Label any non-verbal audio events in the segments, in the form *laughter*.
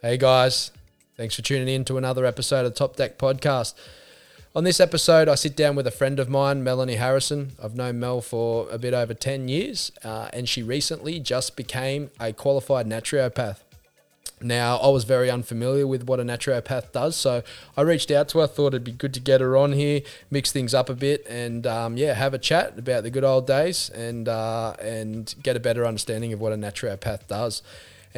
Hey guys, thanks for tuning in to another episode of Top Deck Podcast. On this episode, I sit down with a friend of mine, Melanie Harrison. I've known Mel for a bit over 10 years, uh, and she recently just became a qualified naturopath. Now, I was very unfamiliar with what a naturopath does, so I reached out to her, thought it'd be good to get her on here, mix things up a bit, and um, yeah, have a chat about the good old days and uh, and get a better understanding of what a naturopath does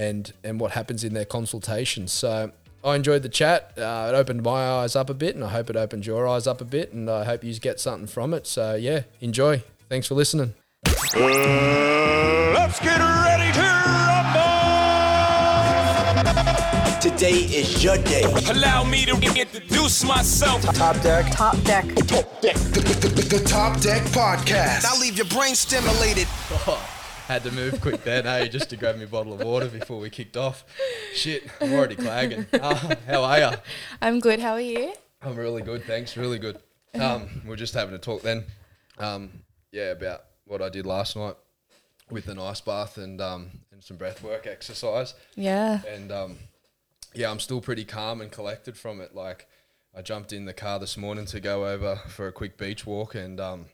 and and what happens in their consultations. So I enjoyed the chat. Uh, it opened my eyes up a bit, and I hope it opened your eyes up a bit, and I hope you get something from it. So yeah, enjoy. Thanks for listening. Let's get ready to rumble! Today is your day. Allow me to introduce myself. Top deck. Top deck. Top deck. The, the, the, the Top Deck Podcast. Now leave your brain stimulated. *laughs* Had to move quick then, hey, just to grab me a bottle of water before we kicked off. Shit, I'm already clagging. Uh, *laughs* how are you? I'm good. How are you? I'm really good, thanks. Really good. Um, we are just having a talk then. Um, yeah, about what I did last night with an ice bath and um, and some breath work exercise. Yeah. And um, yeah, I'm still pretty calm and collected from it. Like I jumped in the car this morning to go over for a quick beach walk and um,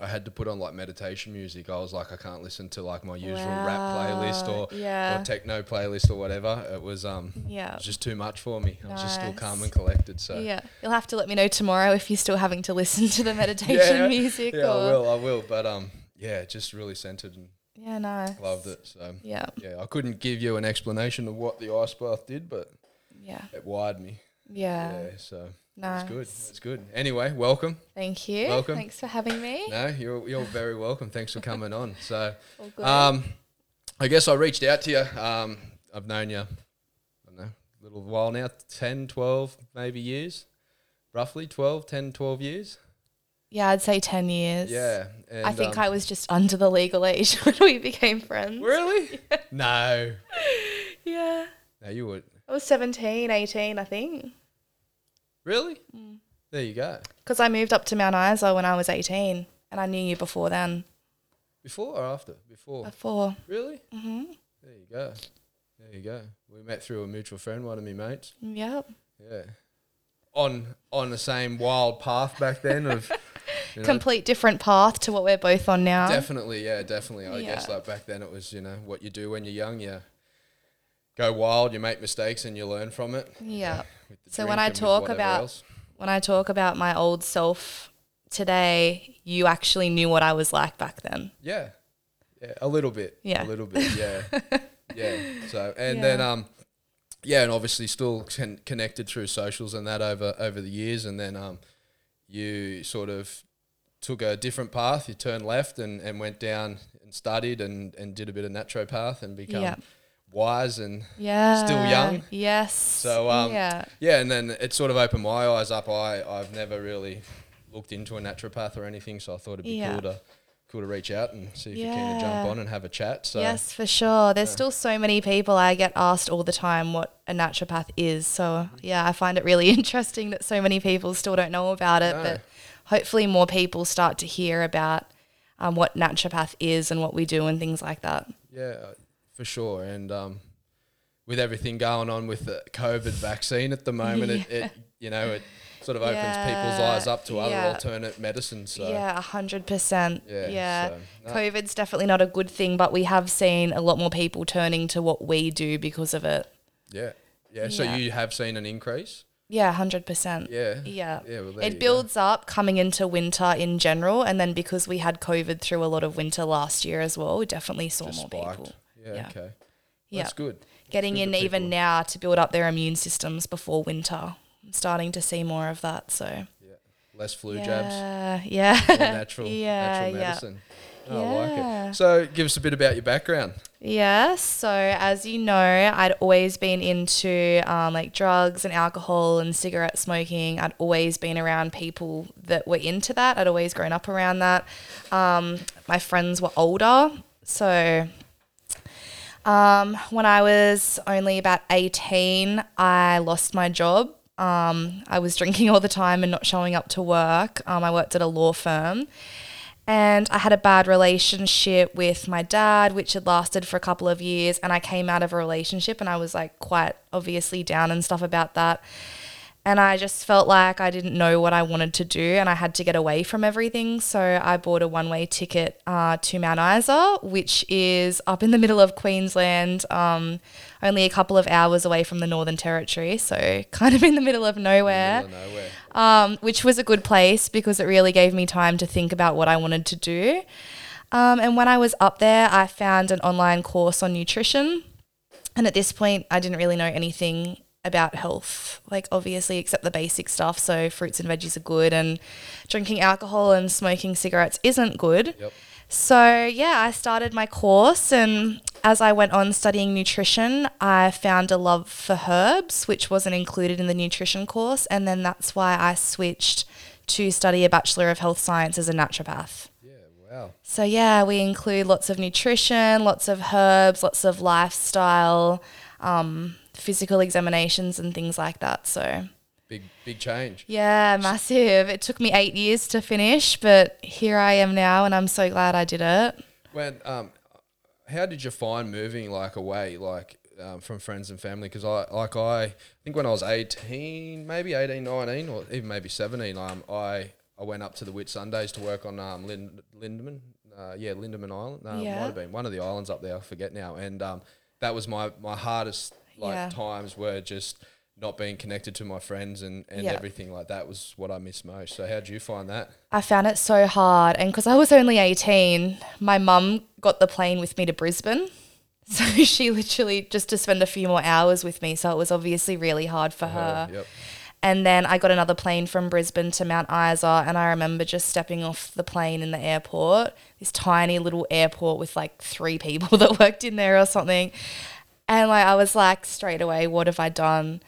I had to put on like meditation music. I was like, I can't listen to like my usual rap playlist or yeah. or techno playlist or whatever. It was um Yeah. it was just too much for me. I was just still calm and collected. So Yeah. You'll have to let me know tomorrow if you're still having to listen to the *laughs* meditation music. Yeah, or... I will. I will. But um, yeah, just really centered and Yeah, nice. loved it. So Yeah. yeah, I couldn't give you an explanation of what the ice bath did, but Yeah. it wired me. Yeah. Yeah, so Nice. it's good. It's good. Anyway, welcome. Thank you. Welcome. Thanks for having me. No, you're you're very welcome. Thanks for coming on. So, um, I guess I reached out to you. Um, I've known you, I don't know, a little while now, 10, 12 maybe years, roughly 12, 10, 12 years. yeah, I'd say 10 years. Yeah. And, I think um, I was just under the legal age *laughs* when we became friends. Really? *laughs* No. Yeah. No, you would. I was 17, 18, I think. Really? Mm. There you go. Because I moved up to Mount Isa when I was 18 and I knew you before then. Before or after? Before. Before. Really? Mm-hmm. There you go. There you go. We met through a mutual friend, one of my mates. Yep. Yeah. On on the same wild path back then of *laughs* you know, Complete different path to what we're both on now. Definitely, yeah, definitely. I guess like back then it was, you know, what you do when you're young, you go wild, you make mistakes and you learn from it. Yeah. So when I talk about else. when I talk about my old self today, you actually knew what I was like back then. Yeah. Yeah, a little bit. Yeah. A little bit, yeah. *laughs* yeah. So and then um yeah, and obviously still con- connected through socials and that over over the years and then um you sort of took a different path, you turned left and, and went down and studied and, and did a bit of naturopath and become Yeah. Wise and Yeah. Still young? Yes. So um, yeah. yeah, and then it sort of opened my eyes up. I I've never really looked into a naturopath or anything, so I thought it'd be Yeah. cool to cool to reach out and see if you're keen to jump on and have a chat. So yes, for sure. There's still so many people I get asked all the time what a naturopath is. So yeah, I find it really *laughs* interesting that so many people still don't know about it. No. But hopefully more people start to hear about um, what naturopath is and what we do and things like that. yeah, for sure. And um, with everything going on with the COVID vaccine at the moment, it, it *laughs* you know it sort of opens people's eyes up to other yeah. alternate medicines. So Yeah, a hundred percent. Yeah, Yeah. so, no. COVID's definitely not a good thing, but we have seen a lot more people turning to what we do because of it. yeah, yeah. So you have seen an increase. Yeah, hundred percent. Yeah. Yeah. Yeah, well, it go. builds up coming into winter in general, and then because we had COVID through a lot of winter last year as well, we definitely saw Just more spiked. people. Yeah, Yeah. Okay. Yeah. That's good. Getting Good in even people- now to build up their immune systems before winter. I'm starting to see more of that. So Yeah. Less flu yeah, jabs. yeah, more natural, *laughs* Yeah, natural yeah. medicine. Oh, I like it. So, give us a bit about your background. Yes. So, as you know, I'd always been into um, like drugs and alcohol and cigarette smoking. I'd always been around people that were into that. I'd always grown up around that. Um, my friends were older. So, um, when I was only about 18, I lost my job. Um, I was drinking all the time and not showing up to work. Um, I worked at a law firm. And I had a bad relationship with my dad, which had lasted for a couple of years. And I came out of a relationship and I was like quite obviously down and stuff about that. And I just felt like I didn't know what I wanted to do and I had to get away from everything. So I bought a one way ticket uh, to Mount Isa, which is up in the middle of Queensland, um, only a couple of hours away from the Northern Territory. So *laughs* kind of in the middle of nowhere Middle of nowhere. um, which was a good place because it really gave me time to think about what I wanted to do. Um, and when I was up there, I found an online course on nutrition. And at this point, I didn't really know anything about health, like obviously, except the basic stuff. So, fruits and veggies are good, and drinking alcohol and smoking cigarettes isn't good. Yep. So, yeah, I started my course, and as I went on studying nutrition, I found a love for herbs, which wasn't included in the nutrition course. And then that's why I switched to study a Bachelor of Health Science as a naturopath. Yeah. Wow. So, yeah, we include lots of nutrition, lots of herbs, lots of lifestyle, um, physical examinations, and things like that. So, Big big change. yeah, massive. It took me eight years to finish, but here I am now, and I'm so glad I did it. When um, how did you find moving like away like um, from friends and family? Because I like I think when I was eighteen, maybe 18, 19, or even maybe seventeen, um, I I went up to the Whitsundays to work on um Lind- Lindeman, uh, yeah Lindeman Island. Uh, Yeah. might have been one of the islands up there. I forget now. And um, that was my my hardest like Yeah. times were just not being connected to my friends and, and Yeah. everything like that was what I missed most. So how would you find that? I found it so hard. And because I was only 18, my mum got the plane with me to Brisbane. *laughs* So she literally just to spend a few more hours with me. So it was obviously really hard for her. Uh-huh, yep. And then I got another plane from Brisbane to Mount Isa. And I remember just stepping off the plane in the airport, this tiny little airport with like three people *laughs* that worked in there or something. And like I was like, straight away, what have I done?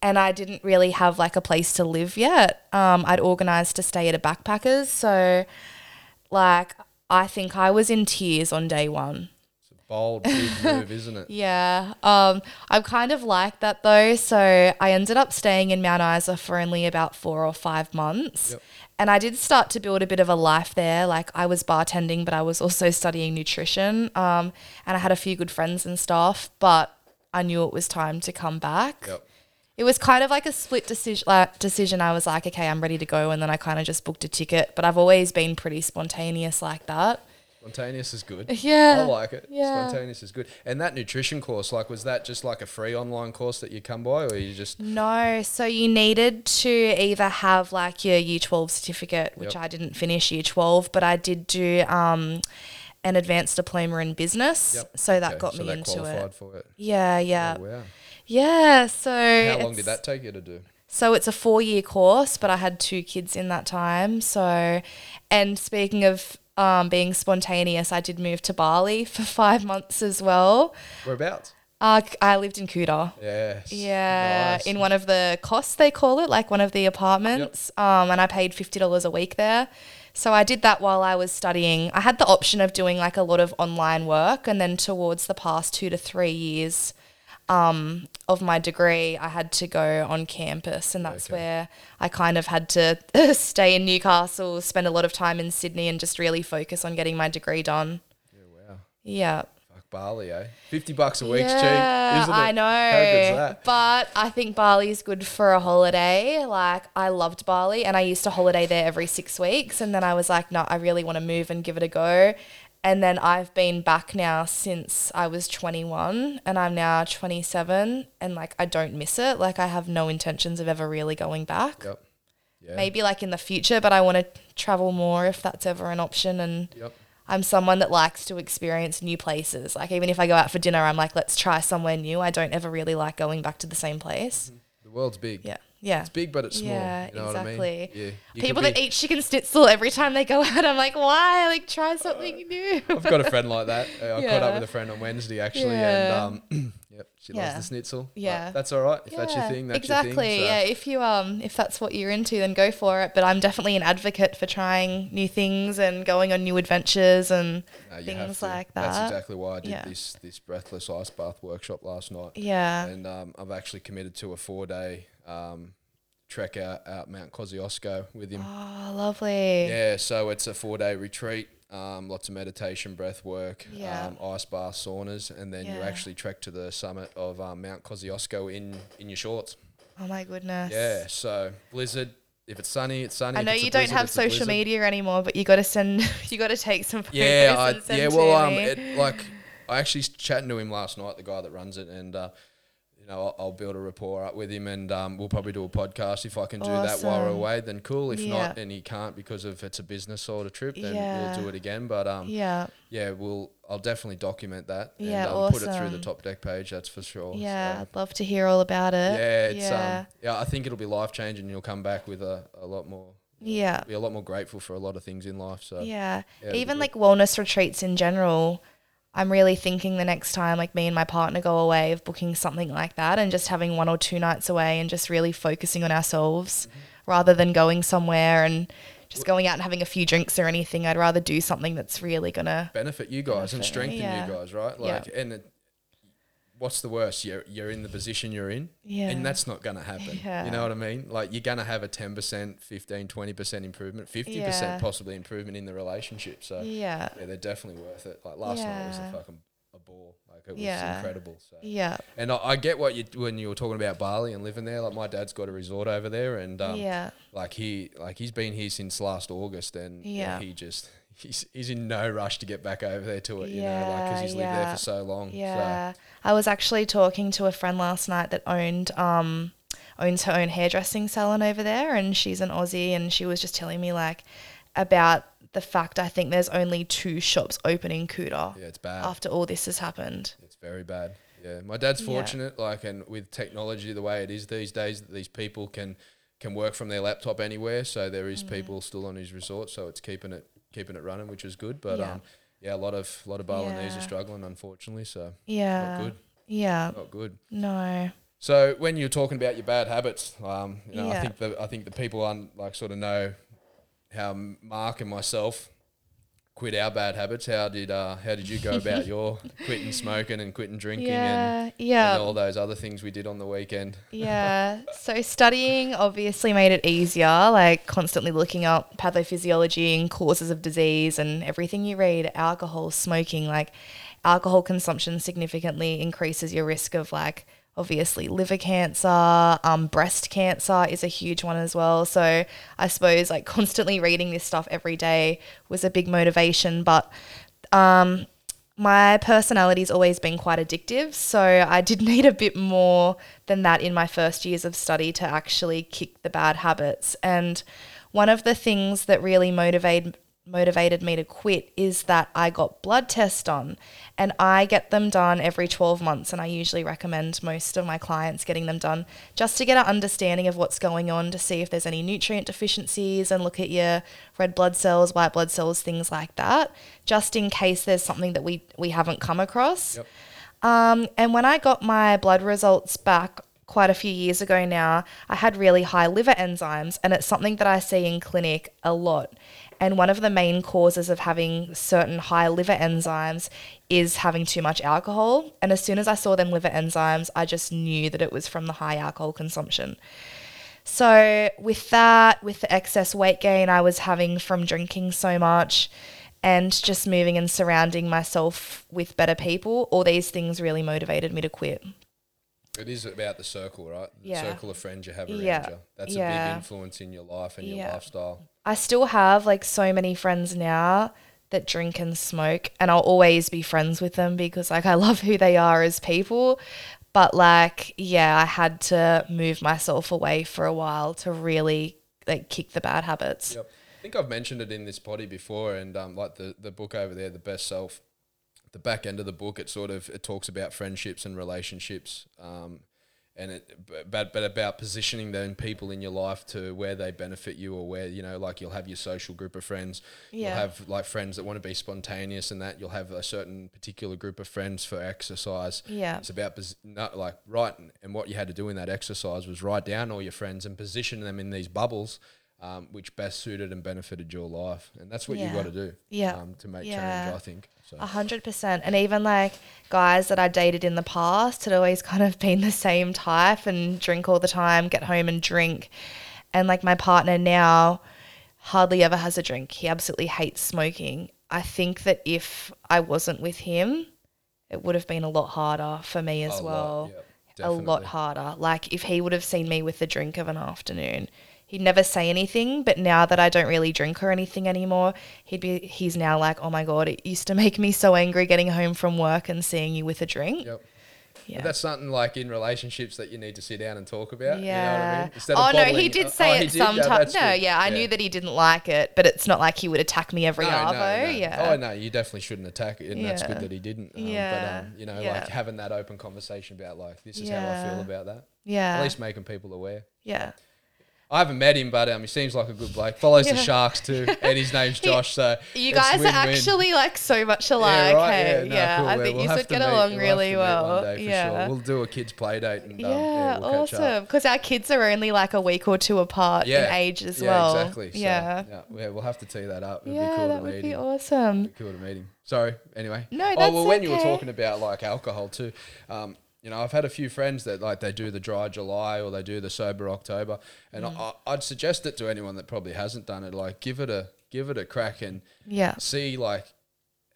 And I didn't really have like a place to live yet. Um, I'd organized to stay at a backpackers. So, like, I think I was in tears on day one. It's a bold, big *laughs* move, isn't it? Yeah. Um, I'm kind of like that though. So I ended up staying in Mount Isa for only about four or five months. Yep. And I did start to build a bit of a life there. Like I was bartending, but I was also studying nutrition. Um, and I had a few good friends and stuff, but I knew it was time to come back. Yep. It was kind of like a split decision. Like, decision. I was like, okay, I'm ready to go, and then I kind of just booked a ticket. But I've always been pretty spontaneous like that. Spontaneous is good. Yeah. I like it. Yeah. Spontaneous is good. And that nutrition course, like, was that just like a free online course that you come by, or you just No, so you needed to either have like your Year 12 certificate, which Yep. I didn't finish Year 12, but I did do um, an advanced diploma in business. Yep. So that Okay, got so me that into qualified it. for it? Yeah, yeah. Oh, wow. Yeah, so How long did that take you to do? So it's a four year course, but I had two kids in that time. So, and speaking of um, being spontaneous, I did move to Bali for *laughs* five months as well. Whereabouts? Uh, I lived in Kuta. Yes. Yeah, Nice. in one of the costs they call it, like one of the apartments. Um, and I paid fifty dollars a week there. So I did that while I was studying. I had the option of doing like a lot of online work, and then towards the past two to three years um, of my degree, I had to go on campus, and that's Okay. where I kind of had to *laughs* stay in Newcastle, spend a lot of time in Sydney, and just really focus on getting my degree done. Yeah, Wow. Yeah. Fuck Bali, eh? Fifty bucks a week's yeah, cheap? I know. How good's that? But I think Bali's good for a holiday. Like I loved Bali and I used to holiday there every six weeks. And then I was like, no, I really want to move and give it a go. And then I've been back now since I was 21 and I'm now 27 and like I don't miss it. Like I have no intentions of ever really going back. Yep. Yeah. Maybe like in the future, but I want to travel more if that's ever an option and Yep. I'm someone that likes to experience new places. Like even if I go out for dinner, I'm like, let's try somewhere new. I don't ever really like going back to the same place. Mm-hmm. The world's big. Yeah. Yeah. It's big, but it's small. Yeah, you know exactly. What I mean? Yeah. People that eat chicken schnitzel every time they go *laughs* out, I'm like, why? Like try something new. I've got a friend like that. *laughs* Uh, I caught up with a friend on Wednesday actually, Yeah. and um, *clears throat* yep, she loves the schnitzel. Yeah. that's all right. If that's your thing, that's exactly. your thing. So, Yeah, if you um if that's what you're into, then go for it. But I'm definitely an advocate for trying new things and going on new adventures and no, things like that. That's exactly why I did Yeah. this this breathless ice bath workshop last night. Yeah. And um, I've actually committed to a four day um, trek out, out Mount Kosciuszko with him. Oh, lovely. Yeah, so it's a four day retreat. Um, lots of meditation, breath work, Yeah. um, ice bath, saunas, and then you Yeah. actually trek to the summit of um, Mount Kosciuszko in in your shorts. Oh my goodness. Yeah, so blizzard. If it's sunny, it's sunny. I know you don't blizzard, have social media anymore, but you got to send. *laughs* You got to take some photos Yeah, I, yeah. to Well, um, it, like I actually chatting to him last night, the guy that runs it, and uh, you know I'll, I'll build a rapport up with him, and um, we'll probably do a podcast if I can do that while we're away. Then cool. If not, Yeah. and he can't because of it's a business sort of trip, then Yeah. we'll do it again. But um, yeah, yeah, we'll I'll definitely document that Yeah, and um, put it through the top deck page. That's for sure. yeah. So, I'd love to hear all about it. yeah, it's yeah, um yeah, I think it'll be life changing. You'll come back with a, a lot more yeah. be a lot more grateful for a lot of things in life. So Yeah. it'll Even like wellness retreats in general, I'm really thinking the next time like me and my partner go away of booking something like that and just having one or two nights away and just really focusing on ourselves Mm-hmm. rather than going somewhere and just going out and having a few drinks or anything. I'd rather do something that's really gonna benefit you guys and Benefit, strengthen yeah. you guys, right? Yeah. Like, and it, what's the worst? You're you're in the position you're in, Yeah. and that's not gonna happen. You know what I mean? Like, you're gonna have a ten percent, 15, 20 percent improvement, fifty Yeah. percent possibly improvement in the relationship. So Yeah. yeah, they're definitely worth it. Like last night was a Yeah. fucking a ball. Like it was Yeah. incredible. So. Yeah. And I, I get what you when you were talking about Bali and living there. Like my dad's got a resort over there, and um, Yeah. like he like he's been here since last August, and yeah, Yeah. he just he's he's in no rush to get back over there to it. You know, like because Yeah, he's lived there yeah. for so long. Yeah. I was actually talking to a friend last night that owned um owns her own hairdressing salon over there and she's an Aussie and she was just telling me like about the fact I think there's only two shops open in Kuta yeah, it's bad. after all this has happened. It's very bad. Yeah, my dad's Yeah. fortunate. Like, and with technology the way it is these days, that these people can can work from their laptop anywhere. So there is Mm. people still on his resort, so it's keeping it keeping it running, which is good. But Yeah. um, yeah, a lot of a lot of Balinese Yeah. are struggling, unfortunately. So Yeah. not good. Yeah. not good. No. So when you're talking about your bad habits, um, you know, I think the I think the people un, like sort of know how Mark and myself quit our bad habits. How did uh, how did you go about *laughs* your quitting smoking and quitting drinking Yeah. and, Yeah. and all those other things we did on the weekend? Yeah. So studying obviously made it easier, like constantly looking up pathophysiology and causes of disease and everything you read, alcohol, smoking, like alcohol consumption significantly increases your risk of like obviously liver cancer, um, breast cancer is a huge one as well. So I suppose like *laughs* constantly reading this stuff every day was a big motivation, but um, my personality's always been quite addictive, so I did *laughs* need a bit more than that in my first years of study to actually kick the bad habits. And one of the things that really motivated motivated me to quit is that I got blood tests done and I get them done every 12 months and I usually recommend most of my clients getting them done just to get an understanding of what's going on to see if there's any nutrient deficiencies and look at your red blood cells, white blood cells, things like that, just in case there's something that we we haven't come across. Yep. Um, and when I got my blood results back quite a few years ago now, I had really high liver enzymes, and it's something that I see in clinic a lot. And one of the main causes of having certain high liver enzymes is having too much alcohol. And as soon as I saw them liver enzymes, I just knew that it was from the high alcohol consumption. So, with that, with the excess weight gain I was having from drinking so much and just moving and surrounding myself with better people, all these things really motivated me to quit. It is about the circle, right? The Yeah. circle of friends you have around Yeah. you. That's a big influence in your life and your Yeah. lifestyle. I still have like so many friends now that drink and smoke, and I'll always be friends with them because like I *laughs* love who they are as people. But like, yeah, I had to move myself away for a while to really like kick the bad habits. Yep. I think I've mentioned it in this potty before, and um, like the the book over there, the best self. The back end of the book, it sort of it talks about friendships and relationships, um, and it but but about positioning then people in your life to where they benefit you or where you know like you'll have your social group of friends, you'll have like friends that want to be spontaneous and that you'll have a certain particular group of friends for exercise. Yeah. it's about not like right, and what you had to do in that exercise was write down all your friends and position them in these bubbles um, which best suited and benefited your life. And that's what you Yeah. got to do Yeah. um, to make Yeah. change, I think. A hundred percent. And even like guys that I dated in the past had always *laughs* kind of been the same type and drink all the time, get home and drink. And like my partner now hardly ever has a drink. He absolutely hates smoking. I think that if I wasn't with him, it would have been a lot harder for me as A lot, well. yep, a lot harder. Like if he would have seen me with the drink of an afternoon, he'd never say anything. But now that I don't really drink or anything anymore, he'd be he's now like, oh my god, it used to make me so angry getting home from work and seeing you with a drink. Yep. Yeah. But that's something like in relationships that you need to sit down and talk about. yeah. You know what I mean? Oh no, he did oh, say he it did? Yeah, sometimes. no, good. yeah, I knew that he didn't like it, but it's not like he would attack me every No, arvo. no, no. Yeah. Oh no, you definitely shouldn't attack it, and that's good that he didn't. Um, Yeah. But um, you know, Yeah. like having that open conversation about like this is how I feel about that. yeah. At least making people aware. yeah. I haven't met him, but um, he seems like a good bloke. Follows the Sharks too, *laughs* and his name's Josh. So You guys are win-win. actually like so much Yeah, alike. right, hey? Yeah, no, yeah, cool. I Well, think we'll you should get meet- along we'll really well. One day for yeah. sure. We'll do a kids play date and um, yeah, yeah, we'll awesome. Because our kids are only like a week or two apart in age as yeah, well. exactly. So, yeah. yeah, yeah, we'll have to tee that up. It'd Yeah, be cool that to would meet be him. awesome. Be cool to meet him. Sorry. Anyway. No, that's Oh well, when you were talking about like alcohol too, um, you know, I've had a few friends that like they do the dry July or they do the sober October, and Mm. I, I'd suggest it to anyone that probably hasn't done it. Like, give it a give it a crack and Yeah. see like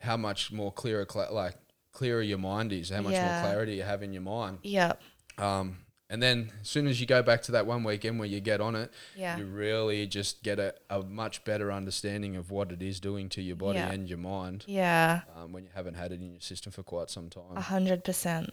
how much more clearer, like clearer your mind is, how much Yeah. more clarity you have in your mind. Yeah. Um, and then as soon as you go back to that one weekend where you get on it, Yeah. you really just get a, a much better understanding of what it is doing to your body Yeah. and your mind Yeah. um, when you haven't had it in your system for quite some time. A hundred percent.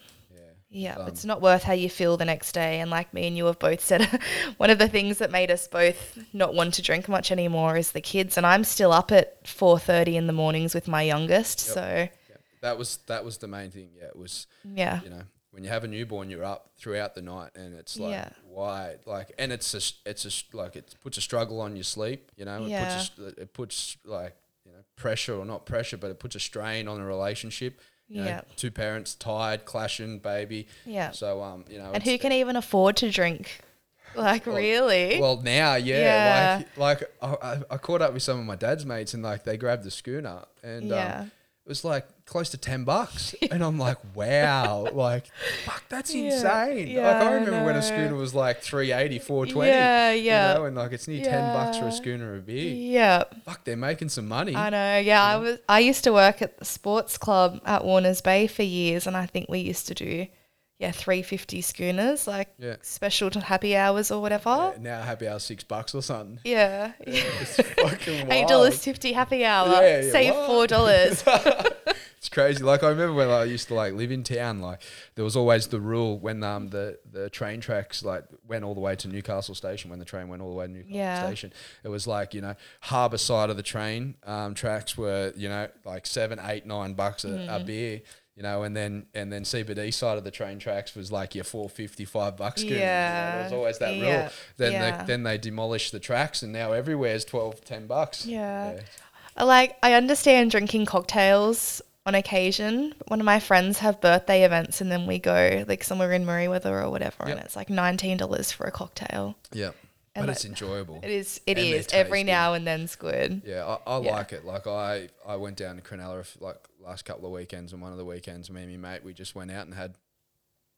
Yeah. Um, it's not worth how you feel the next day. And like me and you have both said, *laughs* one of the things that made us both not want to drink much anymore is the kids. And I'm still up at four thirty in the mornings with my youngest. So Yeah. That was that was the main thing. Yeah, it was yeah, you know when you have a newborn, you're up throughout the night, and it's like Yeah. why like and it's a it's a like it puts a struggle on your sleep. You know, it Yeah. puts a, it puts like you know pressure or not pressure, but it puts a strain on a relationship. You know, Yeah. two parents tired, clashing, baby. Yeah. So um, you know, and who can even afford to drink? Like really? Well, now, yeah, Yeah. like like I, I- I caught up with some of my dad's mates, and like they grabbed the schooner, and Yeah. um, it was like close to ten bucks, *laughs* and I'm like, wow, like fuck, that's Yeah. insane. Yeah, like I remember when a schooner was like 380, 420. Yeah, yeah. You know, and like it's near ten bucks for a schooner of beer. yeah. Fuck, they're making some money. I know. Yeah, I was. I used to work at the sports club at Warners Bay for years, and I think we used to do, yeah, three fifty schooners, like Yeah. special to happy hours or whatever. Now happy hour six bucks or something. Yeah. *laughs* It's fucking Eight wild. dollars fifty happy hour. Yeah, yeah, Save what? four dollars. *laughs* It's crazy. Like I remember when I used to like live in town, like there was always the rule when um the, the train tracks like went all the way to Newcastle station when the train went all the way to Newcastle Yeah. station. It was like, you know, harbour side of the train um tracks were, you know, like seven, eight, nine bucks a, Mm-hmm. a beer. You know, and then and then CBD side of the train tracks was like your four fifty five bucks. schooner, you know, Yeah. there was always that rule. Then Yeah. they, then they demolished the tracks, and now everywhere's 12, 10 bucks. Yeah. like I understand drinking cocktails on occasion. One of my friends have birthday events, and then we go like somewhere in Merewether or whatever, and it's like nineteen dollars for a cocktail. yeah. But it's enjoyable. It is. It is. Every now and then's good. Yeah, I, I Yeah. like it. Like I, I went down to Cronulla like last couple of weekends, and one of the weekends, me and my mate, we just went out and had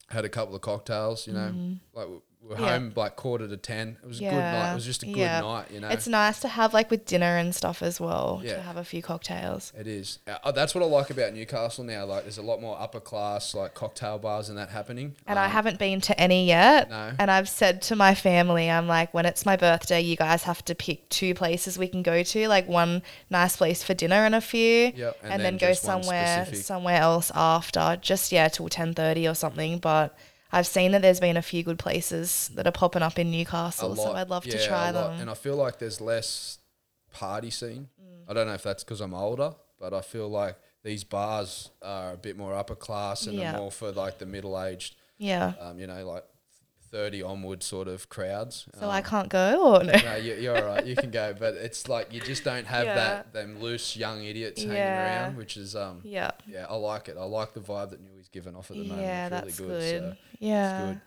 had a couple of cocktails. You know, mm-hmm. like we we're. Yeah. home like quarter to ten. It was a good night. It was just a good yeah. night. You know, It's nice to have like with dinner and stuff as well. Yeah. To have a few cocktails. it is. Uh, that's what I like about Newcastle now. Like, there's a lot more upper class like cocktail bars and that happening. And I Um, haven't been to any yet. No. And I've said to my family, I'm like, when it's my birthday, you guys have to pick two places we can go to, like one nice place for dinner and a few, Yep, and and, then then, go somewhere somewhere else after, just yeah, till ten thirty or something. But I've seen that there's been a few good places that are popping up in Newcastle, so. I'd love to try them. And I feel like there's less party scene. I don't know if that's because I'm older, but I feel like these bars are a bit more upper class and Yeah. are more for like the middle aged, yeah. um, you know, like 30 onward sort of crowds. So um, I can't go or no? no, you, you're all right. You can go, but it's like you just don't have Yeah. that them loose young idiots hanging Yeah. around, which is um yeah. yeah, I like it. I like the vibe that Newy's given off at the moment. Yeah, It's really that's good. good. So yeah. it's good.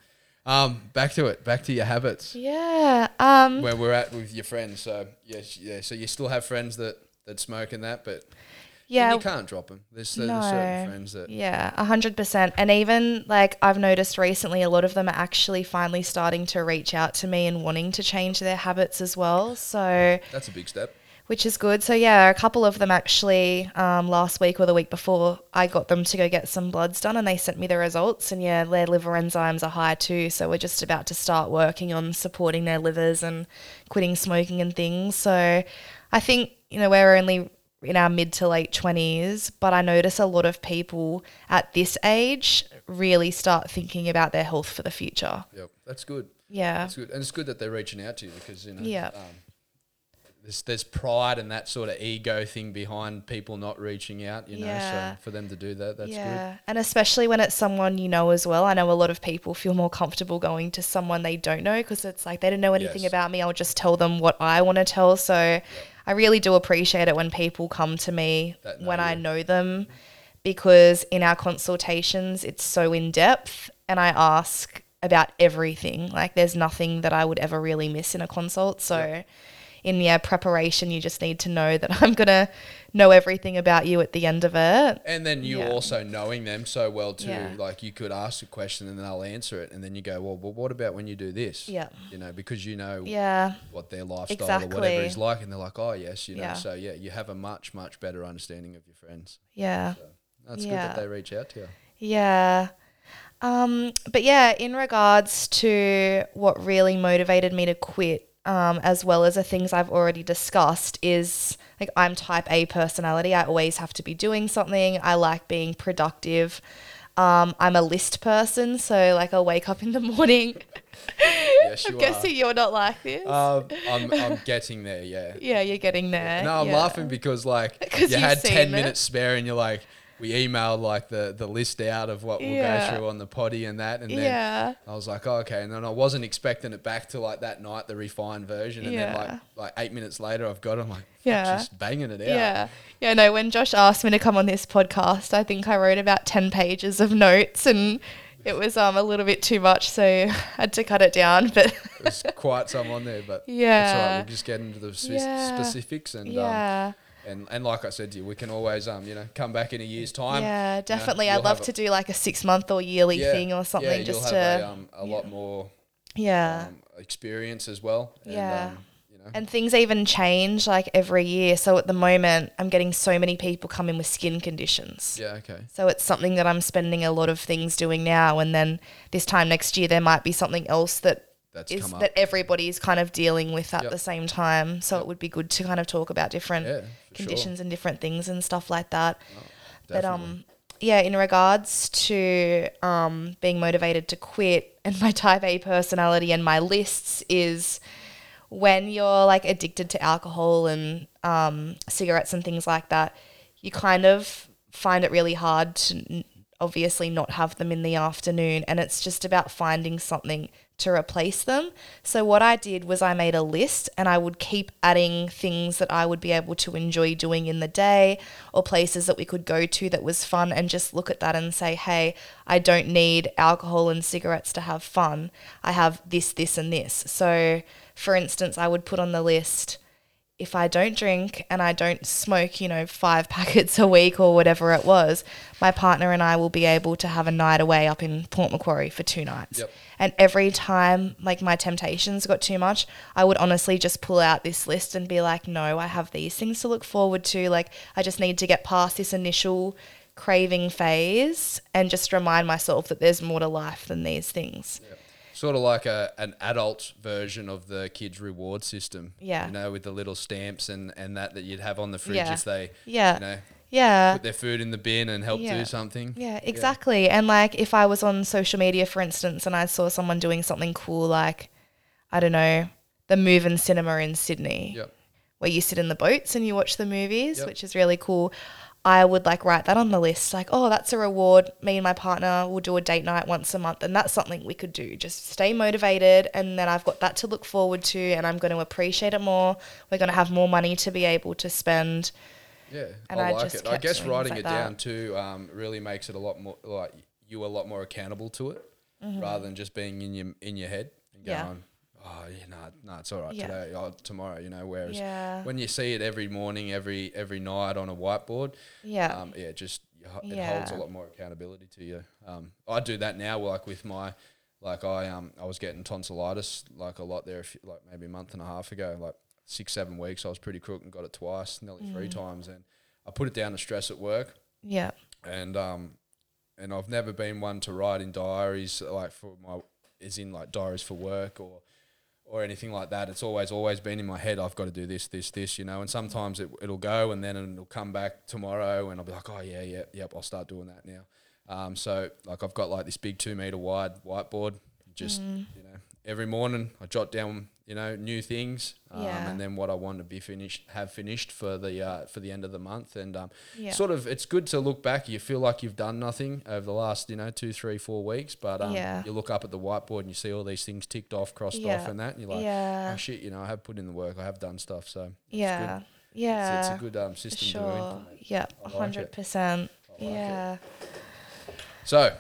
Um, back to it. Back to your habits. Yeah. Um. where we're at with your friends. So yes, yeah. So you still have friends that that smoke and that, but Yeah. And you can't drop them. There's, there's certain friends that. Yeah, a hundred percent. And even like I've noticed recently, a lot of them are actually finally starting to reach out to me and wanting to change their habits as well. So, That's a big step. which is good. So yeah, a couple of them actually um, last week or the week before, I got them to go get some bloods done, and they sent me the results. And yeah, their liver enzymes are high too. So we're just about to start working on supporting their livers and quitting smoking and things. So I think you know we're only in our mid to late 20s, but I notice a lot of people at this age really start thinking about their health for the future. Yep. That's good. Yeah. That's good. And it's good that they're reaching out to you because, you know, Yeah. um, there's, there's pride and that sort of ego thing behind people not reaching out, you know. Yeah. So for them to do that, that's good. yeah. And especially when it's someone you know as well. I know a lot of people feel more comfortable going to someone they don't know because it's like they don't know anything Yes. about me. I'll just tell them what I want to tell. So I really do appreciate it when people come to me when I know them because in our consultations, it's so in depth and I ask about everything. Like there's nothing that I would ever really miss in a consult. So in yeah, preparation, you just need to know that *laughs* I'm gonna know everything about you at the end of it. And then you Yeah. also knowing them so well too, Yeah. like you could ask a question and then they'll answer it, and then you go, well, well what about when you do this? Yeah. You know, because you know Yeah. what their lifestyle or whatever is like, and they're like, oh yes, you know. Yeah. So yeah, you have a much much better understanding of your friends. Yeah. That's good that they reach out to you. Yeah. Um, but yeah, in regards to what really motivated me to quit, um, as well as the things I've already discussed, is like I'm type A personality. I always have to be doing something. I like being productive. Um, I'm a list person, so like I'll wake up in the *laughs* morning. Yes, I'm you guessing you're not like this. Um, I'm *laughs* I'm getting there. Yeah. yeah, you're getting there. No, I'm yeah. laughing because like *laughs* you had ten it. minutes spare, and you're like, we emailed like the the list out of what we'll Yeah. go through on the potty and that, and then Yeah. I was like, oh, okay, and then I wasn't expecting it back to like that night, the refined version, and then like like eight minutes later, I've got it. I'm like, Yeah. yeah, just banging it out. Yeah. Yeah, no, when Josh asked me to come on this podcast, I think I wrote about 10 pages of notes and it was um a little bit too much, so *laughs* I had to cut it down. But There's quite some on there, but that's all Yeah. right. We'll just get into the spe- Yeah. specifics and um, yeah. And and like I said to you, we can always um you know come back in a year's time. yeah, definitely. you'll I'd love to do like a six month or yearly yeah, thing or something yeah, just to. a, um, a lot more yeah. um, experience as well. And, Yeah. um, you know, and things even change like every year. So at the moment, I'm getting so many people come in with skin conditions. yeah, okay. So it's something that I'm spending a lot of things doing now. And then this time next year, there might be something else that That's is that everybody's kind of dealing with at Yep. the same time. So it would be good to kind of talk about different Yeah, for sure. conditions and different things and stuff like that. but um, yeah, in regards to um being motivated to quit and *laughs* my type A personality and my lists is when you're like addicted to alcohol and um, cigarettes and things like that, you kind of find it really hard to n- obviously not have them in the afternoon. And it's just about finding something to replace them. So, what I did was I made a list and I would keep adding things that I would be able to enjoy doing in the day or places that we could go to that was fun and just look at that and say, hey, I don't need alcohol and cigarettes to have fun. I have this, this, and this. So, for instance, I would put on the list if I don't drink and I don't smoke, you know, five *laughs* packets a week or whatever it was, my partner and I will be able to have a night away up in Port Macquarie for two nights. Yep. And every time, like, my temptations got too much, I would honestly just pull out this list and be like, no, I have these things to look forward to. Like, I just need to get past this initial craving phase and just remind myself that there's more to life than these things. Sort of like a an adult version of the kids reward system. Yeah. You know, with the little stamps and, and that that you'd have on the fridge Yeah. if they Yeah. you know Yeah. put their food in the bin and help Yeah. do something. Yeah, exactly. And like if I was on social media, for instance, and I saw someone doing something cool, like, I don't know, the Move and Cinema in Sydney, Yep. where you sit in the boats and you watch the movies, Yep. which is really cool. I would like write that on the list, like, oh, that's a reward. Me and my partner will do a date night once a month, and that's something we could do. Just stay motivated, and then I've got that to look forward to, and I'm going to appreciate it more. We're going to have more money to be able to spend. Yeah, And I I like just it. I guess writing things it like down that. too um, really makes it a lot more like you a lot more accountable to it, Mm-hmm. rather than just being in your in your head and going, Yeah. Oh yeah, no, no, it's all right Yeah. today, oh, tomorrow, you know. Whereas Yeah. when you see it every morning, every every night on a whiteboard, Yeah. um, yeah, just it Yeah. holds a lot more accountability to you. Um, I do that now, like with my, like I um I was getting tonsillitis like a lot there, a few, like maybe a month and a half ago, like six seven weeks. I was pretty crook and got it twice, nearly three Mm. times, and I put it down to stress at work yeah. and um, and I've never been one to write in diaries like for my is in like diaries for work or or anything like that. It's always always been in my head. I've got to do this, this, this, you know. And sometimes it it'll go, and then it'll come back tomorrow, and I'll be like, oh yeah, yeah, yep, I'll start doing that now. Um, so like I've got like this big two meter wide whiteboard. Just you know, every morning I jot down you know new things, um, Yeah. and then what I want to be finished, have finished for the uh, for the end of the month, and um, Yeah. sort of it's good to look back. You feel like you've done nothing over the last you know two, three, four weeks, but um, Yeah. you look up at the whiteboard and you see all these things ticked off, crossed off, and that, and you're like, Yeah. oh shit, you know, I have put in the work, I have done stuff, so it's Yeah. good. Yeah. It's, it's a good um, system to sure. implement. Yeah. Like hundred percent. like it. Yeah. So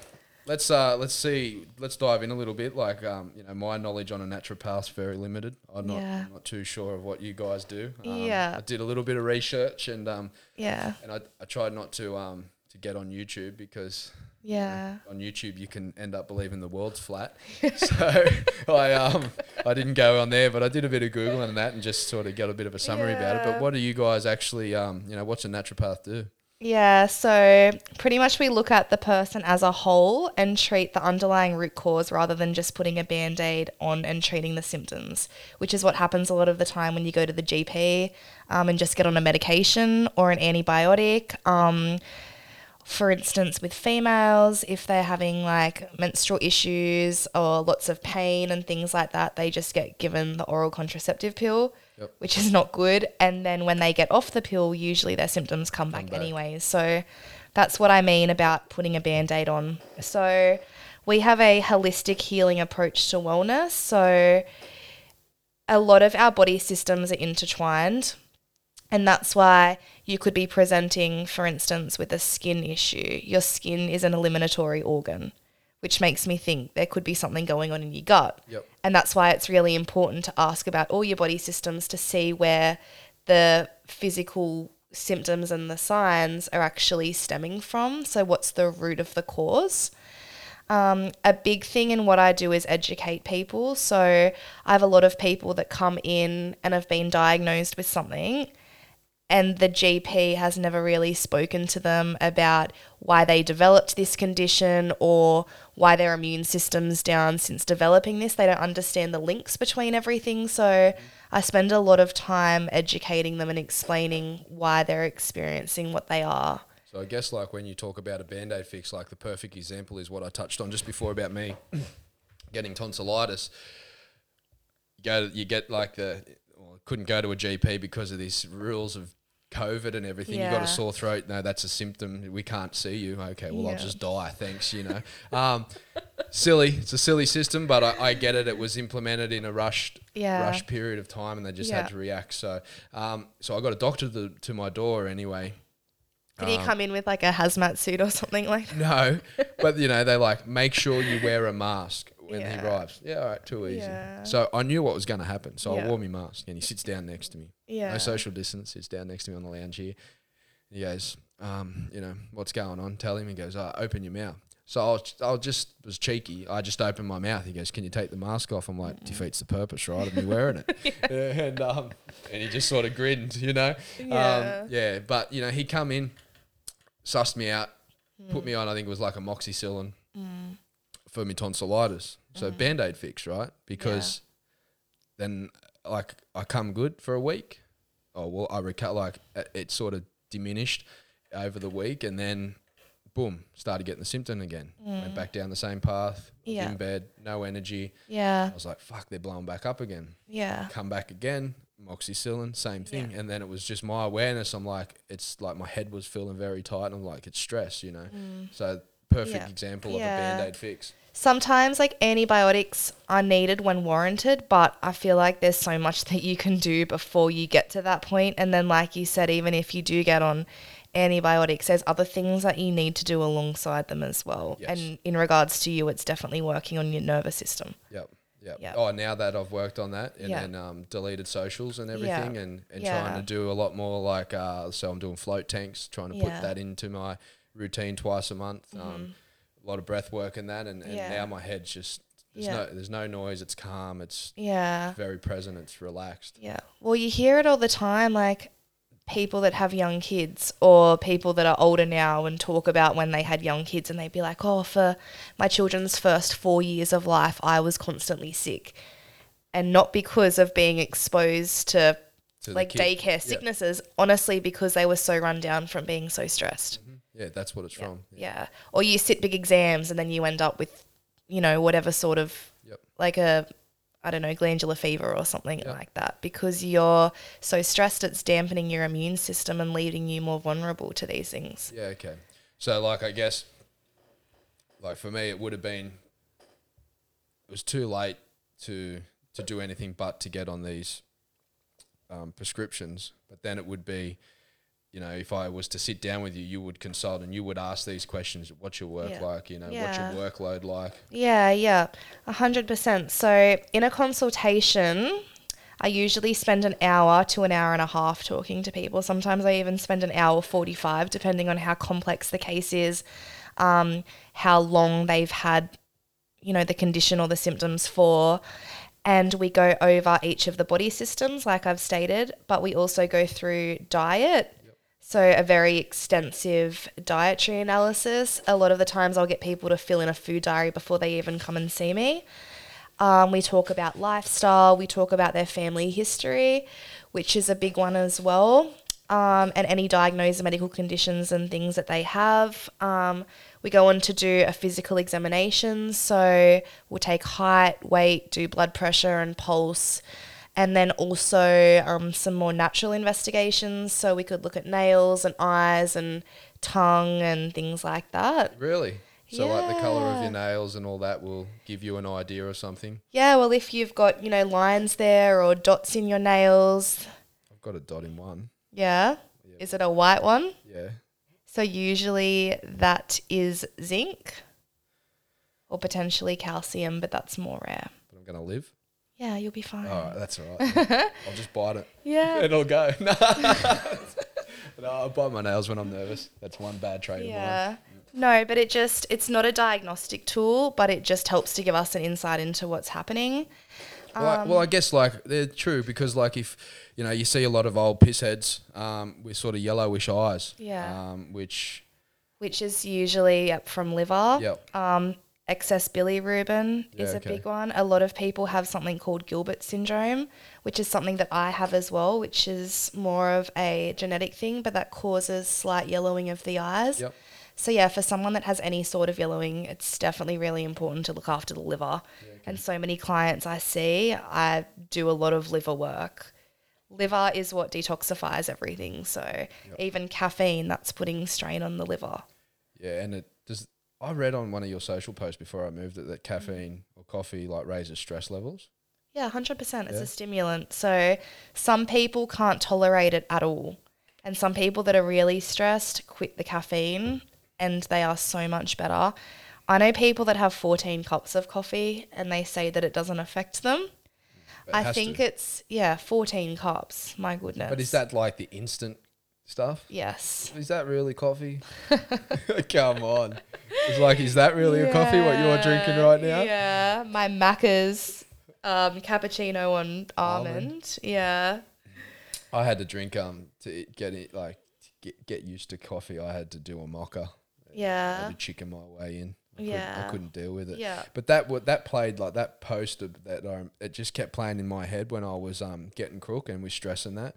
let's uh let's see let's dive in a little bit. Like um you know my knowledge on a naturopath is very limited. I'm not Yeah. I'm not too sure of what you guys do. Um, Yeah. I did a little bit of research and um Yeah. and I, I tried not to um to get on YouTube because Yeah. on YouTube you can end up believing the world's flat. *laughs* so I um I didn't go on there, but I did a bit of googling and that, and just sort of got a bit of a summary about it. But what do you guys actually um you know what's a naturopath do? Yeah, so pretty much we look at the person as a whole and treat the underlying root cause rather than just putting a band aid on and treating the symptoms, which is what happens a lot of the time when you go to the GP um, and just get on a medication or an antibiotic. Um, for instance, with females, if they're having like menstrual issues or lots of pain and things like that, they just get given the oral contraceptive pill, Yep. which is not good. And then when they get off the pill, usually their symptoms come back, back. anyways. So that's what I mean about putting a band aid on. So we have a holistic healing approach to wellness. So a lot of our body systems are intertwined. And that's why you could be presenting, for instance, with a skin issue. Your skin is an eliminatory organ, which makes me think there could be something going on in your gut. Yep. And that's why it's really important to ask about all your body systems to see where the physical symptoms and the signs are actually stemming from. So, what's the root of the cause? Um, a big thing in what I do is educate people. So I have a lot of people that come in and have been diagnosed with something, and the GP has never really spoken to them about why they developed this condition or why their immune system's down since developing this. They don't understand the links between everything. So I spend a lot of time educating them and explaining why they're experiencing what they are. So I guess like when you talk about a band-aid fix, like the perfect example is what I touched on just before about me *coughs* getting tonsillitis. You you get like the, couldn't go to a GP because of these rules of COVID and everything. You got a sore throat. No, that's a symptom. We can't see you. Okay, well I'll just die. Thanks. You know, um, silly. It's a silly system, but I, I get it. It was implemented in a rushed, Yeah. rushed period of time, and they just Yeah. had to react. So, um, so I got a doctor to, to my door anyway. Did he come in with like a hazmat suit or something like that? No, but you know they like make sure you wear a mask when he arrives. Yeah, all right, too easy. Yeah. So I knew what was going to happen, so I wore my mask, and he sits down next to me. Yeah. No social distance. Sits down next to me on the lounge here. He goes, um, you know, what's going on? Tell him. He goes, oh, open your mouth. So I was, I just was cheeky. I just opened my mouth. He goes, "Can you take the mask off?" I'm like, "Defeats the purpose, right? Of me wearing it." *laughs* *laughs* and um, and he just sort of grinned, you know. Yeah. Um, yeah. But you know, he come in, sussed me out, Hmm. put me on. I think it was like amoxicillin Mm. For me tonsillitis. So band aid fix, right? Because then like I come good for a week. Oh well, I recut like it- sort of diminished over the week, and then boom, started getting the symptom again. Went back down the same path. Mm. Yeah. in bed, no energy. Yeah. I was like, fuck, they're blowing back up again. Yeah. Come back again, moxicillin, same thing. And then it was just my awareness. I'm like, it's like my head was feeling very tight, and I'm like, it's stress, you know. So perfect. Yeah. example of a Yeah. band aid fix. Sometimes like antibiotics are needed when warranted, but I feel like there's so much that you can do before you get to that point. And then like you said, even if you do get on antibiotics, there's other things that you need to do alongside them as well. Yes. And in regards to you, it's definitely working on your nervous system. Yep. Yep. Yeah. Oh, now that I've worked on that and Yeah. then um, deleted socials and everything, and, and Yeah. trying to do a lot more like uh, so I'm doing float tanks, trying to Yeah. put that into my routine twice a month. Um, a lot of breath work and that, and, and Mm-hmm. Yeah. now my head's just there's Yeah. no there's no noise. It's calm. It's Yeah. very present. It's relaxed. Yeah. Well, you hear it all the time, like people that have young kids or people that are older now and talk about when they had young kids and they'd be like, oh, for my children's first four years of life, I was constantly sick. And not because of being exposed to, To like daycare Yeah. sicknesses, honestly, because they were so run down from being so stressed. Yeah, that's what it's from. Yeah. Or you sit big exams and then you end up with, you know, whatever sort of Yep. like a I don't know, glandular fever or something like that because you're so stressed it's dampening your immune system and leaving you more vulnerable to these things. Yeah, okay. So like I guess like for me it would have been it was too late to to do anything but to get on these um, prescriptions. But then it would be, you know, if I was to sit down with you, you would consult and you would ask these questions. What's your work Yeah. like? You know, Yeah. what's your workload like? Yeah, yeah. A hundred percent. So in a consultation I usually spend an hour to an hour and a half talking to people. Sometimes I even spend an hour 45, depending on how complex the case is, um, how long they've had, you know, the condition or the symptoms for. And we go over each of the body systems, like I've stated, but we also go through diet. So, a very extensive dietary analysis. A lot of the times, I'll get people to fill in a food diary before they even come and see me. Um, we talk about lifestyle, we talk about their family history, which is a big one as well, um, and any diagnosed medical conditions and things that they have. Um, we go on to do a physical examination, so we'll take height, weight, do blood pressure and pulse. And then also um, some more natural investigations. So we could look at nails and eyes and tongue and things like that. Really? So like the color of your nails and all that will give you an idea or something. Yeah, well, if you've got, you know, lines there or dots in your nails, I've got a dot in one. yeah. Is it a white one? Yeah. So usually that is zinc or potentially calcium, but that's more rare. But I'm gonna live. Yeah, you'll be fine. All right, that's all right. *laughs* I'll just bite it. Yeah. It'll go. *laughs* No, I bite my nails when I'm nervous. That's one bad trait of mine. Yeah. No, but it just, it's not a diagnostic tool, but it just helps to give us an insight into what's happening. Well, I, well, I guess like they're true because like if you know you see a lot of old piss heads um, with sort of yellowish eyes, Yeah. um, which which is usually yep, from liver. Yep. Um, excess bilirubin is a okay. big one. A lot of people have something called Gilbert syndrome, which is something that I have as well, which is more of a genetic thing, but that causes slight yellowing of the eyes. Yep. So yeah, for someone that has any sort of yellowing, it's definitely really important to look after the liver. And so many clients I see, I do a lot of liver work. Liver is what detoxifies everything. So even caffeine, that's putting strain on the liver. yeah, and it. I read on one of your social posts before I moved it that mm-hmm. caffeine or coffee like raises stress levels. Yeah, hundred percent. It's Yeah. a stimulant. So some people can't tolerate it at all, and some people that are really stressed quit the caffeine, and they are so much better. I know people that have fourteen cups of coffee, and they say that it doesn't affect them. I think to. it's yeah, fourteen cups. My goodness. But is that like the instant stuff? yes? Is that really coffee? *laughs* *laughs* Come on. It's like, is that really a coffee? What you're drinking right now? Yeah, my Macca's um, cappuccino and almond. Almond. Yeah. I had to drink um to get it like to get get used to coffee. I had to do a mocha. I Yeah. had to chicken my way in. I couldn't, Yeah. I couldn't deal with it. Yeah. But that what that played like that poster that um, it just kept playing in my head when I was um getting crook and was stressing that.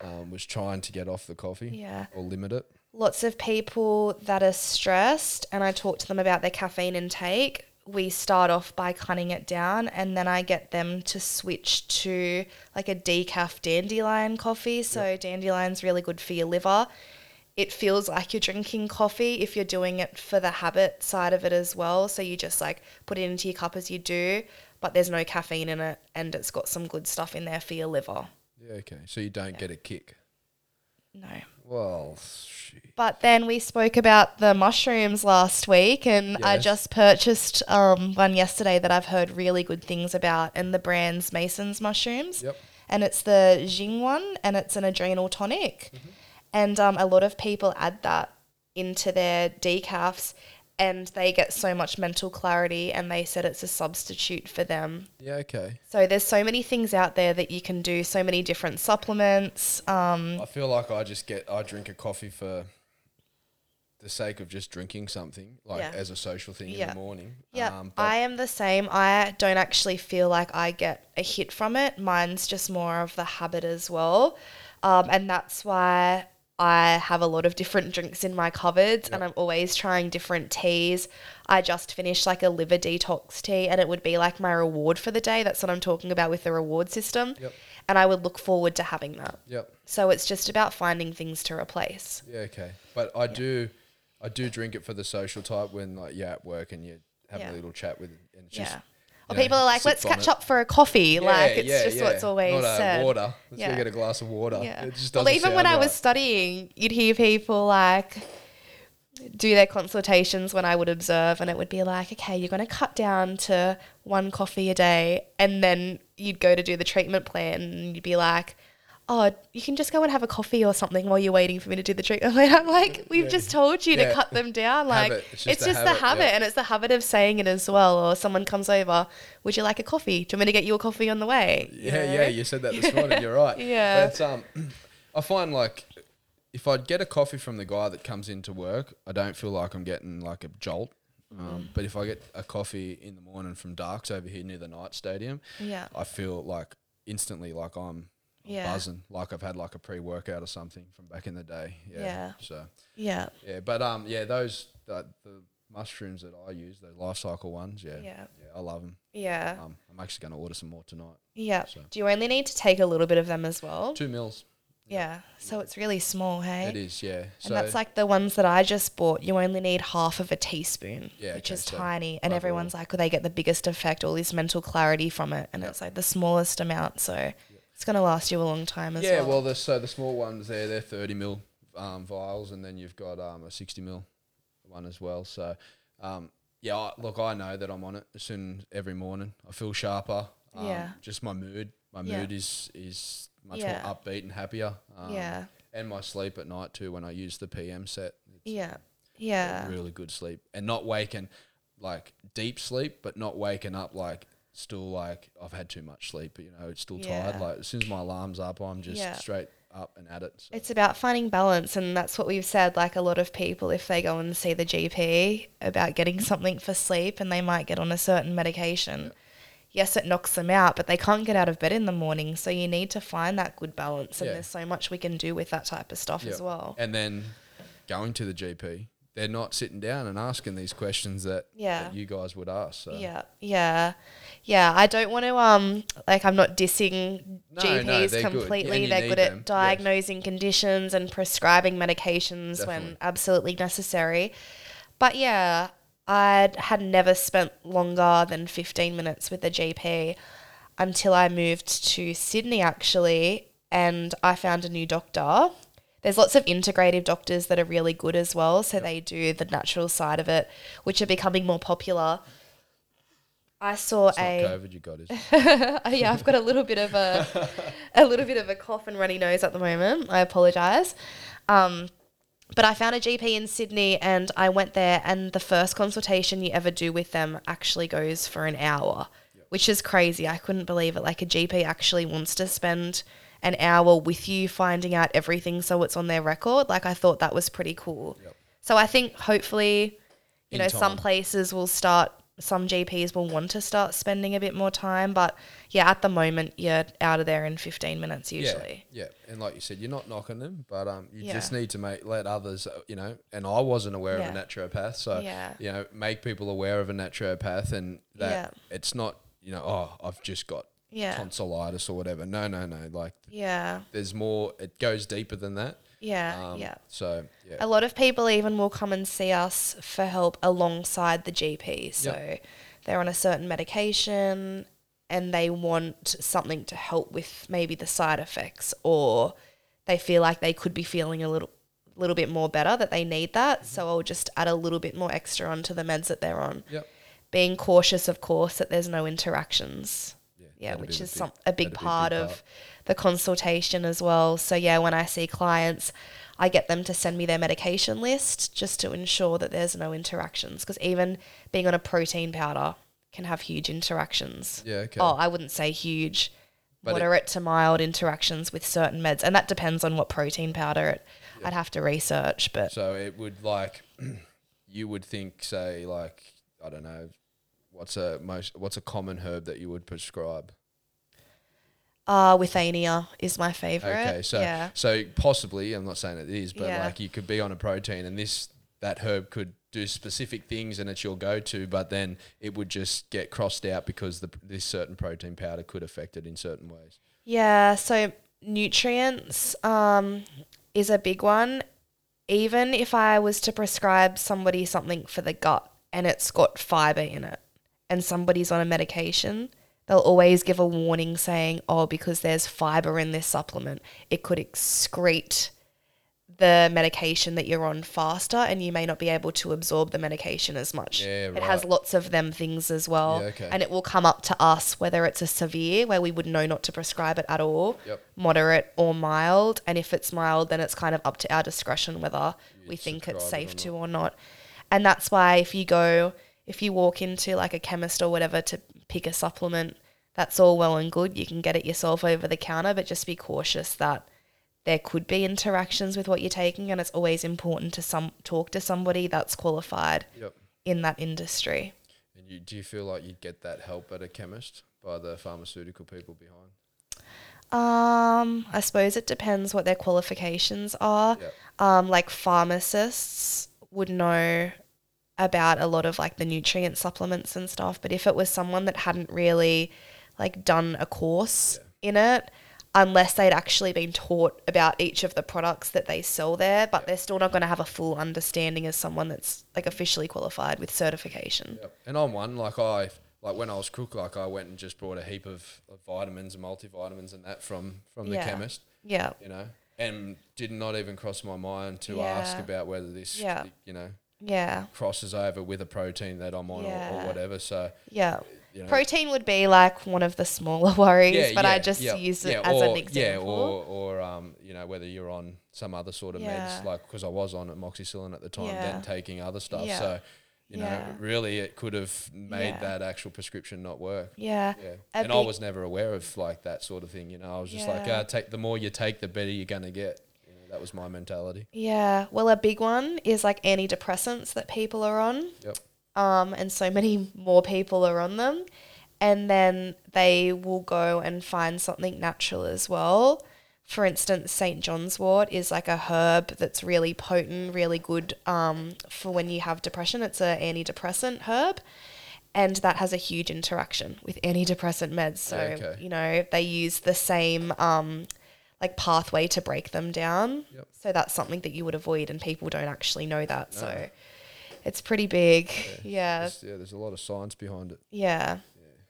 Um, was trying to get off the coffee. Yeah. Or limit it. lots of people that are stressed and I talk to them about their caffeine intake, we start off by cutting it down and then I get them to switch to like a decaf dandelion coffee. So dandelion's really good for your liver. It feels like you're drinking coffee if you're doing it for the habit side of it as well. So you just like put it into your cup as you do, but there's no caffeine in it and it's got some good stuff in there for your liver. Yeah. Okay. So you don't get a kick. No. Well, shoot. But then we spoke about the mushrooms last week, and I Yes. just purchased um, one yesterday that I've heard really good things about, and the brand's Mason's mushrooms. Yep. And it's the Jing one, and it's an adrenal tonic. And um, a lot of people add that into their decafs, and they get so much mental clarity, and they said it's a substitute for them. Yeah, okay. So there's so many things out there that you can do, so many different supplements. Um, I feel like I just get I drink a coffee for the sake of just drinking something, like Yeah. as a social thing in the morning. Yeah, Um, but I am the same. I don't actually feel like I get a hit from it. Mine's just more of the habit as well. Um, and that's why I have a lot of different drinks in my cupboards and I'm always trying different teas. I just finished like a liver detox tea and it would be like my reward for the day. That's what I'm talking about with the reward system. Yep. And I would look forward to having that. Yep. So it's just about finding things to replace. Yeah, okay. But I do, I do drink it for the social type when like you're at work and you have Yeah. a little chat with, and it's. Yeah. you Or know, people are like, let's catch it. up for a coffee. like, it's yeah, just yeah. what's always Not a said. water. Let's Yeah. go get a glass of water. Yeah. It just well, doesn't even when I was studying, you'd hear people like do their consultations when I would observe, and it would be like, okay, you're going to cut down to one coffee a day, and then you'd go to do the treatment plan, and you'd be like, oh, you can just go and have a coffee or something while you're waiting for me to do the treatment plan. *laughs* I'm like, we've just told you Yeah. to cut them down. Like, Habit. it's It's just, just a the habit, habit, yeah. and it's the habit of saying it as well. Or someone comes over, would you like a coffee? Do you want me to get you a coffee on the way? Yeah, yeah, you said that this morning. You're *laughs* right. Yeah. But um, *clears throat* I find like if I'd get a coffee from the guy that comes into work, I don't feel like I'm getting like a jolt. Mm. Um, but if I get a coffee in the morning from Darks over here near the Knight stadium, Yeah. I feel like instantly like I'm Yeah. buzzing, like I've had like a pre workout or something from back in the day. Yeah. Yeah. So Yeah. yeah, but um, yeah, those the, the mushrooms that I use, the life cycle ones, yeah, Yeah. yeah, I love them. Yeah. Um, I'm actually going to order some more tonight. Yeah. So- Do you only need to take a little bit of them as well? Two mils. Yeah. So it's really small, hey? It is, yeah. And that's like the ones that I just bought. You only need half of a teaspoon, Yeah, which okay, is so tiny. And everyone's like, well, they get the biggest effect, all this mental clarity from it. And it's like the smallest amount. So it's going to last you a long time as yeah, well. Yeah, well, the so the small ones there, they're thirty mil um, vials, and then you've got um, a sixty mil one as well. So, um, yeah, I, look, I know that I'm on it as soon every morning. I feel sharper. Um, Yeah. Just my mood, my Yeah. mood is is much Yeah. more upbeat and happier. Um, Yeah. And my sleep at night too when I use the PM set. It's yeah. Yeah. really good sleep and not waking like deep sleep, but not waking up like still like I've had too much sleep. But, you know, it's still tired. Like as soon as my alarm's up, I'm just Yeah. straight up and at it. So. It's about finding balance, and that's what we've said. Like a lot of people, if they go and see the GP about getting something for sleep and they might get on a certain medication, yes, it knocks them out, but they can't get out of bed in the morning. So you need to find that good balance, and Yeah. there's so much we can do with that type of stuff as well. And then going to the GP, they're not sitting down and asking these questions that, Yeah. that you guys would ask. So. Yeah, yeah, yeah. I don't want to um like I'm not dissing No, no, GPs good. completely. And They're good them, at diagnosing conditions and prescribing medications when absolutely necessary. But yeah, I had never spent longer than 15 minutes with a GP until I moved to Sydney actually, and I found a new doctor. There's lots of integrative doctors that are really good as well, so they do the natural side of it, which are becoming more popular. I saw It's a COVID you got, is? *laughs* Yeah, I've got a little bit of a a little bit of a cough and runny nose at the moment. I apologise. Um, but I found a GP in Sydney and I went there and the first consultation you ever do with them actually goes for an hour, which is crazy. I couldn't believe it. Like a GP actually wants to spend an hour with you finding out everything so it's on their record. Like I thought that was pretty cool. So I think hopefully, you In know, some places will start some GPs will want to start spending a bit more time, but yeah, at the moment you're out of there in 15 minutes usually. Yeah, yeah, and like you said, you're not knocking them, but um, you Yeah. just need to make let others, uh, you know. And I wasn't aware Yeah. of a naturopath, so Yeah. you know, make people aware of a naturopath, and that it's not, you know, oh, I've just got Yeah. tonsillitis or whatever. No, no, no. Like, Yeah. there's more. It goes deeper than that. Yeah. Um, yeah. So yeah, A lot of people even will come and see us for help alongside the GP. So they're on a certain medication and they want something to help with maybe the side effects or they feel like they could be feeling a little little bit more better that they need that. Mm-hmm. So I'll just add a little bit more extra onto the meds that they're on. Yep. Being cautious, of course, that there's no interactions. Yeah, which is some, a big that'd a big part of part. the consultation as well. So yeah, when I see clients, I get them to send me their medication list just to ensure that there's no interactions. Because even being on a protein powder can have huge interactions. Yeah, okay. Oh, I wouldn't say huge. But it- moderate to mild interactions with certain meds, and that depends on what protein powder. It, I'd have to research, but So it would like *clears throat* you would think, say, like I don't know, what's a most what's a common herb that you would prescribe? uh, withania is my favorite. Okay, so yeah, so possibly, I'm not saying it is, but Yeah. like you could be on a protein and this that herb could do specific things and it's your go-to, but then it would just get crossed out because the, this certain protein powder could affect it in certain ways. Yeah, so nutrients um, is a big one. Even if I was to prescribe somebody something for the gut and it's got fiber in it, and somebody's on a medication, they'll always give a warning saying, oh, because there's fiber in this supplement, it could excrete the medication that you're on faster and you may not be able to absorb the medication as much. Yeah, It has lots of them things as well. Yeah, okay. And it will come up to us whether it's a severe where we would know not to prescribe it at all, Yep. moderate or mild. And if it's mild, then it's kind of up to our discretion whether we think it's it safe or to or not. And that's why if you go, if you walk into like a chemist or whatever to pick a supplement, that's all well and good. You can get it yourself over the counter, but just be cautious that there could be interactions with what you're taking, and it's always important to some talk to somebody that's qualified Yep. in that industry. And you do you feel like you'd get that help at a chemist by the pharmaceutical people behind? Um, I suppose it depends what their qualifications are. Yep. Um, like pharmacists would know about a lot of like the nutrient supplements and stuff, but if it was someone that hadn't really like done a course in it, unless they'd actually been taught about each of the products that they sell there, but they're still not going to have a full understanding as someone that's like officially qualified with certification. Yep. And I'm one like I like when I was cook, like I went and just bought a heap of, of vitamins and multivitamins and that from from the Yeah. chemist. Yeah. You know, and did not even cross my mind to ask about whether this, Yeah. you know, Yeah. crosses over with a protein that I'm on or, or whatever. So Yeah. You know. Protein would be like one of the smaller *laughs* worries, but I just yeah, use it yeah, as or, an example. Yeah, or or um, you know, whether you're on some other sort of Yeah. meds, like because I was on amoxicillin at the time, Yeah. then taking other stuff. Yeah. So, you know, really, it could have made Yeah. that actual prescription not work. yeah. Yeah, and I was never aware of like that sort of thing. You know, I was just like, uh, take the more you take, the better you're gonna get. That was my mentality. Yeah. Well, a big one is like antidepressants that people are on. Yep. Um, and so many more people are on them. And then they will go and find something natural as well. For instance, St. John's wort is like a herb that's really potent, really good um, for when you have depression. It's an antidepressant herb. And that has a huge interaction with antidepressant meds. So, okay. you know, they use the same um, like pathway to break them down. Yep. So that's something that you would avoid, and people don't actually know that. So it's pretty big. *laughs* Yeah. There's, yeah, there's a lot of science behind it. Yeah.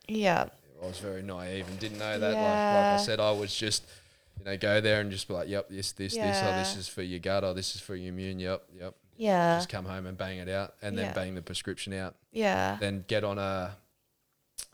Yeah. I was very naive and didn't know that. Like, like I said, I was just, you know, go there and just be like, yep, this, this, this, oh, this is for your gut, oh, this is for your immune, yep, yep. Yeah. Just come home and bang it out, and then Yeah. bang the prescription out. Yeah. Then get on a,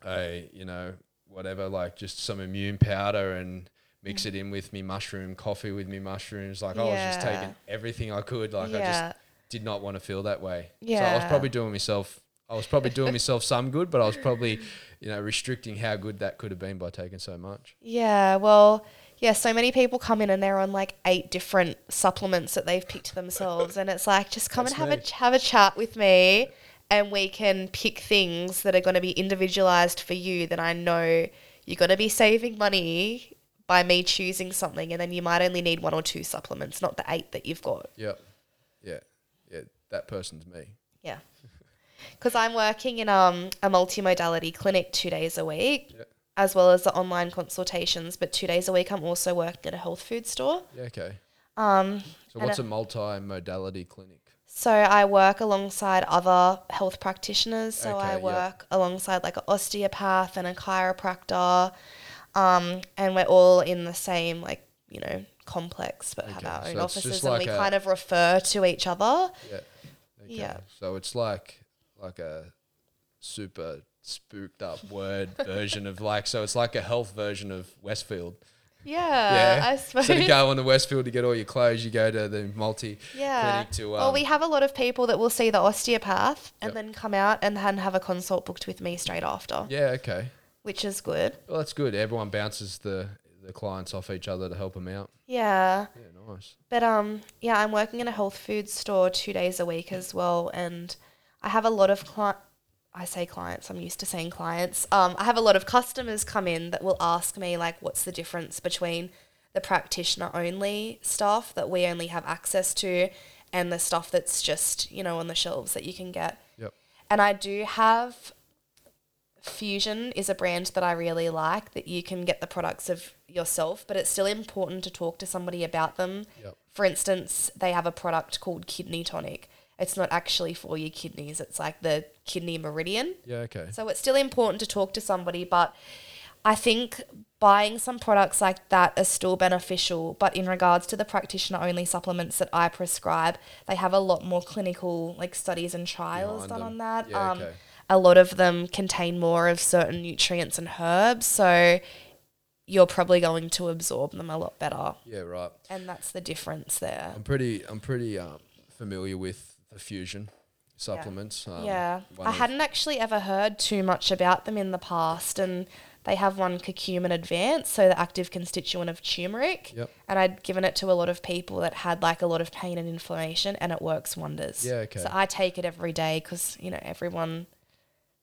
a you know, whatever, like just some immune powder and mix it in with me mushroom coffee with me mushrooms. Like I was just Yeah. taking everything I could. Like I just did not want to feel that way. So I was Yeah. probably doing myself. I was probably doing *laughs* myself some good, but I was probably, you know, restricting how good that could have been by taking so much. Yeah. Well, yeah, so many people come in and they're on like eight different supplements that they've picked themselves. And it's like, just come That's and have me. a, have a chat with me and we can pick things that are going to be individualized for you that I know you're going to be saving money by me choosing something. And then you might only need one or two supplements, not the eight that you've got. Yeah, Yeah. Yeah. That person's me. Yeah. *laughs* Because I'm working in um, a multimodality clinic two days a week, Yeah. as well as the online consultations. But two days a week, I'm also working at a health food store. Yeah. Okay. Um, So what's a multi-modality clinic? so I work alongside other health practitioners. So I Okay, yeah. work alongside like an osteopath and a chiropractor, um, and we're all in the same like you know complex, but have our own so it's offices, just and we kind of refer to each other. Yeah. Okay. Yeah. So it's like like a super spooked up word *laughs* version of like so it's like a health version of Westfield. Yeah, I suppose. So to go on the Westfield to get all your clothes, you go to the multi yeah. clinic to um, well, we have a lot of people that will see the osteopath and Yep. then come out and then have a consult booked with me straight after, Yeah, okay. Which is good. Well, that's good. Everyone bounces the the clients off each other to help them out. Yeah. Yeah, nice. But um, yeah, I'm working in a health food store two days a week as well, and I have a lot of cli- I say clients. I'm used to saying clients. Um, I have a lot of customers come in that will ask me like, what's the difference between the practitioner only stuff that we only have access to, and the stuff that's just you know on the shelves that you can get. Yep. And I do have Fusion is a brand that I really like that you can get the products of yourself, but it's still important to talk to somebody about them. Yep. For instance, they have a product called Kidney Tonic. It's not actually for your kidneys, it's like the kidney meridian. Yeah, okay. So it's still important to talk to somebody, but I think buying some products like that is still beneficial. But in regards to the practitioner only supplements that I prescribe, they have a lot more clinical like studies and trials Behind done them. on that. Yeah, um, okay. A lot of them contain more of certain nutrients and herbs, so you're probably going to absorb them a lot better. Yeah, right. And that's the difference there. I'm pretty I'm pretty um, familiar with the fusion supplements. Um, yeah. I hadn't actually ever heard too much about them in the past and they have one curcumin advanced, so the active constituent of turmeric. Yep. And I'd given it to a lot of people that had like a lot of pain and inflammation and it works wonders. Yeah, okay. So I take it every day because, you know, everyone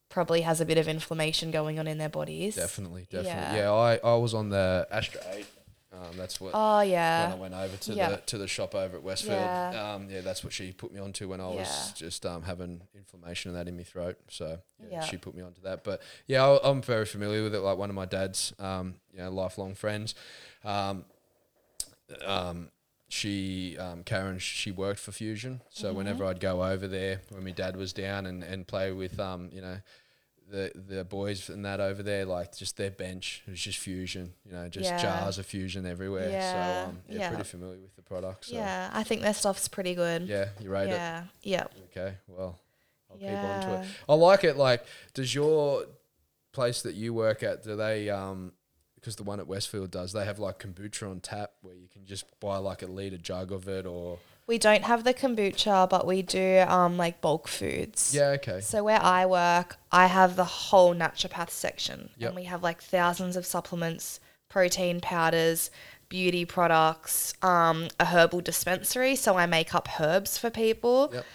probably has a bit of inflammation going on in their bodies. Definitely, definitely. Yeah. Yeah, I, I was on the Astra Eight. Um, that's what Oh yeah. when I went over to Yeah. the to the shop over at Westfield. Yeah. Um, yeah, that's what she put me onto when I was Yeah. just um, having inflammation and that in my throat. So yeah, Yeah. she put me onto that. But yeah, I, I'm very familiar with it. Like one of my dad's, um, you know, lifelong friends. Um, um, she um, Karen she worked for Fusion, so Mm-hmm. whenever I'd go over there when my dad was down and, and play with um you know the the boys and that over there like just their bench it was just Fusion you know just Yeah. jars of Fusion everywhere Yeah, so um yeah, yeah. pretty familiar with the products. so Yeah, I think their stuff's pretty good. yeah you rate it. Yeah. Yeah. okay well I'll keep on to it I like it like does your place that you work at do they um because the one at Westfield does they have like kombucha on tap where you can just buy like a liter jug of it or We don't have the kombucha, but we do um like bulk foods. yeah okay So where I work, I have the whole naturopath section, Yep. and we have like thousands of supplements, protein powders, beauty products, um, a herbal dispensary. So I make up herbs for people. Yep.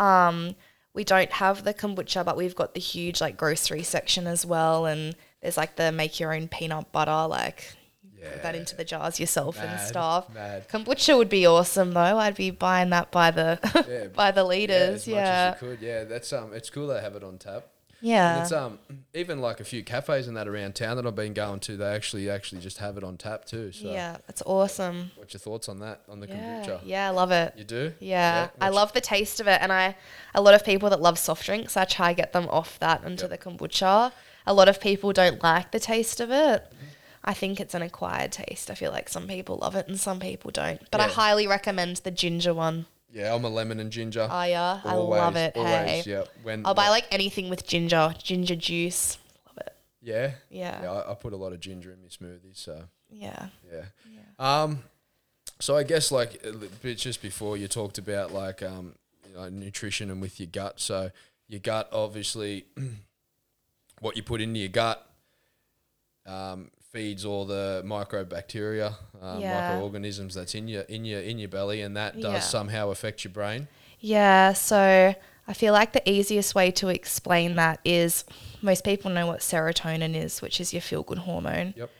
Um, we don't have the kombucha, but we've got the huge like grocery section as well, and there's like the make your own peanut butter, like put that into the jars yourself and stuff. mad. Kombucha would be awesome though. I'd be buying that by the Yeah, *laughs* by the Yeah, as Yeah, as you could. Yeah, that's um, it's cool they have it on tap. yeah. And it's um, even like a few cafes and that around town that I've been going to, they actually actually just have it on tap too. So, Yeah, that's awesome. what's your thoughts on that on the Yeah, kombucha? yeah, I love it. You do? Yeah, I love the taste of it, and I a lot of people that love soft drinks, I try to get them off that into Yep. the kombucha. A lot of people don't like the taste of it. I think it's an acquired taste. I feel like some people love it and some people don't. But I highly recommend the ginger one. Yeah, I'm a lemon and ginger. Oh yeah, I love it. Always, hey, yeah. When I'll buy like anything with ginger, ginger juice. Love it. yeah, Yeah. yeah. I, I put a lot of ginger in my smoothies, so Yeah. yeah. Um, so I guess like a just before you talked about like um, you know, nutrition and with your gut. So your gut, obviously, *clears throat* what you put into your gut um, feeds all the microbacteria, um, Yeah. microorganisms that's in your in your in your belly, and that does Yeah. somehow affect your brain. Yeah, so I feel like the easiest way to explain that is most people know what serotonin is, which is your feel good hormone. Yep.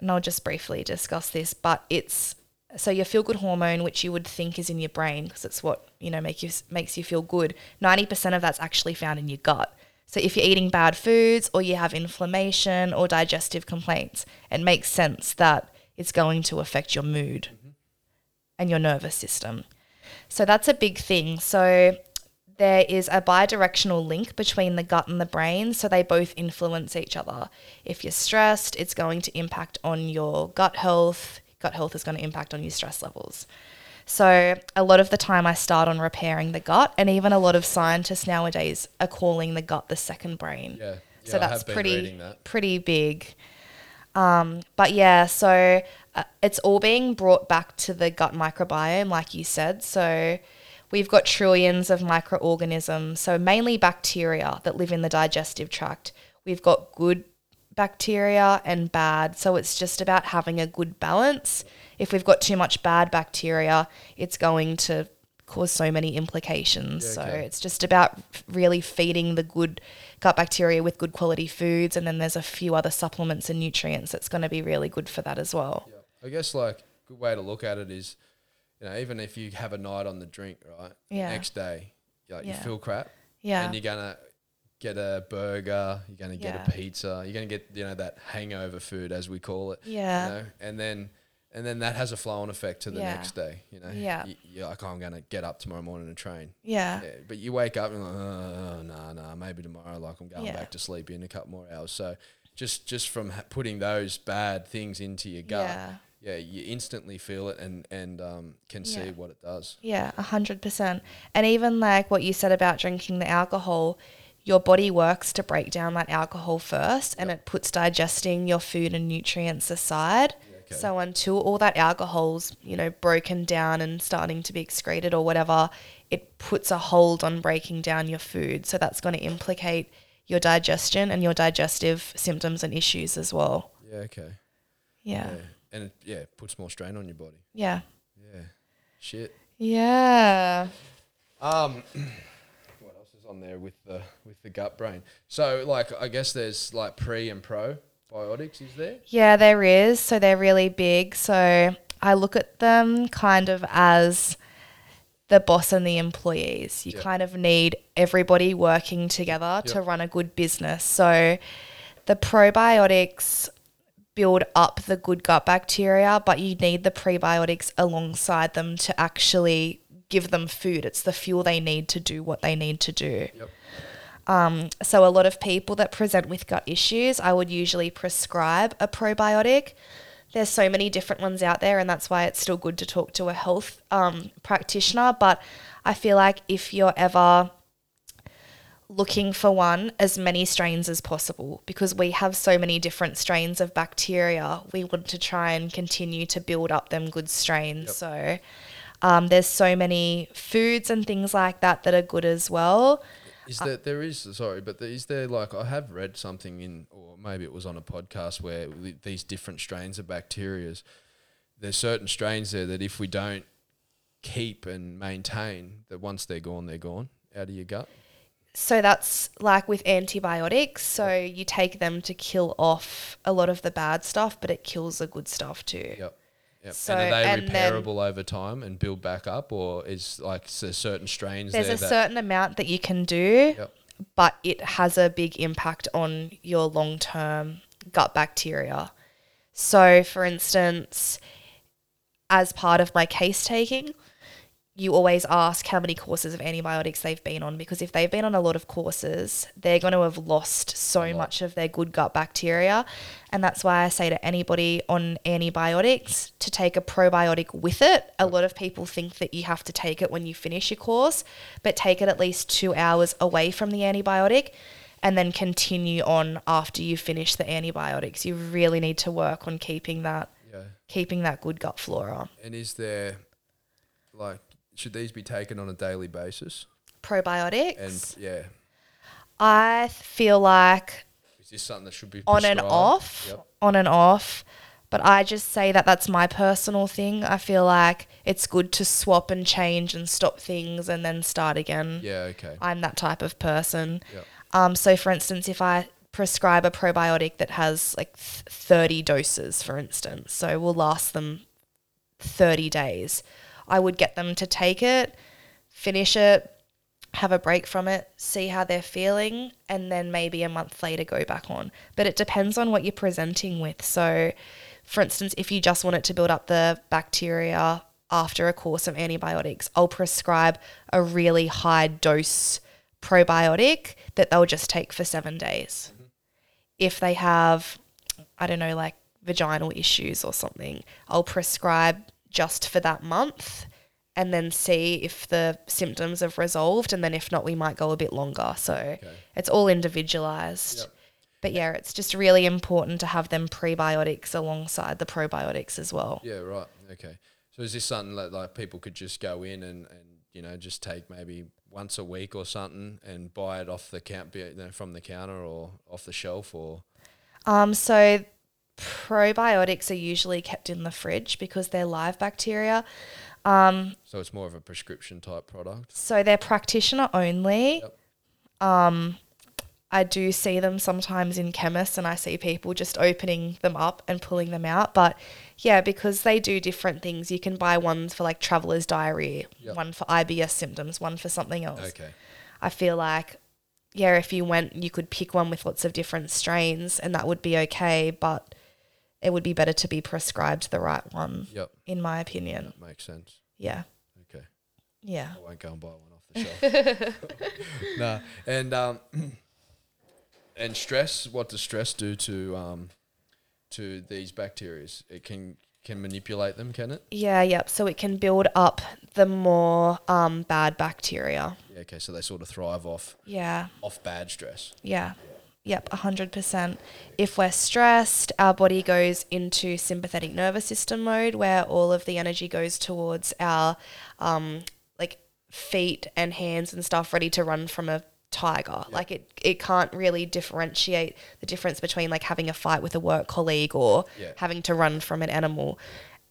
And I'll just briefly discuss this, but it's so your feel good hormone, which you would think is in your brain because it's what you know make you makes you feel good. Ninety percent of that's actually found in your gut. So if you're eating bad foods or you have inflammation or digestive complaints, it makes sense that it's going to affect your mood and your nervous system. So that's a big thing. So there is a bidirectional link between the gut and the brain, so they both influence each other. If you're stressed, it's going to impact on your gut health. gut health is going to impact on your stress levels. So, a lot of the time, I start on repairing the gut, and even a lot of scientists nowadays are calling the gut the second brain. Yeah. so Yeah, I that's pretty that. pretty big. Um, but yeah, so uh, it's all being brought back to the gut microbiome, like you said. So we've got trillions of microorganisms, so mainly bacteria that live in the digestive tract. We've got good bacteria and bad. So it's just about having a good balance. If we've got too much bad bacteria, it's going to cause so many implications. So okay. it's just about really feeding the good gut bacteria with good quality foods. And then there's a few other supplements and nutrients that's going to be really good for that as well. I guess like a good way to look at it is, you know, even if you have a night on the drink, right? Yeah. Next day, you like, you feel crap. Yeah. And you're gonna get a burger. You're gonna get Yeah. a pizza. You're gonna get you know that hangover food as we call it. Yeah. You know, and then. And then that has a flow on effect to the Yeah. next day, you know. Yeah. You, you're like, oh, I'm gonna get up tomorrow morning and train. Yeah. Yeah, but you wake up and like, oh, nah, nah, maybe tomorrow, like I'm going Yeah. back to sleep in a couple more hours. So just just from ha- putting those bad things into your gut, Yeah. yeah, you instantly feel it and and um, can see what it does. Yeah, a hundred percent. And even like what you said about drinking the alcohol, your body works to break down that alcohol first, and it puts digesting your food and nutrients aside. Okay. So until all that alcohol's you know broken down and starting to be excreted or whatever, it puts a hold on breaking down your food. So that's going to implicate your digestion and your digestive symptoms and issues as well. Yeah, okay. Yeah. Yeah, and it, yeah, it puts more strain on your body. Yeah. Yeah, shit. Yeah. Um, *clears throat* what else is on there with the with the gut brain? So like, I guess there's like pre and probiotics. Is there? Yeah, there is. So they're really big. So I look at them kind of as the boss and the employees. You Yeah. kind of need everybody working together to run a good business. So the probiotics build up the good gut bacteria, but you need the prebiotics alongside them to actually give them food. It's the fuel they need to do what they need to do. Yep. So, a lot of people that present with gut issues, I would usually prescribe a probiotic. There's so many different ones out there, and that's why it's still good to talk to a health um, practitioner. But I feel like if you're ever looking for one, as many strains as possible, because we have so many different strains of bacteria, we want to try and continue to build up them good strains. So, um, there's so many foods and things like that that are good as well. Is uh, there there is sorry, but is there like I have read something in, or maybe it was on a podcast where these different strains of bacterias, there's certain strains there that if we don't keep and maintain, that once they're gone, they're gone out of your gut. So that's like with antibiotics. So you take them to kill off a lot of the bad stuff, but it kills the good stuff too. Yep. Yep. So- and are they and repairable over time and build back up, or is like certain strains There's there a certain amount that you can do, Yep. but it has a big impact on your long term gut bacteria. So, for instance, as part of my case taking, you always ask how many courses of antibiotics they've been on because if they've been on a lot of courses, they're going to have lost so much of their good gut bacteria. And that's why I say to anybody on antibiotics to take a probiotic with it. A lot of people think that you have to take it when you finish your course, but take it at least two hours away from the antibiotic and then continue on after you finish the antibiotics. You really need to work on keeping that yeah. keeping that good gut flora. And is there like should these be taken on a daily basis? Probiotics. And yeah, I feel like is this something that should be on and off, Yep. on and off. But I just say that that's my personal thing. I feel like it's good to swap and change and stop things and then start again. Yeah. Okay. I'm that type of person. Yep. Um, so, for instance, if I prescribe a probiotic that has like th- 30 doses, for instance, so will last them 30 days, I would get them to take it, finish it, have a break from it, see how they're feeling, and then maybe a month later go back on. But it depends on what you're presenting with. So, for instance, if you just want it to build up the bacteria after a course of antibiotics, I'll prescribe a really high dose probiotic that they'll just take for seven days. Mm-hmm. If they have, I don't know, like vaginal issues or something, I'll prescribe just for that month and then see if the symptoms have resolved. And then if not, we might go a bit longer. So it's all individualized. Yep. But yeah, it's just really important to have them prebiotics alongside the probiotics as well. Yeah, right. Okay. So is this something that like people could just go in and, and you know just take maybe once a week or something and buy it off the count, you know, from the counter or off the shelf or Um, so probiotics are usually kept in the fridge because they're live bacteria. so it's more of a prescription type product. So they're practitioner only. Yep. Um, I do see them sometimes in chemists, and I see people just opening them up and pulling them out. But yeah, because they do different things, you can buy ones for like traveler's diarrhea, Yep. one for IBS symptoms, one for something else. Okay. I feel like, yeah, if you went, you could pick one with lots of different strains, and that would be okay. But it would be better to be prescribed the right one, Yep. in my opinion. That makes sense. Yeah, Okay. yeah. I won't go and buy one off the shelf. *laughs* no. And um *clears throat* and stress, what does stress do to um to these bacteria? It can can manipulate them, can it? Yeah, yep. So it can build up the more um, bad bacteria. Yeah, okay, so they sort of thrive off Yeah, off bad stress. yeah. Yep, 100%. If we're stressed, our body goes into sympathetic nervous system mode where all of the energy goes towards our um, like feet and hands and stuff ready to run from a tiger. Like it, it can't really differentiate the difference between like having a fight with a work colleague or Yeah. having to run from an animal.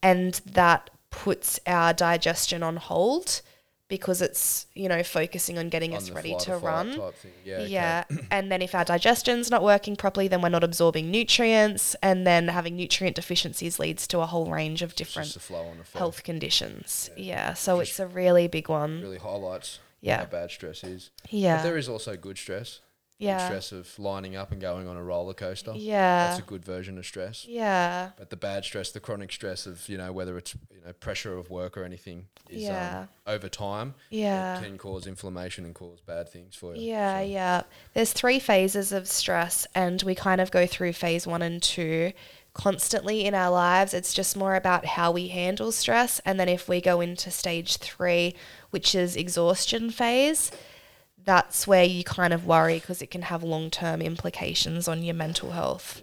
And that puts our digestion on hold because it's, you know, focusing on getting On us ready to run. thing. Yeah, okay. And then if our digestion's not working properly, then we're not absorbing nutrients. And then having nutrient deficiencies leads to a whole range of different flow on health conditions. Yeah. So it's a really big one. really highlights Yeah. how bad stress is. Yeah. But there is also good stress. Yeah. stress of lining up and going on a roller coaster. Yeah. That's a good version of stress. Yeah. But the bad stress, the chronic stress of, you know, whether it's, you know, pressure of work or anything is Yeah. um, over time Yeah. it can cause inflammation and cause bad things for you. Yeah, So, yeah. There's three phases of stress, and we kind of go through phase one and two constantly in our lives. It's just more about how we handle stress. And then if we go into stage three, which is exhaustion phase, that's where you kind of worry because it can have long term implications on your mental health.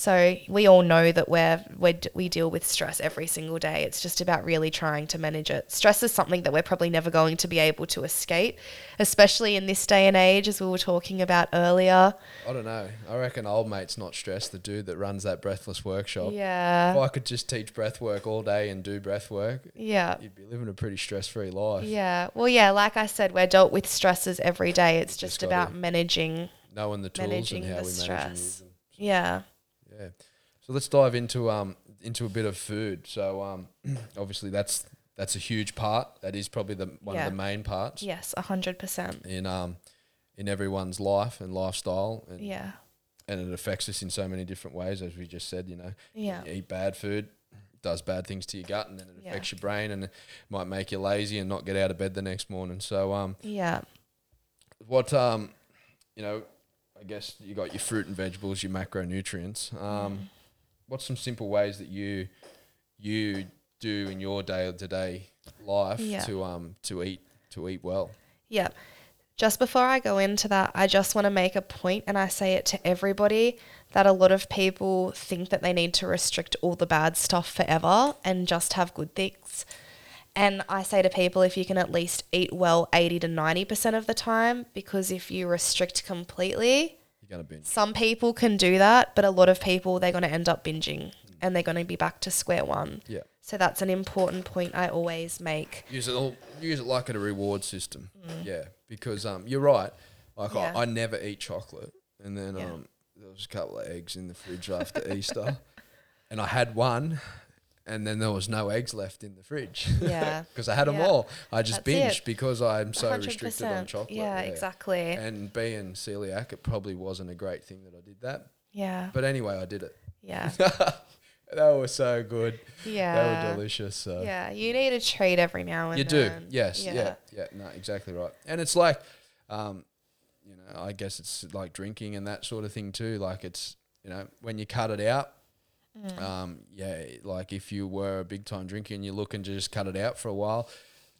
So we all know that we're, we're we deal with stress every single day. It's just about really trying to manage it. Stress is something that we're probably never going to be able to escape, especially in this day and age, as we were talking about earlier. I don't know. I reckon old mate's not stressed, the dude that runs that breathless workshop. Yeah. If I could just teach breath work all day and do breath work, yeah, you'd be living a pretty stress free life. yeah. Well, yeah, like I said, we're dealt with stresses every day. It's just just about managing. Knowing the tools and how we manage stress. them. Yeah, Yeah. So let's dive into um into a bit of food. So um *clears throat* obviously that's that's a huge part. That is probably the one Yeah. of the main parts yes, a hundred percent. in um in everyone's life and lifestyle and Yeah, and it affects us in so many different ways as we just said, you know. yeah, You eat bad food, does bad things to your gut and then it Yeah. affects your brain and it might make you lazy and not get out of bed the next morning. So um yeah, what um you know, I guess you got your fruit and vegetables, your macronutrients. Mm. Um what's some simple ways that you you do in your day to day life Yeah. to um to eat to eat well? Yeah. Just before I go into that, I just want to make a point and I say it to everybody that a lot of people think that they need to restrict all the bad stuff forever and just have good things. And I say to people if you can at least eat well 80 to 90% of the time, because if you restrict completely, You're gonna binge. some people can do that, but a lot of people, they're going to end up binging and they're going to be back to square one. Yeah. So that's an important point I always make. Use it all use it like a reward system. Yeah. Because um you're right. Like Mm. Yeah. I, I never eat chocolate. And then Yeah. um there was a couple of eggs in the fridge after Easter. *laughs* And I had one and then there was no eggs left in the fridge. Yeah. *laughs* Because I had them all. I just That's binged it. because I'm so restricted on chocolate. Yeah, exactly. And being celiac, it probably wasn't a great thing that I did that. Yeah. But anyway, I did it. Yeah. *laughs* That was so good. Yeah. They were delicious. So. Yeah. You need a treat every now and then. You do, yes, yeah. yeah, no, exactly right. And it's like, um, you know, I guess it's like drinking and that sort of thing too. Like it's, you know, when you cut it out, Um, yeah, like if you were a big time drinker and you're looking to just cut it out for a while,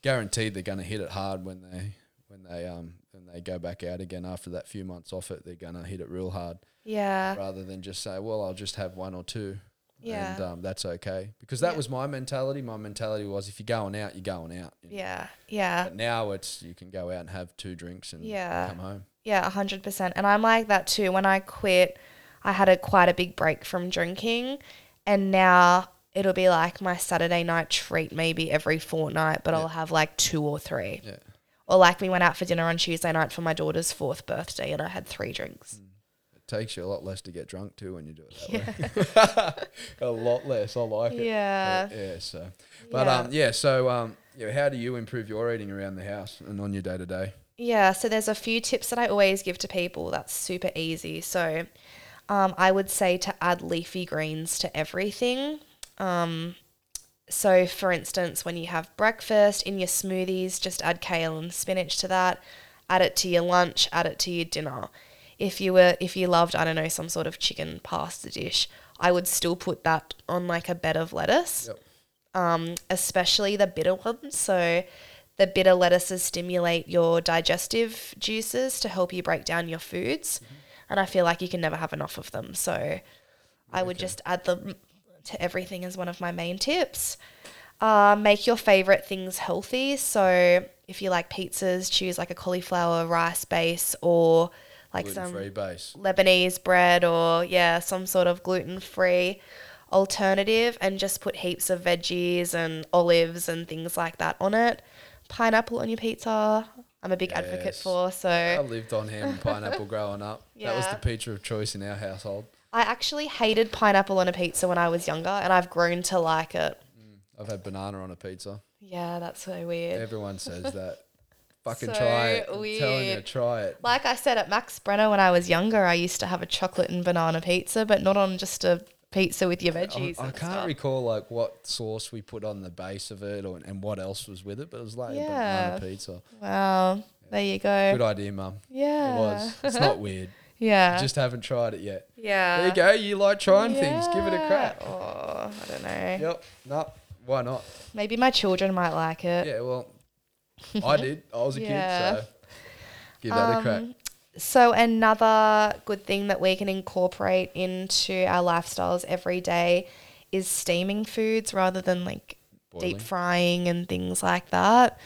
guaranteed they're going to hit it hard when they when they um when they go back out again after that few months off it. They're going to hit it real hard Yeah. rather than just say, well, I'll just have one or two. Yeah. And um, that's okay because that Yeah. was my mentality. My mentality was if you're going out, you're going out. you know. Yeah. Yeah. But now it's you can go out and have two drinks and Yeah. come home. Yeah, a hundred percent. And I'm like that too. When I quit, I had a quite a big break from drinking, and now it'll be like my Saturday night treat maybe every fortnight, but I'll have like two or three. Yeah. Or like we went out for dinner on Tuesday night for my daughter's fourth birthday, and I had three drinks. It takes you a lot less to get drunk too when you do it that way. *laughs* a lot less. I like it. Yeah. Yeah. So, but Yeah. um, yeah. So um, yeah. How do you improve your eating around the house and on your day to day? Yeah, so there's a few tips that I always give to people that's super easy. So um, I would say to add leafy greens to everything. Um, so, for instance, when you have breakfast in your smoothies, just add kale and spinach to that. Add it to your lunch. Add it to your dinner. If you were, if you loved, I don't know, some sort of chicken pasta dish, I would still put that on like a bed of lettuce Yep. um, especially the bitter ones. So the bitter lettuces stimulate your digestive juices to help you break down your foods. And I feel like you can never have enough of them. So I would just add them to everything as one of my main tips. Uh, make your favorite things healthy. So if you like pizzas, choose like a cauliflower rice base or like Gluten some base. Lebanese bread or yeah, some sort of gluten free alternative and just put heaps of veggies and olives and things like that on it. Pineapple on your pizza. I'm a big advocate for. So I lived on ham and pineapple *laughs* growing up. Yeah. That was the pizza of choice in our household. I actually hated pineapple on a pizza when I was younger and I've grown to like it. Mm, I've had banana on a pizza. Yeah, that's so weird. Everyone says *laughs* that. Fucking So try it. I'm telling you, try it. Like I said at Max Brenner when I was younger, I used to have a chocolate and banana pizza, but not on just a pizza with your I, veggies. I and can't stuff. recall like what sauce we put on the base of it or and what else was with it, but it was like a Yeah. banana pizza. Wow. There you go. Good idea, mum. Yeah. It was. It's not weird. *laughs* Yeah. Just haven't tried it yet. yeah. There you go. You like trying things. Give it a crack. Oh, I don't know. Yep. No. Why not? Maybe my children might like it. Yeah. Well, *laughs* I did. I was a Yeah. kid, so give that a crack. Um, So another good thing that we can incorporate into our lifestyles every day is steaming foods rather than like Boiling. deep frying and things like that.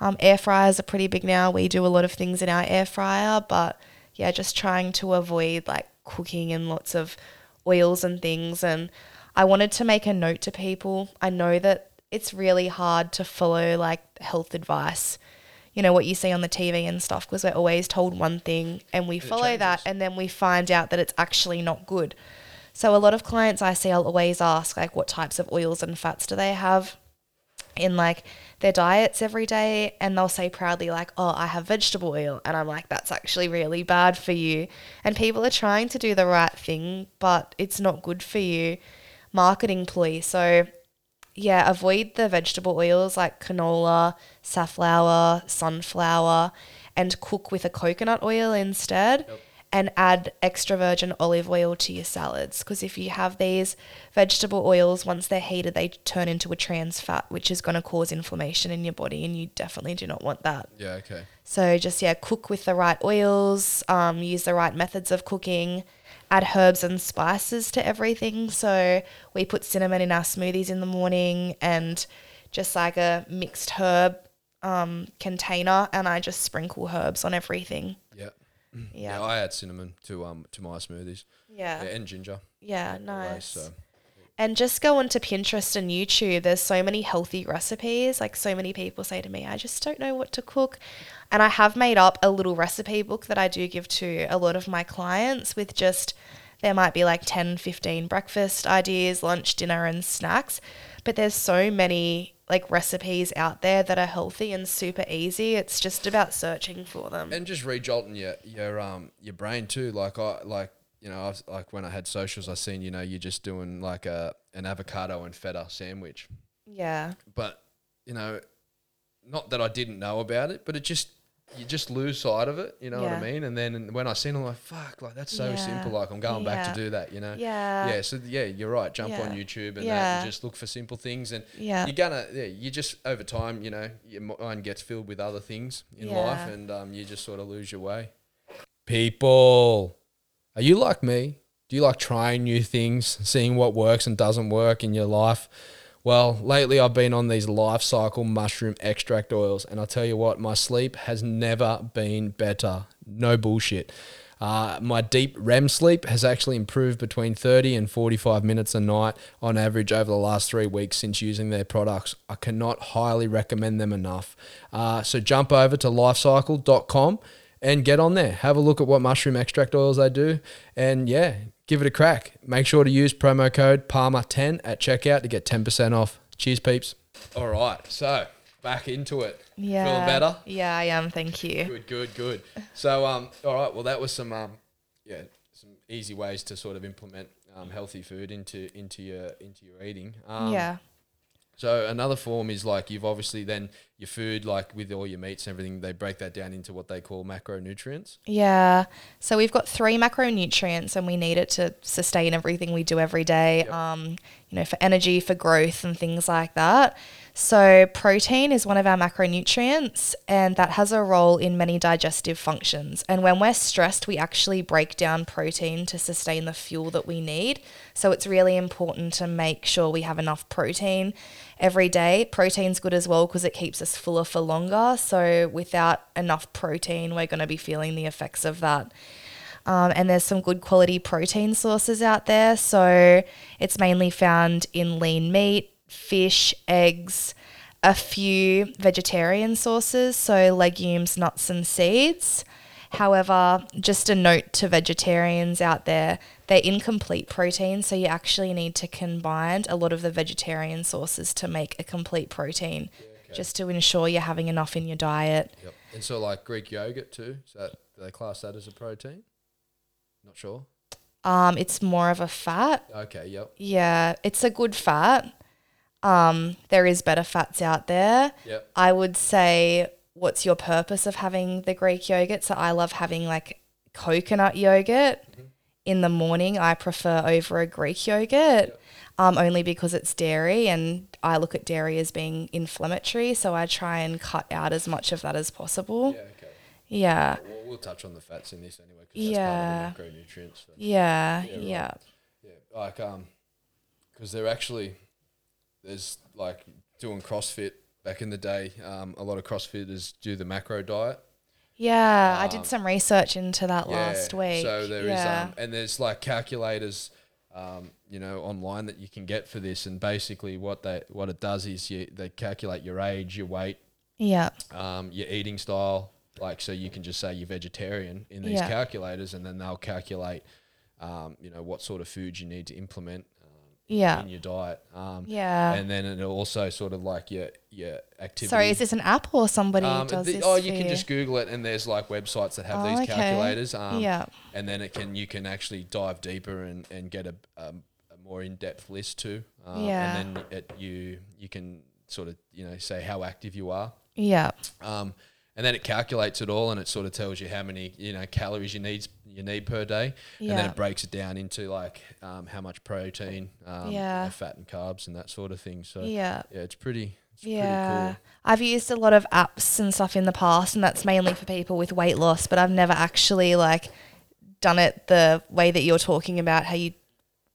Um, air fryers are pretty big now. We do a lot of things in our air fryer, but yeah, just trying to avoid like cooking in lots of oils and things. And I wanted to make a note to people. I know that it's really hard to follow like health advice you know what you see on the TV and stuff because we're always told one thing and we follow that and then we find out that it's actually not good. So a lot of clients I see I'll always ask like what types of oils and fats do they have in like their diets every day? And they'll say proudly like oh I have vegetable oil. And I'm like that's actually really bad for you. And people are trying to do the right thing but it's not good for you. Marketing ploy so yeah, avoid the vegetable oils like canola, safflower, sunflower, and cook with a coconut oil instead. And add extra virgin olive oil to your salads because if you have these vegetable oils, once they're heated, they turn into a trans fat, which is going to cause inflammation in your body, and you definitely do not want that. Yeah. Okay. So just yeah, cook with the right oils, um, use the right methods of cooking, add herbs and spices to everything. So we put cinnamon in our smoothies in the morning and just like a mixed herb um, container, and I just sprinkle herbs on everything. Yeah. *clears throat* Yeah, I add cinnamon to um to my smoothies. yeah, Yeah, and ginger. yeah, always, nice. So And just go onto Pinterest and YouTube. There's so many healthy recipes. Like so many people say to me, I just don't know what to cook. And I have made up a little recipe book that I do give to a lot of my clients with just there might be like 10, 15 breakfast ideas, lunch, dinner and snacks. But there's so many like recipes out there that are healthy and super easy. It's just about searching for them. and just rejolting your your um your brain too. Like I like you know was, like when I had socials, I seen you know you're just doing like a an avocado and feta sandwich, yeah. but you know, not that I didn't know about it, but it just you just lose sight of it. You know what I mean? And then when I seen, it, I'm like, fuck, like that's so Yeah. simple. Like I'm going back to do that. You know? Yeah. Yeah. So yeah, you're right. Jump on YouTube and and just look for simple things, and Yeah. you're gonna, yeah, you just over time, you know, your mind gets filled with other things in life, and um, you just sort of lose your way. People, are you like me? Do you like trying new things, seeing what works and doesn't work in your life? Well, lately I've been on these Lifecykel mushroom extract oils, and I'll tell you what, my sleep has never been better. No bullshit. Uh, my deep REM sleep has actually improved between 30 and 45 minutes a night on average over the last three weeks since using their products. I cannot highly recommend them enough. Uh, so jump over to lifecykel.com and get on there. Have a look at what mushroom extract oils they do, and yeah, give it a crack. Make sure to use promo code Palmer10 at checkout to get 10% off. Cheers, peeps. All right, so back into it. Yeah. Feeling better? Yeah, I am. Thank you. Good, good, good. So, um, all right. Well, that was some, um, yeah, some easy ways to sort of implement um, healthy food into into your into your eating. Um, yeah. So another form is like you've obviously then your food, like with all your meats and everything, they break that down into what they call macronutrients. Yeah. So we've got three macronutrients and we need it to sustain everything we do every day. Um, you know, for energy, for growth and things like that. So protein is one of our macronutrients and that has a role in many digestive functions. And when we're stressed, we actually break down protein to sustain the fuel that we need. So it's really important to make sure we have enough protein every day. Protein's good as well because it keeps us fuller for longer. So without enough protein, we're going to be feeling the effects of that. Um, and there's some good quality protein sources out there. So it's mainly found in lean meat, fish, eggs, a few vegetarian sources, so legumes, nuts, and seeds. However, just a note to vegetarians out there, they're incomplete protein, so you actually need to combine a lot of the vegetarian sources to make a complete protein, just to ensure you're having enough in your diet. Yep. And so like Greek yogurt too. So that, do they class that as a protein? Not sure. Um, it's more of a fat. Okay. Yep. Yeah, it's a good fat. Um, there is better fats out there. Yep. I would say, what's your purpose of having the Greek yogurt? So I love having like coconut yogurt in the morning. I prefer over a Greek yogurt, um, only because it's dairy, and I look at dairy as being inflammatory. So I try and cut out as much of that as possible. Yeah. Okay. Yeah, We'll, touch on the fats in this anyway because Yeah. that's part of the macronutrients. So. yeah, right. yeah, Yeah, like um, because they're actually there's like doing CrossFit back in the day. Um, a lot of CrossFitters do the macro diet. yeah. I did some research into that last Um, week. So there is yeah. um, and there's like calculators, um, you know, online that you can get for this. And basically, what they what it does is you they calculate your age, your weight, yeah. um, your eating style. Like, so you can just say you're vegetarian in these Yeah. calculators, and then they'll calculate, um, you know, what sort of foods you need to implement um, Yeah. in your diet. Um, Yeah. And then it'll also sort of like your your activity. Sorry, is this an app or somebody Um, does the- this? oh, you can just Google it, and there's like websites that have Oh, these okay. calculators. Um, Yeah. And then it can you can actually dive deeper and, and get a, um, a more in depth list too. Um, Yeah. And then it, you you can sort of you know say how active you are. Yeah. Um, and then it calculates it all, and it sort of tells you how many you know calories you need you need per day, and then it breaks it down into like um, how much protein, um, you know, Yeah. fat and carbs, and that sort of thing. So Yeah. yeah, it's pretty. It's Yeah. pretty I've used a lot of apps and stuff in the past and that's mainly for people with weight loss, but I've never actually like done it the way that you're talking about how you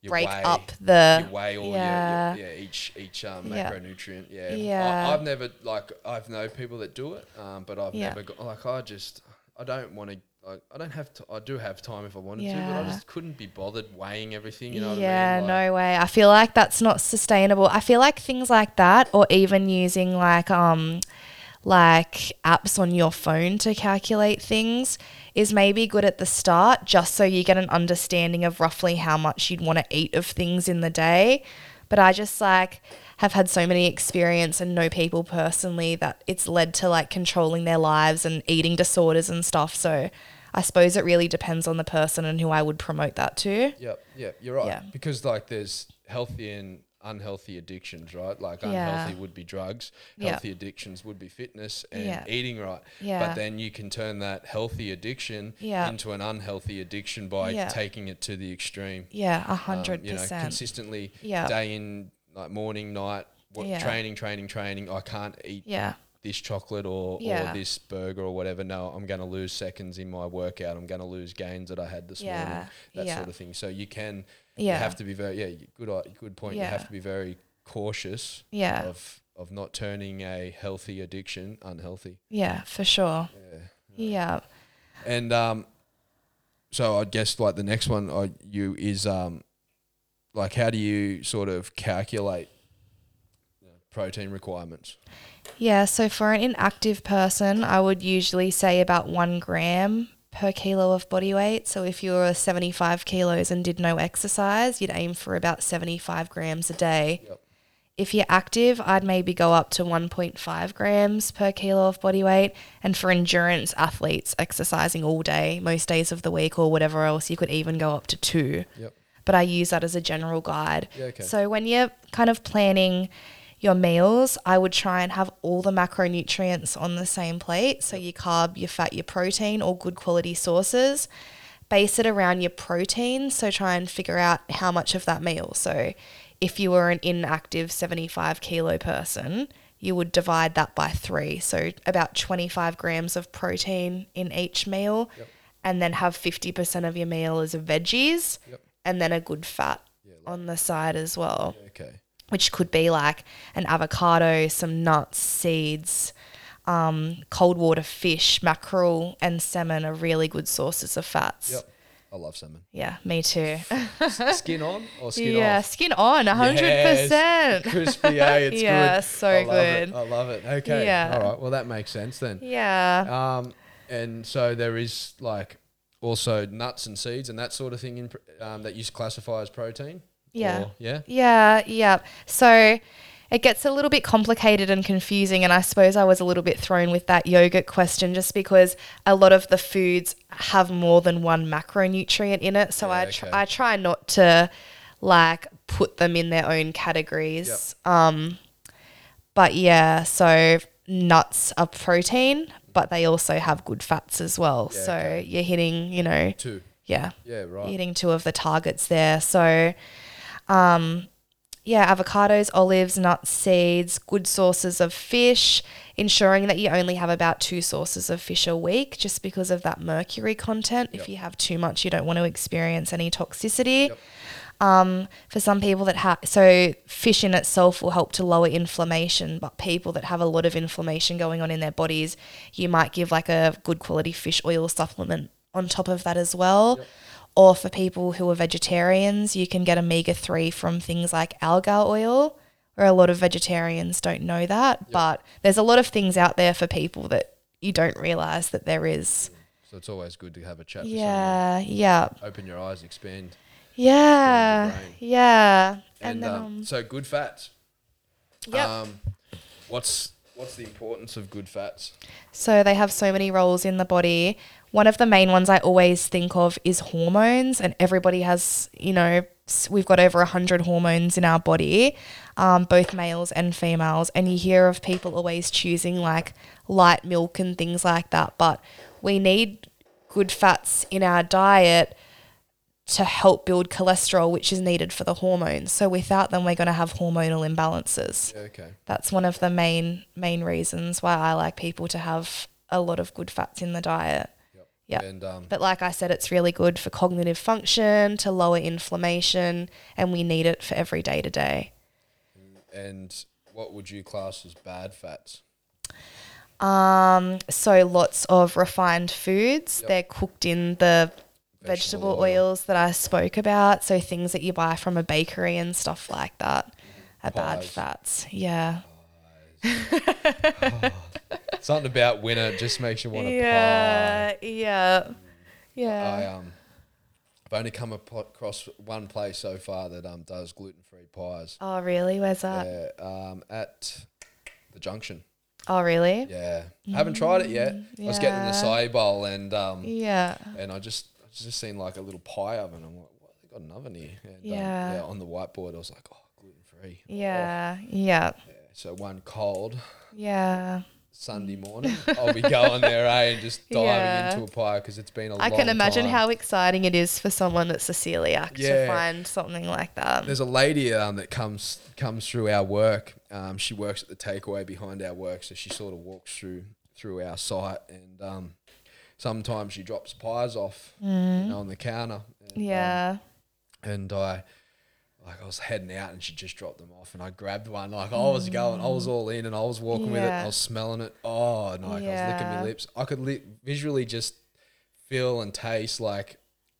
break up the whey or yeah. your, your, yeah each each um, Yeah. macronutrient. Yeah, Yeah. I, I've never like I've know people that do it, um, but I've Yeah. never got like I just I don't want to. I, I don't have to. I do have time if I wanted to, but I just couldn't be bothered weighing everything. You know yeah, what I mean? Like, no way. I feel like that's not sustainable. I feel like things like that or even using like um like apps on your phone to calculate things is maybe good at the start just so you get an understanding of roughly how much you'd want to eat of things in the day. But I just like have had so many experience and know people personally that it's led to like controlling their lives and eating disorders and stuff. So I suppose it really depends on the person and who I would promote that to. Yep, yep, you're right. Yeah. Because like there's healthy and unhealthy addictions, right? Like Yeah. unhealthy would be drugs, healthy addictions would be fitness and Yeah. eating right. Yeah. But then you can turn that healthy addiction Yeah. into an unhealthy addiction by taking it to the extreme. Yeah, a Um, hundred you know, percent. consistently Yeah. day in, like morning, night, what, training, training, training. I can't eat Yeah, this chocolate or, Yeah. or this burger or whatever. No, I'm going to lose seconds in my workout. I'm going to lose gains that I had this morning. That yeah. sort of thing. So you can, Yeah. you have to be very, yeah, good, good point. You have to be very cautious Yeah. of, of not turning a healthy addiction unhealthy. yeah, for sure. Yeah, And um, so I guess like the next one I you is um, like how do you sort of calculate protein requirements? Yeah. So for an inactive person, I would usually say about one gram per kilo of body weight. So if you were 75 kilos and did no exercise, you'd aim for about 75 grams a day. Yep. If you're active, I'd maybe go up to 1.5 grams per kilo of body weight. And for endurance athletes exercising all day, most days of the week, or whatever else, you could even go up to two. Yep. But I use that as a general guide. Yeah, okay. So when you're kind of planning your meals, I would try and have all the macronutrients on the same plate. So your carb, your fat, your protein, all good quality sources. Base it around your protein. So try and figure out how much of that meal. So if you were an inactive 75 kilo person, you would divide that by three. So about 25 grams of protein in each meal. And then have 50% of your meal as veggies and then a good fat on the side as well Okay. Which could be like an avocado, some nuts, seeds, um, cold water fish, mackerel, and salmon are really good sources of fats. Yep. I love salmon. Yeah, me too. Skin on or skin *laughs* yeah, off? skin on, hundred Yes. percent. *laughs* Crispy, eh? It's *laughs* Yeah, good. so I good. It. I love it. Okay. Yeah. All right. Well, that makes sense then. Yeah, Um, and so there is like also nuts and seeds and that sort of thing in um, that you classify as protein. Yeah. Or- yeah. yeah, yeah. So it gets a little bit complicated and confusing, and I suppose I was a little bit thrown with that yogurt question just because a lot of the foods have more than one macronutrient in it. So Yeah, I tr- okay. I try not to like put them in their own categories. Um, but yeah, so nuts are protein, but they also have good fats as well. Yeah, so okay. you're hitting, you know, Two. yeah, Yeah. Right. eating two of the targets there. So, um, yeah, avocados, olives, nuts, seeds, good sources of fish, ensuring that you only have about two sources of fish a week just because of that mercury content. If you have too much, you don't want to experience any toxicity. Yep. Um, for some people that have, so fish in itself will help to lower inflammation, but people that have a lot of inflammation going on in their bodies, you might give like a good quality fish oil supplement on top of that as well. Or for people who are vegetarians, you can get omega 3 from things like alga oil, where a lot of vegetarians don't know that. But there's a lot of things out there for people that you don't realize that there is. So it's always good to have a chat. Yeah, yeah, Open your eyes, expand. yeah, brain. yeah. And, And, then, um, um, so good fats. yep. Um, what's what's the importance of good fats? So they have so many roles in the body. One of the main ones I always think of is hormones, and everybody has, you know, we've got over 100 hormones in our body, um, both males and females. And you hear of people always choosing like light milk and things like that. But we need good fats in our diet to help build cholesterol, which is needed for the hormones. So without them, we're going to have hormonal imbalances Okay. that's one of the main main reasons why I like people to have a lot of good fats in the diet. Yeah. And um, But like I said, it's really good for cognitive function, to lower inflammation, and we need it for every day to day. and what would you class as bad fats? Um, so lots of refined foods. Yep. They're cooked in the Vegetable vegetable, oil. oils that I spoke about. So things that you buy from a bakery and stuff like that are bad fats. Yeah. *laughs* Something about winter just makes you want to Yeah. Yeah. pie. Yeah. I um, I've only come across one place so far that um does gluten free pies. Oh, really? Where's that? Yeah, um, at the junction. Oh, really? Yeah, I haven't tried it yet. Yeah. I was getting an yeah. acai bowl and um, Yeah. and I just I just seen like a little pie oven. I'm like, what? They got an oven here. And, um, Yeah. yeah. On the whiteboard, I was like, oh, gluten free. three. Yeah. Yeah. So one cold Yeah. Sunday morning, I'll be going there, eh, and just *laughs* diving Yeah. into a pie because it's been a I long I can imagine time. how exciting it is for someone that's a celiac to find something like that. There's a lady um, that comes comes through our work. Um, she works at the takeaway behind our work, so she sort of walks through through our site, and um, sometimes she drops pies off you know, on the counter. And, um, Mm. yeah. and I like I was heading out, and she just dropped them off, and I grabbed one. Like I was going, I was all in, and I was walking with it. Yeah. I was smelling it. Oh, and like I was licking Yeah. my lips. I could li- visually just feel and taste like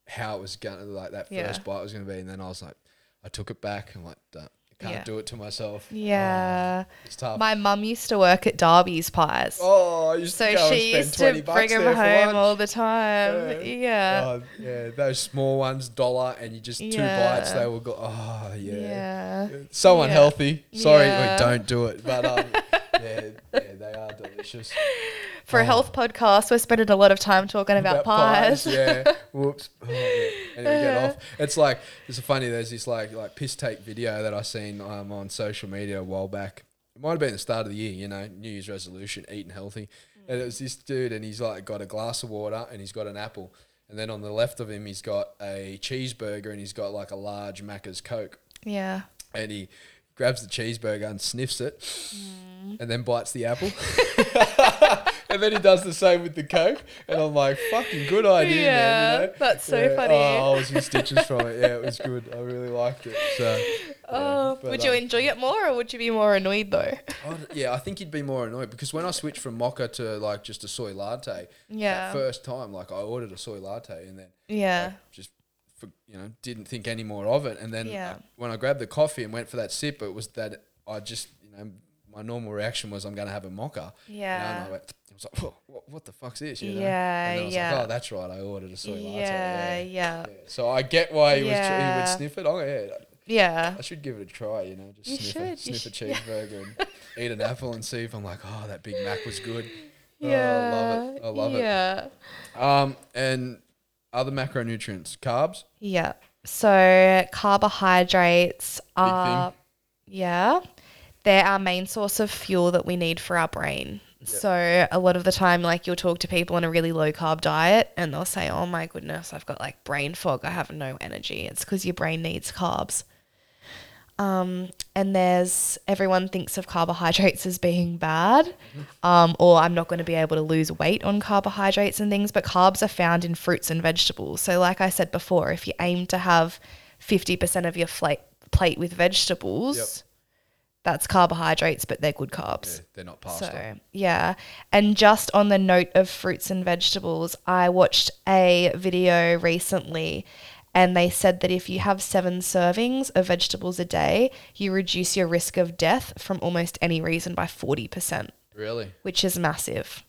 how it was gonna like that Yeah. first bite was gonna be, and then I was like, I took it back. I'm like, "Duh, I can't Yeah. do it to myself. Yeah. It's tough. My mum used to work at Darby's Pies. oh, I used so she used 20 to bring them home all the time. Yeah. Oh, yeah, those small ones, dollar, and you just two Yeah. bites, they will go. Oh, yeah. Yeah. So Yeah. unhealthy. Sorry, Yeah. don't do it. But um, *laughs* yeah, yeah, they are delicious. *laughs* For a health podcast, we're spending a lot of time talking about, pies. yeah. *laughs* Whoops. *laughs* Oh, yeah. And we get off. It's like it's funny. There's this like like piss take video that I seen um, on social media a while back. It might have been the start of the year. You know, New Year's resolution, eating healthy. And it was this dude, and he's like got a glass of water, and he's got an apple, and then on the left of him, he's got a cheeseburger, and he's got like a large Macca's Coke. Yeah. and he grabs the cheeseburger and sniffs it Mm. and then bites the apple. *laughs* and then he does the same with the Coke. And I'm like, fucking good idea, man. Yeah, You know? that's so funny. Oh, I was in stitches from it. Yeah, it was good. I really liked it. So, Oh, but, would you um, enjoy it more or would you be more annoyed though? I'd- yeah, I think you'd be more annoyed because when I switched from mocha to like just a soy latte, Yeah. that first time, like I ordered a soy latte and then Yeah. just for, you know didn't think any more of it and then Yeah. uh, when I grabbed the coffee and went for that sip it was that I just you know my normal reaction was I'm going to have a mocha you know, Yeah. and I, went, I was like "Whoa, what, what the fuck's this you know? Yeah, and I was yeah. like oh that's right I ordered a soy latte Yeah, yeah, yeah. Yeah. so I get why he was tr- he would sniff it oh yeah Yeah. I should give it a try you know just You sniff, a, should, you sniff a cheeseburger and *laughs* eat an apple and see if I'm like oh that Big Mac was good Yeah. oh, I love it I love yeah. it um and other macronutrients carbs Yeah. So carbohydrates are yeah. They're our main source of fuel that we need for our brain. So a lot of the time like you'll talk to people on a really low carb diet and they'll say, "Oh my goodness, I've got like brain fog. I have no energy." It's cuz your brain needs carbs. Um, and there's everyone thinks of carbohydrates as being bad, um, or I'm not going to be able to lose weight on carbohydrates and things. But carbs are found in fruits and vegetables. So, like I said before, if you aim to have 50% of your fla- plate with vegetables, Yep. that's carbohydrates, but they're good carbs. yeah, they're not pasta So, yeah. And just on the note of fruits and vegetables, I watched a video recently and they said that if you have seven servings of vegetables a day, you reduce your risk of death from almost any reason by 40%, really which is massive.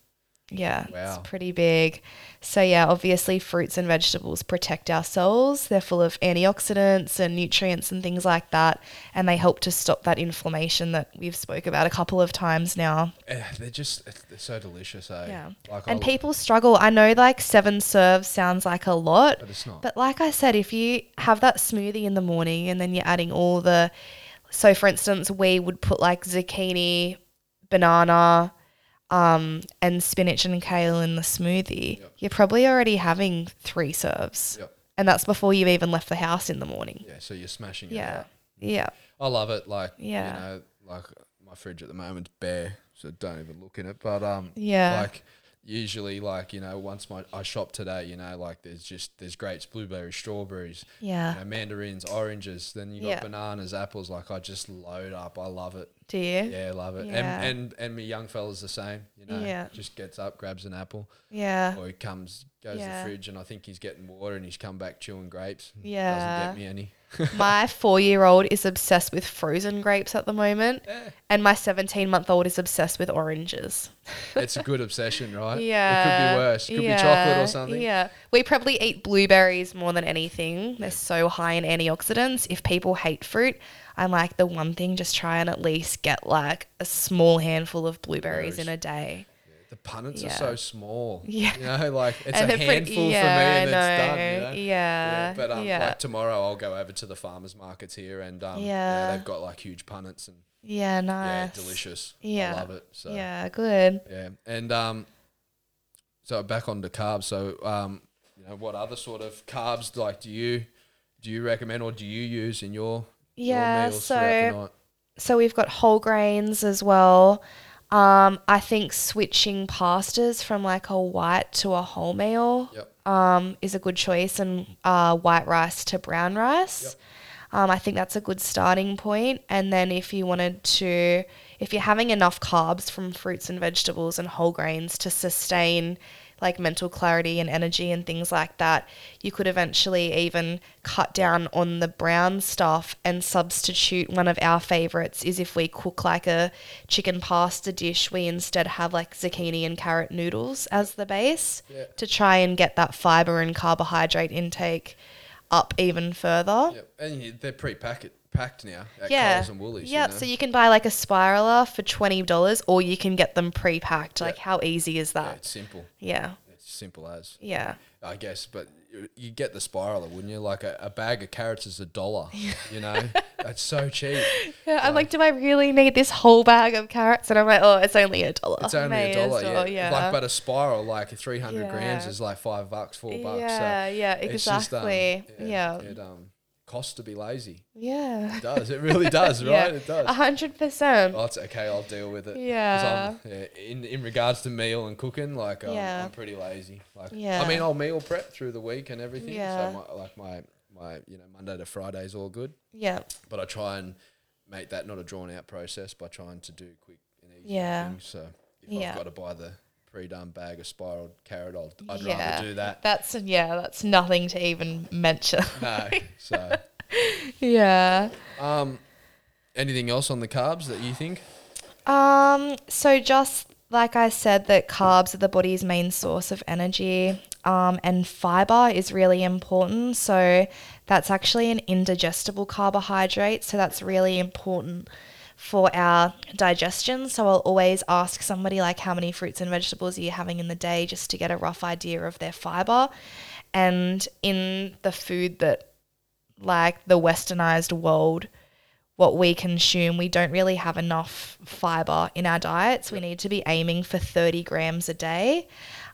Yeah, Wow. it's pretty big. So yeah, obviously fruits and vegetables protect our cells. They're full of antioxidants and nutrients and things like that, and they help to stop that inflammation that we've spoke about a couple of times now. Eh, they're just they're so delicious, eh? Yeah. Like and I- people struggle. I know like seven serves sounds like a lot, But it's not. But like I said, if you have that smoothie in the morning and then you're adding all the, so for instance, we would put like zucchini, banana, um, and spinach and kale in the smoothie, you're probably already having three serves. Yep. And that's before you've even left the house in the morning. Yeah, so you're smashing it. Yeah. out. Yeah. I love it. Like Yeah. you know, like my fridge at the moment's bare, so don't even look in it. But um, Yeah. like usually, like you know, once my I shop today, you know, like there's just there's grapes, blueberries, strawberries, Yeah. you know, mandarins, oranges. Then you got Yeah. bananas, apples. Like I just load up. I love it. Do you? Yeah, love it. Yeah. And and and my young fella's the same. You know, Yeah. just gets up, grabs an apple, Yeah. or he comes, goes to the fridge, and I think he's getting water, and he's come back chewing grapes. Yeah. doesn't get me any. *laughs* my four year old is obsessed with frozen grapes at the moment, and my 17 month old is obsessed with oranges. *laughs* It's a good obsession, right? Yeah. It could be worse. It could be chocolate or something. Yeah. We probably eat blueberries more than anything. They're so high in antioxidants. If people hate fruit, I'm like, the one thing, just try and at least get like a small handful of blueberries in a day. The punnets Yeah. are so small. *laughs* Yeah. You know, like it's And a they're pretty- handful yeah, for me and it's done. You know. know? Yeah, But um, yeah. like tomorrow I'll go over to the farmers markets here and um, yeah. Yeah. they've got like huge punnets and Yeah, nice. yeah, delicious. Yeah. I love it. So Yeah, good. yeah. And um, so back on the carbs. So um, you know, what other sort of carbs like do you do you recommend or do you use in your Yeah, your meals throughout the so- So we've got whole grains as well. Um, I think switching pastas from like a white to a wholemeal Yep. um, is a good choice, and uh, white rice to brown rice. Um, I think that's a good starting point. And then if you wanted to, if you're having enough carbs from fruits and vegetables and whole grains to sustain like mental clarity and energy and things like that, you could eventually even cut down on the brown stuff and substitute one of our favorites is if we cook like a chicken pasta dish, we instead have like zucchini and carrot noodles as the base Yeah. to try and get that fiber and carbohydrate intake up even further. Yep. And they're pre-packed packed now at Yeah. Coles and Woolies. Yep. You know? So you can buy like a spiraler for twenty dollars, or you can get them pre-packed. Like, Yeah. how easy is yeah, that? it's simple. Yeah. It's simple as. Yeah. I guess, but you, get the spiraler, wouldn't you? Like a, a bag of carrots is a dollar. *laughs* You know, that's so cheap. *laughs* Yeah. I'm like, do I really need this whole bag of carrots? And I'm like, oh, it's only a dollar. It's only May a dollar. well, yeah. yeah. Like, but a spiral, like three hundred grams, is like five bucks, four bucks. Yeah, so yeah, it's just, um, exactly. Yeah. It um costs to be lazy. yeah. It does. It really does. *laughs* Yeah. Right. It does. A hundred percent. Oh, it's okay. I'll deal with it. Yeah. Yeah. In in regards to meal and cooking, like um, Yeah. I'm pretty lazy. Like I mean, I'll meal prep through the week and everything. Yeah. So my, like my my you know Monday to Friday is all good. Yeah. but I try and make that not a drawn out process by trying to do quick and easy Yeah. things. So if Yeah. I've got to buy the pre-done bag of spiraled carrot, I'd yeah. rather do that. That's yeah. That's nothing to even mention. *laughs* No. So, *laughs* yeah. um, anything else on the carbs that you think? Um, so just like I said, that carbs are the body's main source of energy, um, and fiber is really important. So that's actually an indigestible carbohydrate. So that's really important for our digestion. So I'll always ask somebody like how many fruits and vegetables are you having in the day just to get a rough idea of their fiber. And in the food that like the westernized world what we consume, we don't really have enough fiber in our diets. We need to be aiming for 30 grams a day,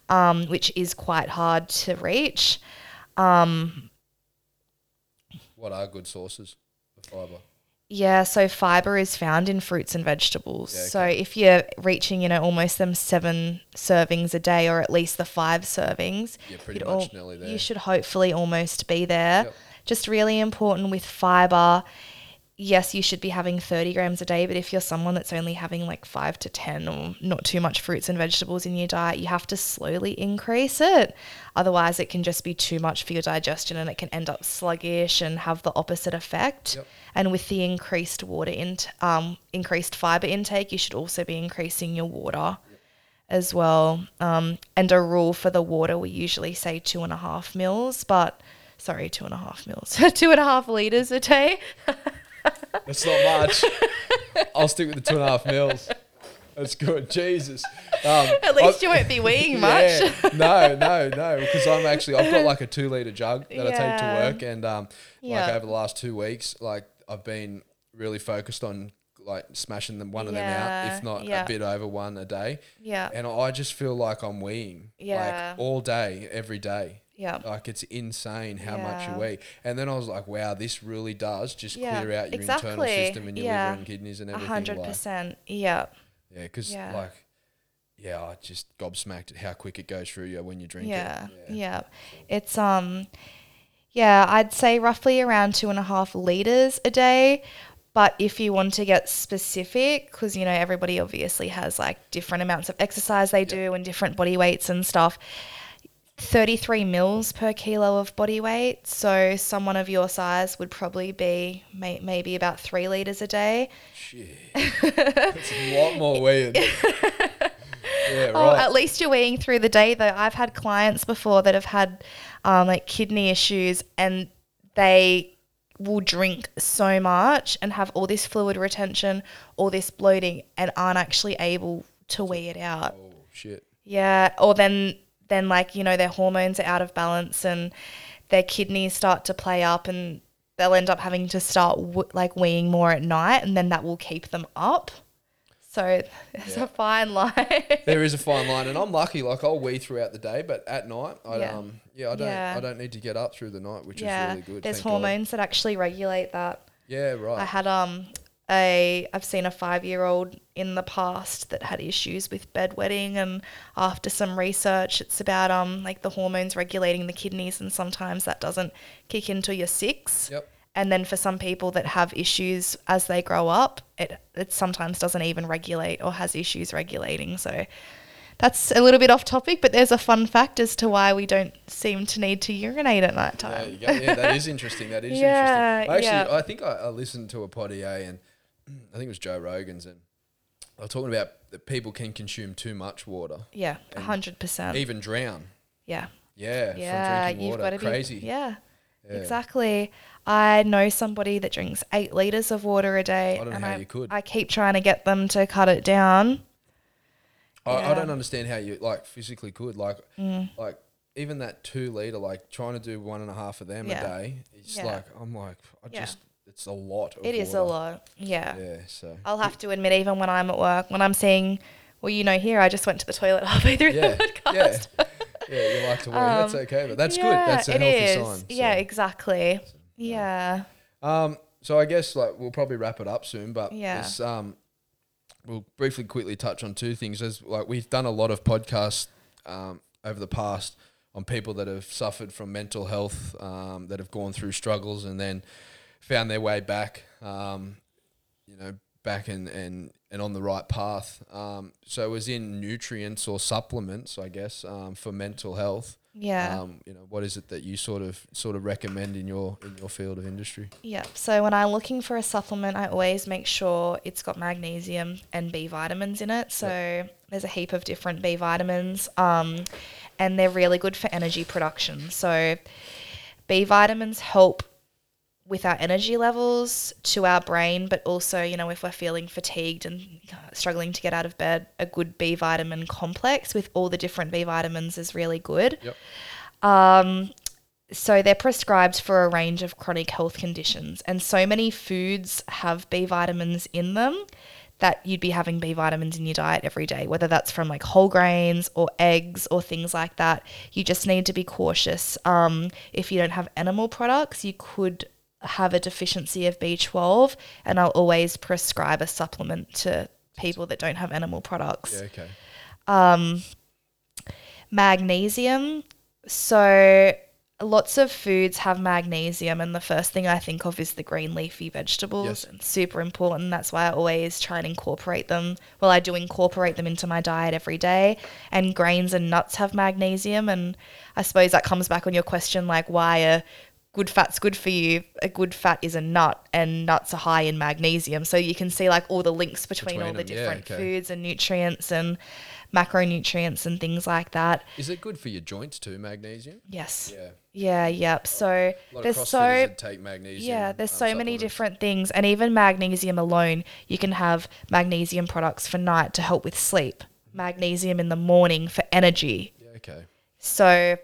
um, which is quite hard to reach. What are good sources of fiber? Yeah, so fiber is found in fruits and vegetables. Yeah, So if you're reaching, you know, almost them seven servings a day, or at least the five servings, Yeah, pretty much nearly there. You should hopefully almost be there. Yep. Just really important with fiber. Yes, you should be having 30 grams a day, but if you're someone that's only having like five to 10 or not too much fruits and vegetables in your diet, you have to slowly increase it. Otherwise, it can just be too much for your digestion and it can end up sluggish and have the opposite effect. Yep. And with the increased water in, um, increased fiber intake, you should also be increasing your water as well. Um, and a rule for the water, we usually say two and a half mils, but sorry, two and a half mils, *laughs* two and a half liters a day. *laughs* That's not much. I'll stick with the two and a half mils. That's good. Jesus. Um, At least I- you won't be weeing *laughs* much. No, no, no. Because I'm actually I've got like a two liter jug that I take to work, and um, Yeah. like over the last two weeks, like I've been really focused on like smashing them one of them out, if not yeah. a bit over one a day. Yeah. And I just feel like I'm weeing, Yeah. like all day, every day. Yeah. Like it's insane how much you wee. And then I was like, wow, this really does just Yeah, clear out your internal exactly. system and your Yeah. liver and kidneys and A everything. hundred like- percent. Yeah. yeah, because Yeah. like, yeah, I just gobsmacked at how quick it goes through you when you drink Yeah. it. Yeah. Yeah. It's um yeah, I'd say roughly around two and a half liters a day. But if you want to get specific, because you know everybody obviously has like different amounts of exercise they do and different body weights and stuff. 33 mils per kilo of body weight. So someone of your size would probably be may- maybe about three liters a day. Shit, that's a lot more *laughs* weird. yeah, Oh, at least you're weighing through the day though. I've had clients before that have had um, like kidney issues and they will drink so much and have all this fluid retention, all this bloating, and aren't actually able to weigh it out. oh shit. Yeah, or then then like you know their hormones are out of balance and their kidneys start to play up and they'll end up having to start w- like weeing more at night and then that will keep them up. So there's a fine line. *laughs* There is a fine line, and I'm lucky. Like I'll wee throughout the day, but at night, I Yeah. um yeah I don't Yeah. I don't need to get up through the night, which yeah, is really good. there's thank God. hormones that actually regulate that. Yeah, right. I had um a I've seen a five year old in the past that had issues with bedwetting and after some research it's about um like the hormones regulating the kidneys and sometimes that doesn't kick in until you're six. Yep. And then for some people that have issues as they grow up, it it sometimes doesn't even regulate or has issues regulating. So that's a little bit off topic, but there's a fun fact as to why we don't seem to need to urinate at night time. go. Yeah, that is *laughs* interesting. That is Yeah, interesting. I actually, yeah. I think I, I listened to a potty A, and I think it was Joe Rogan's, and they were talking about that people can consume too much water, Yeah, hundred percent. even drown. Yeah. Yeah, Yeah, from drinking you've got to Crazy. be. Yeah, exactly. I know somebody that drinks eight liters of water a day, I don't know and how I, you could. I keep trying to get them to cut it down. I, I don't understand how you like physically could like Mm. like even that two liter like trying to do one and a half of them Yeah. a day. It's Yeah. like I'm like I Yeah. just it's a lot. It is a lot. Yeah. Yeah. So I'll have to admit, even when I'm at work, when I'm seeing, well, you know, here I just went to the toilet *laughs* halfway through yeah, the podcast. yeah, *laughs* yeah. You like to win. That's okay, but that's good. That's a Um, healthy is. sign. Yeah, so. exactly. Yeah. Um, so I guess like we'll probably wrap it up soon, but Yeah. this, um, we'll briefly quickly touch on two things. As like we've done a lot of podcasts um, over the past on people that have suffered from mental health, um, that have gone through struggles and then found their way back. Um, you know, back and and and on the right path. Um, so it was in nutrients or supplements, I guess, um, for mental health. Yeah. Um, you know, what is it that you sort of sort of recommend in your in your field of industry? Yeah. So when I'm looking for a supplement, I always make sure it's got magnesium and B vitamins in it. So there's a heap of different B vitamins, um, and they're really good for energy production. So B vitamins help with our energy levels to our brain, but also, you know, if we're feeling fatigued and struggling to get out of bed, a good B vitamin complex with all the different B vitamins is really good. Yep. Um, So they're prescribed for a range of chronic health conditions, and so many foods have B vitamins in them that you'd be having B vitamins in your diet every day, whether that's from like whole grains or eggs or things like that. You just need to be cautious. Um, if you don't have animal products, you could have a deficiency of B12, and I'll always prescribe a supplement to people that don't have animal products Yeah. Okay. Um, magnesium. So lots of foods have magnesium, and the first thing I think of is the green leafy vegetables. Yes. Super important. That's why I always try and incorporate them. Well, I do incorporate them into my diet every day. And grains and nuts have magnesium, and I suppose that comes back on your question, like why a good fat's good for you. A good fat is a nut, and nuts are high in magnesium. So you can see like all the links between, Between all the them, yeah, different okay. foods and nutrients and macronutrients and things like that. Is it good for your joints too? Magnesium. Yes. Yeah. Yeah, yep. So there's so take magnesium. yeah, there's so many different things and even magnesium alone, you can have magnesium products for night to help with sleep. Magnesium in the morning for energy. Yeah. Okay. So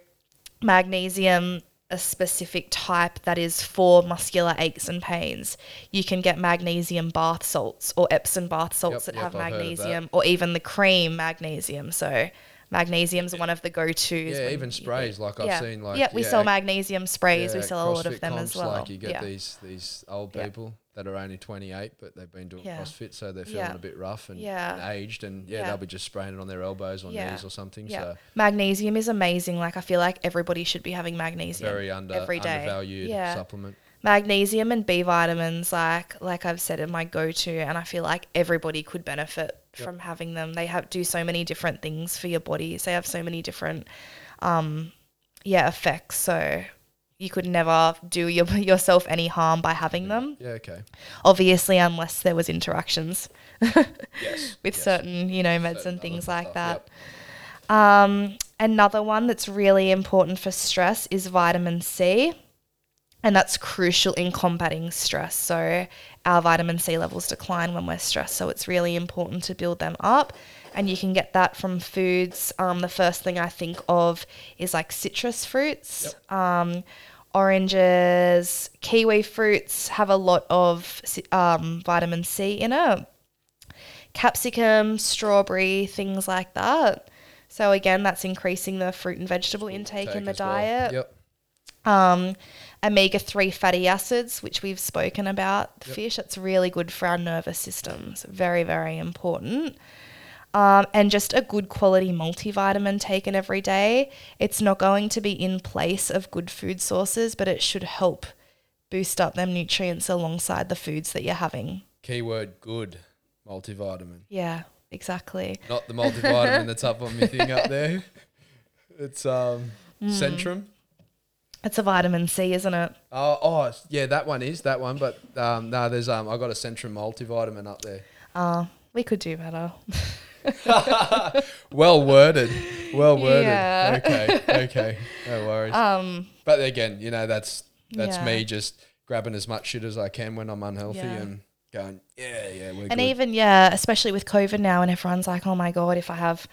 magnesium a specific type that is for muscular aches and pains. You can get magnesium bath salts or Epsom bath salts Yep, that yep, have I've of that. magnesium or even the cream magnesium. So magnesium's one of the go-tos. Yeah, even sprays, like I've yeah. seen, like, yeah, we yeah, sell magnesium sprays. we sell a lot of them as well. Like you get yeah. these these old people that are only 28, but they've been doing. CrossFit, so they're feeling a bit rough and, aged, and yeah, they'll be just spraying it on their elbows or knees or something. Yeah. So Magnesium is amazing. Like I feel like everybody should be having magnesium very under every day. undervalued yeah. supplement. Magnesium and B vitamins, like like I've said, are my go-to, and I feel like everybody could benefit from having them. They have do so many different things for your bodies. They have so many different, um, yeah, effects. So you could never do your, *laughs* yourself any harm by having them. Yeah. Okay. Obviously, unless there was interactions *laughs* Yes. with yes. certain, you know, meds Certain and things like stuff, that. yep. Um, another one that's really important for stress is vitamin C, and that's crucial in combating stress. So, our vitamin C levels decline when we're stressed, so it's really important to build them up. and you can get that from foods. Um, the first thing I think of is like citrus fruits. Um, oranges, kiwi fruits have a lot of um, vitamin C in it. Capsicum, strawberry, things like that. So again, that's increasing the fruit and vegetable intake in the as well. diet Yep. um, omega 3 fatty acids, which we've spoken about. The fish, it's really good for our nervous systems. Very, very important. Um, and just a good quality multivitamin taken every day. It's not going to be in place of good food sources, but it should help boost up them nutrients alongside the foods that you're having. Keyword good multivitamin. Yeah, exactly. Not the multivitamin that's up on my thing up there. *laughs* It's um Mm. Centrum. It's a vitamin C, isn't it? Oh, oh, yeah, that one is that one. But um, no, there's um, I got a Centrum multivitamin up there. Uh, we could do better. *laughs* Well worded, well worded. Yeah. Okay, okay, no worries. Um, but again, you know that's that's Yeah. me just grabbing as much shit as I can when I'm unhealthy Yeah. and going, yeah, yeah, we're And good. even yeah, especially with COVID now, and everyone's like, "Oh my god, if I have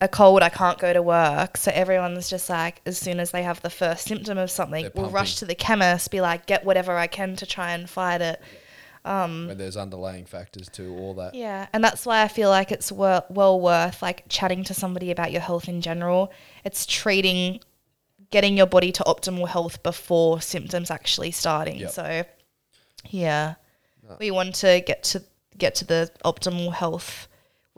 a cold, I can't go to work." So everyone's just like, as soon as they have the first symptom of something, we'll rush to the chemist, be like, "Get whatever I can to try and fight it." Um, when there's underlying factors to all that. Yeah, and that's why I feel like it's wor- well worth like chatting to somebody about your health in general. It's treating, getting your body to optimal health before symptoms actually starting. Yep. So, yeah, uh, we want to get to get to the optimal health.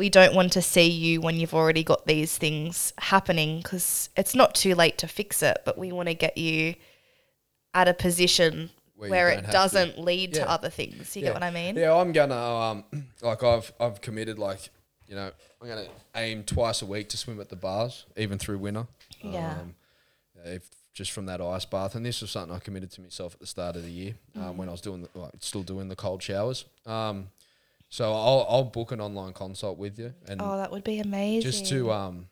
We don't want to see you when you've already got these things happening because it's not too late to fix it. But we want to get you at a position Where where, it to- doesn't lead Yeah. to other things. You get what I mean? Yeah, I'm gonna um *clears throat* like I've I've committed like you know I'm gonna aim twice a week to swim at the bars even through winter. Yeah. Um, if, just from that ice bath, and this was something I committed to myself at the start of the year um, when I was doing the, well, still doing the cold showers. Um, so I'll I'll book an online consult with you and Oh, that would be amazing. just to um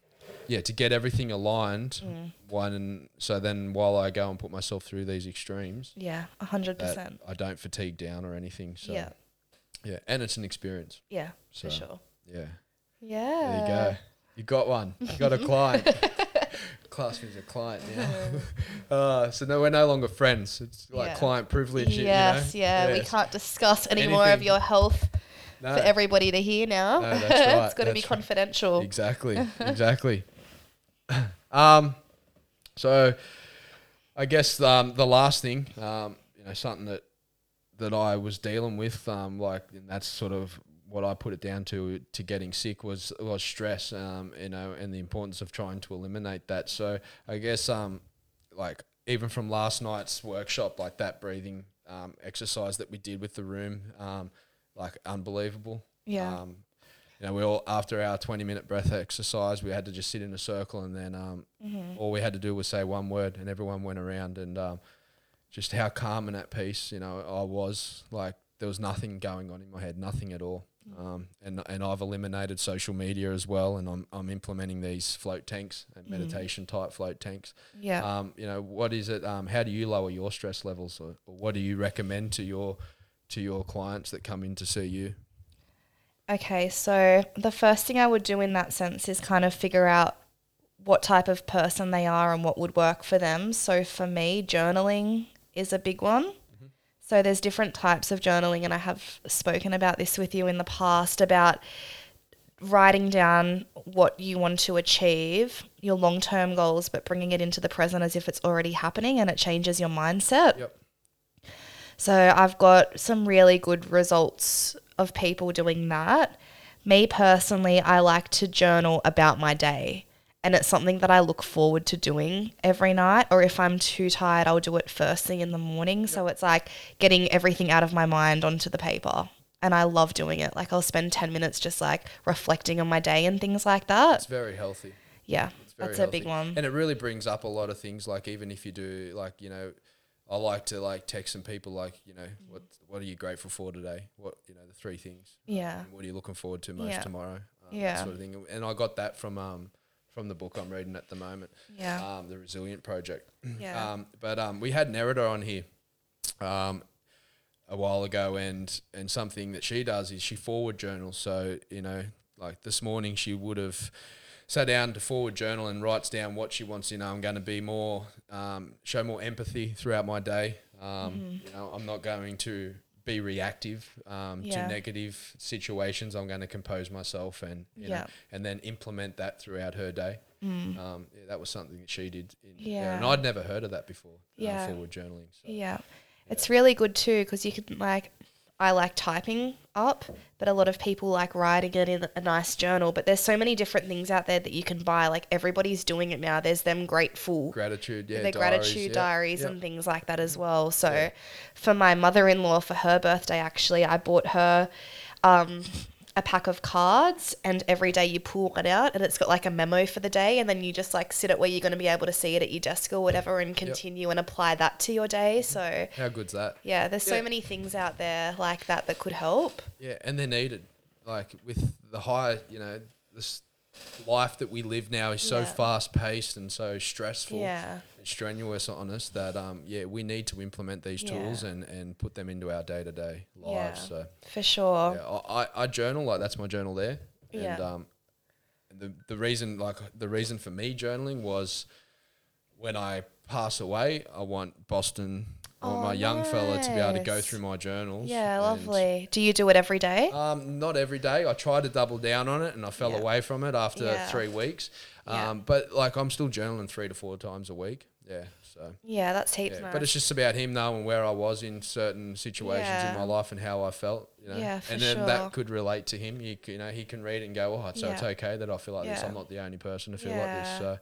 yeah to get everything aligned Mm. one and so then while I go and put myself through these extremes Yeah, a hundred that percent. I don't fatigue down or anything so Yeah, yeah and it's an experience yeah, So, for sure. yeah Yeah. there you go you got one you got a client *laughs* *laughs* class me as a client now *laughs* uh, so no we're no longer friends it's like Yeah. client privilege you- Yes, know? yeah. We Yes. can't discuss any more of Anything. your health No. for everybody to hear now. No, that's *laughs* right, it's got to be that's right. confidential. Exactly. *laughs* Exactly. *coughs* um, so I guess um, the last thing, um, you know, something that that I was dealing with, um, like, and that's sort of what I put it down to to getting sick was was stress, um, you know, and the importance of trying to eliminate that. So I guess, um, like even from last night's workshop, like that breathing um, exercise that we did with the room, um, like unbelievable. Yeah. Um, you know, we all after our twenty minute breath exercise, we had to just sit in a circle, and then um, Mm-hmm. all we had to do was say one word, and everyone went around, and um, just how calm and at peace, you know, I was. Like there was nothing going on in my head, nothing at all. Mm. Um, and and I've eliminated social media as well, and I'm I'm implementing these float tanks and Mm. meditation type float tanks. Yeah. Um, you know, what is it? Um, how do you lower your stress levels, or, or what do you recommend to your to your clients that come in to see you? Okay, so the first thing I would do in that sense is kind of figure out what type of person they are and what would work for them. So for me, journaling is a big one. Mm-hmm. So there's different types of journaling, and I have spoken about this with you in the past about writing down what you want to achieve, your long term goals, but bringing it into the present as if it's already happening and it changes your mindset. Yep. So I've got some really good results of people doing that. Me personally, I like to journal about my day. And it's something that I look forward to doing every night. Or if I'm too tired, I'll do it first thing in the morning. So it's like getting everything out of my mind onto the paper. And I love doing it. Like I'll spend 10 minutes just like reflecting on my day and things like that. It's very healthy. Yeah, It's very that's a big one. and it really brings up a lot of things. Like even if you do, like you know, I like to like text some people like you know what what are you grateful for today? What you know the three things. Yeah. And what are you looking forward to most Yeah. tomorrow? Um, Yeah. That sort of thing. And I got that from um from the book I'm reading at the moment. Yeah. Um, the Resilience Project. Yeah. *clears throat* Um, but um, we had Nerida on here. Um, a while ago, and and something that she does is she forward journals. So you know, like this morning, she would have sat down to forward journal and writes down what she wants. You know, I'm going to be more, um, show more empathy throughout my day. Um, Mm-hmm. You know, I'm not going to be reactive um, Yeah. to negative situations. I'm going to compose myself and you Yeah. Mm. know, and then implement that throughout her day. Um, yeah, that was something that she did. In, Yeah. and I'd never heard of that before. Yeah. uh, forward journaling. So. Yeah. It's really good too because you can like I like typing up, but a lot of people like writing it in a nice journal. But there's so many different things out there that you can buy. Like everybody's doing it now. There's them grateful Gratitude, yeah, the diaries, gratitude yeah, diaries yeah. and things like that as well. So, for my mother-in-law for her birthday, actually, I bought her um, a pack of cards, and every day you pull it out, and it's got like a memo for the day, and then you just like sit it where you're going to be able to see it at your desk or whatever, and continue and apply that to your day. Mm-hmm. So, How good's that? yeah, there's so many things out there like that that could help. Yeah, and they're needed. Like with the high, you know, this life that we live now is so Yeah. fast paced and so stressful Yeah. Strenuous on us that um yeah, we need to implement these tools and, and put them into our day to day lives. Yeah. So For sure. yeah, I, I journal like that's my journal there. And Yeah. um the the reason like the reason for me journaling was when I pass away, I want Boston Oh, my young fella to be able to go through my journals. Yeah, lovely. Do you do it every day? um, not every day. I tried to double down on it, and I fell Yeah. away from it after Yeah. three weeks. Um, Yeah. But like, I'm still journaling three to four times a week. Yeah. So. yeah, that's heaps Yeah. But it's just about him knowing where I was in certain situations in my life and how I felt. You know? Yeah, for and then sure. that could relate to him. You, you know, he can read it and go, "Oh, so it's okay that I feel like this. I'm not the only person to feel like this." Yeah. So,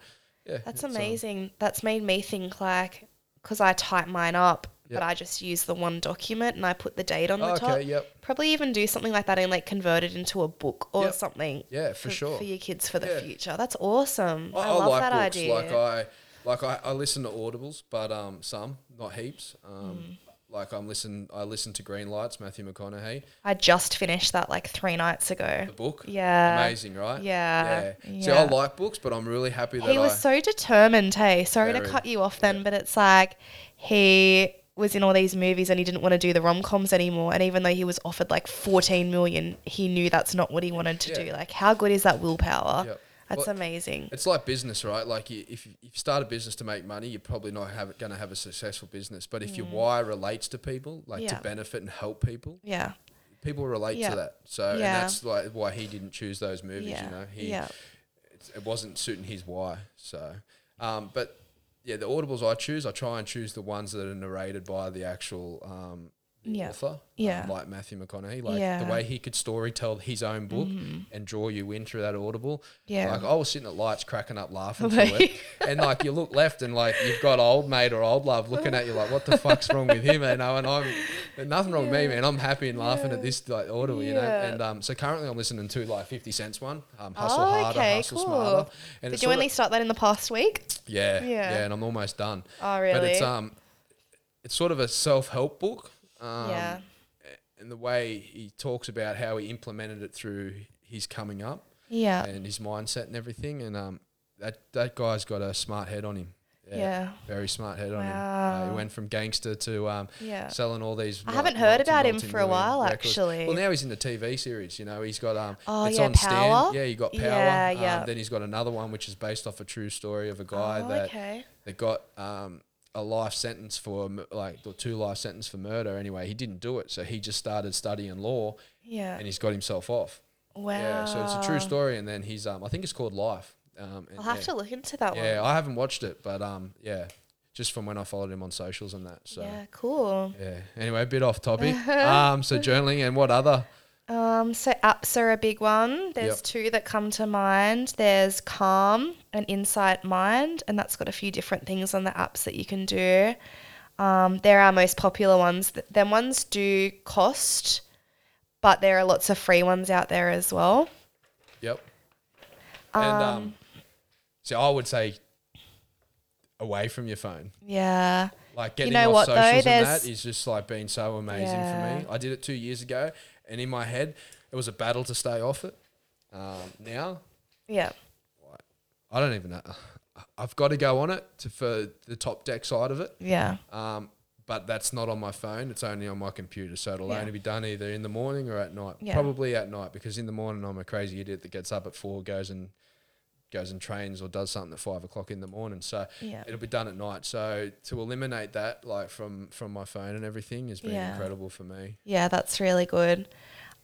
yeah, That's um, amazing. That's made me think like, because I type mine up, Yep. but I just use the one document and I put the date on the Oh, top. okay, yep. Probably even do something like that and like convert it into a book or Yep. something. Yeah, for sure. For your kids for the Yeah. future. That's awesome. I, I, I love like that books. idea. Like I, like I, I listen to audibles, but um, some, not heaps. Um, Mm. Like I'm listen, I listen to Green Lights, Matthew McConaughey, I just finished that like three nights ago. the book. Yeah. amazing, right? Yeah, yeah. See, I like books, but I'm really happy that He was I. so determined, hey. Sorry to cut you off then, but it's like he was in all these movies and he didn't want to do the rom coms anymore. And even though he was offered like 14 million, he knew that's not what he wanted to Yeah. do. Like, how good is that willpower? Yep. That's Well, amazing. It's like business, right? Like you, if you, start a business to make money, you're probably not have, going to have a successful business. But if your why relates to people, like Mm. Yeah. to benefit and help people, Yeah. people relate Yeah. to that. So and Yeah. that's like why he didn't choose those movies. You know, he Yeah. it wasn't suiting his why. So, um, but yeah, the audibles I choose, I try and choose the ones that are narrated by the actual um, the Yeah. author, um, Yeah. like Matthew McConaughey. Like Yeah. Mm-hmm. the way he could story tell his own book and draw you in through that audible. Yeah. like I was sitting at lights cracking up laughing through it, *laughs* and like you look left and like you've got old mate or old love looking at you like, what the fuck's wrong with him? You know, and I'm nothing wrong with me, man. I'm happy and laughing at this like audible, you know. Yeah. And um, so currently I'm listening to like Fifty Cent's one, um, hustle Oh, harder, okay, hustle cool. smarter. And Did you only start that in the past week? yeah, Yeah. yeah, and I'm almost done. Oh, really? But it's um, it's sort of a self help book. Um, Yeah. And the way he talks about how he implemented it through his coming up Yeah. and his mindset and everything, and um, that that guy's got a smart head on him. Yeah. very smart head on him. Uh, he went from gangster to um, Yeah. selling all these. I haven't heard about him for a while, records. actually. Well, now he's in the TV series. You know, he's got um, Oh, it's yeah, on Power? Stan. Yeah, you got Power. Yeah, Um, yeah. then he's got another one which is based off a true story of a guy Oh, that okay. that got um, a life sentence for like or two life sentence for murder. Anyway, he didn't do it, so he just started studying law, Yeah. and he's got himself off. wow. Yeah, so it's a true story, and then he's um, I think it's called Life. Um, I'll have yeah. to look into that Yeah, one. Yeah i haven't watched it, but um, yeah, just from when I followed him on socials and that. So Yeah, cool. yeah. Anyway, a bit off topic. *laughs* um, so journaling and what other? Um, so apps are a big one. There's Yep. two that come to mind. There's Calm and Insight Mind, and that's got a few different things on the apps that you can do. Um, they're our most popular ones. Th- Them ones do cost, but there are lots of free ones out there as well. Yep. And um, so I would say away from your phone. Yeah. Like getting know off what, though? socials and There's- that is just like been so amazing Yeah. for me. I did it two years ago, and in my head, it was a battle to stay off it. Um, now, Yeah. I don't even know. I've got to go on it to, for the top deck side of it. Yeah. Um, but that's not on my phone. It's only on my computer, so it'll Yeah. only be done either in the morning or at night. Yeah. Probably at night because in the morning I'm a crazy idiot that gets up at four, goes and goes and trains or does something at five o'clock in the morning. So Yeah. it'll be done at night. So to eliminate that, like from from my phone and everything, has been Yeah. incredible for me. Yeah, that's really good.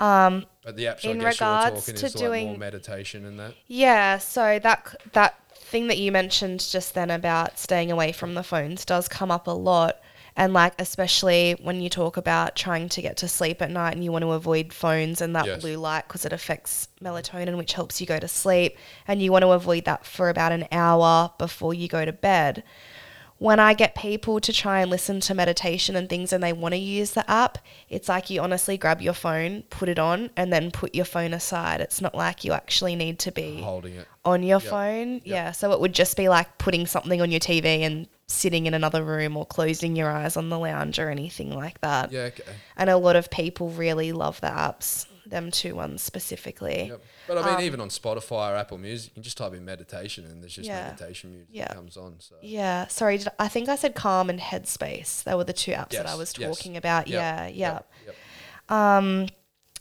Um, But the apps In I guess you're regards talking to is like more doing- meditation and that. Yeah, so that that thing that you mentioned just then about staying away from the phones does come up a lot. And like especially when you talk about trying to get to sleep at night and you want to avoid phones and that Yes. blue light because it affects melatonin which helps you go to sleep and you want to avoid that for about an hour before you go to bed. When I get people to try and listen to meditation and things and they want to use the app, it's like you honestly grab your phone, put it on, and then put your phone aside. It's not like you actually need to be Holding it. on your Yep. phone. Yeah. So it would just be like putting something on your TV and sitting in another room or closing your eyes on the lounge or anything like that. Yeah, okay. And a lot of people really love the apps, them two ones specifically. Yep. But I mean, even on Spotify or Apple Music, you can just type in meditation and there's just Um, Yeah. meditation music Yeah. that comes on. So Yeah. Sorry, did, I think I said Calm and Headspace. They were the two apps that I Yes, was yes. talking about. Yep, Yeah. Yeah. yep.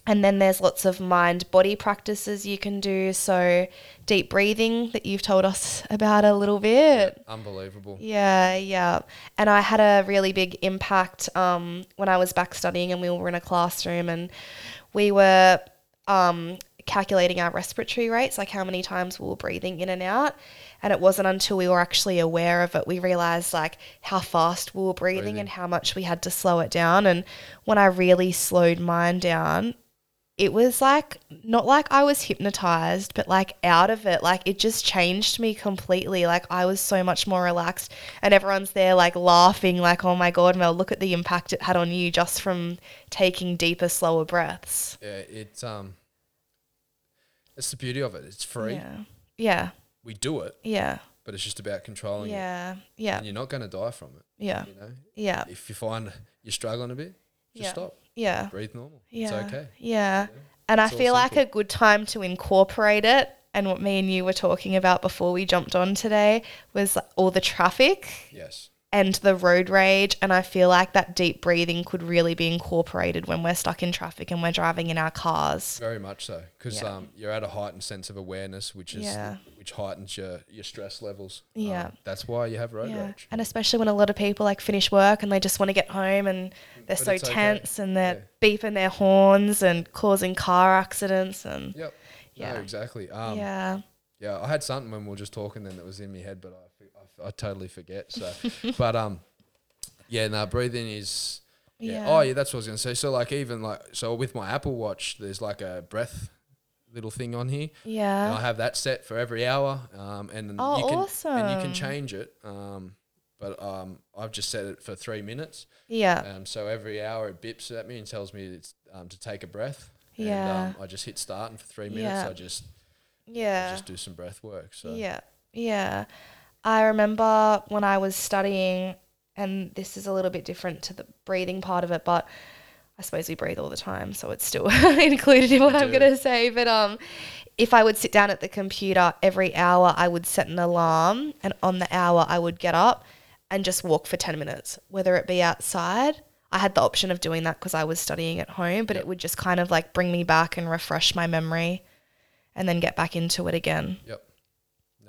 And then there's lots of mind body practices you can do. So deep breathing that you've told us *laughs* about a little bit. Unbelievable. Yeah, yeah. And I had a really big impact um, when I was back studying and we were in a classroom and we were um, calculating our respiratory rates, like how many times we were breathing in and out. And it wasn't until we were actually aware of it, we realized like how fast we were breathing, Breathing. and how much we had to slow it down. And when I really slowed mine down, it was like not like I was hypnotized, but like out of it. Like it just changed me completely. Like I was so much more relaxed, and everyone's there like laughing, like, "Oh my god, Mel, look at the impact it had on you just from taking deeper, slower breaths." Yeah, it's um, it's the beauty of it. It's free. Yeah, yeah, We do it, yeah, but it's just about controlling it, yeah, yeah, and you're not going to die from it. yeah, You know, yeah, if you find you're struggling a bit, just Yeah. stop, yeah. breathe normal. Yeah. It's okay. Yeah. And I It's all feel like a good time to incorporate it. And what me and you were talking about before we jumped on today was all the traffic Yes. And the road rage. And I feel like that deep breathing could really be incorporated when we're stuck in traffic and we're driving in our cars. Very much so, because Yeah. um, you're at a heightened sense of awareness, which is Yeah. which heightens your your stress levels. Yeah. Um, that's why you have road Yeah. rage. And especially when a lot of people like finish work and they just want to get home and they're But so it's okay. tense and they're beeping their horns and causing car accidents and Yep. Yeah. No, exactly. Um, yeah. yeah. I had something when we were just talking then that was in my head, but I, I, totally forget. So, *laughs* but um, yeah, no, breathing is. Yeah. Yeah. Oh, yeah, that's what I was gonna say. So, like, even like, so with my Apple Watch, there's like a breath little thing on here. And Yeah. I have that set for every hour, um, and Oh, you can and you can change it. Um, but um, I've just set it for three minutes. Yeah. Um, so every hour it bips at me and tells me it's um, to take a breath. Yeah. And um, I just hit start, and for three minutes Yeah. I just Yeah. just do some breath work. So Yeah, yeah. I remember when I was studying, and this is a little bit different to the breathing part of it, but I suppose we breathe all the time, so it's still *laughs* included in what I'm gonna say. But um, if I would sit down at the computer every hour, I would set an alarm, and on the hour I would get up and just walk for ten minutes, whether it be outside. I had the option of doing that because I was studying at home, but it would just kind of like bring me back and refresh my memory, and then get back into it again. Yep.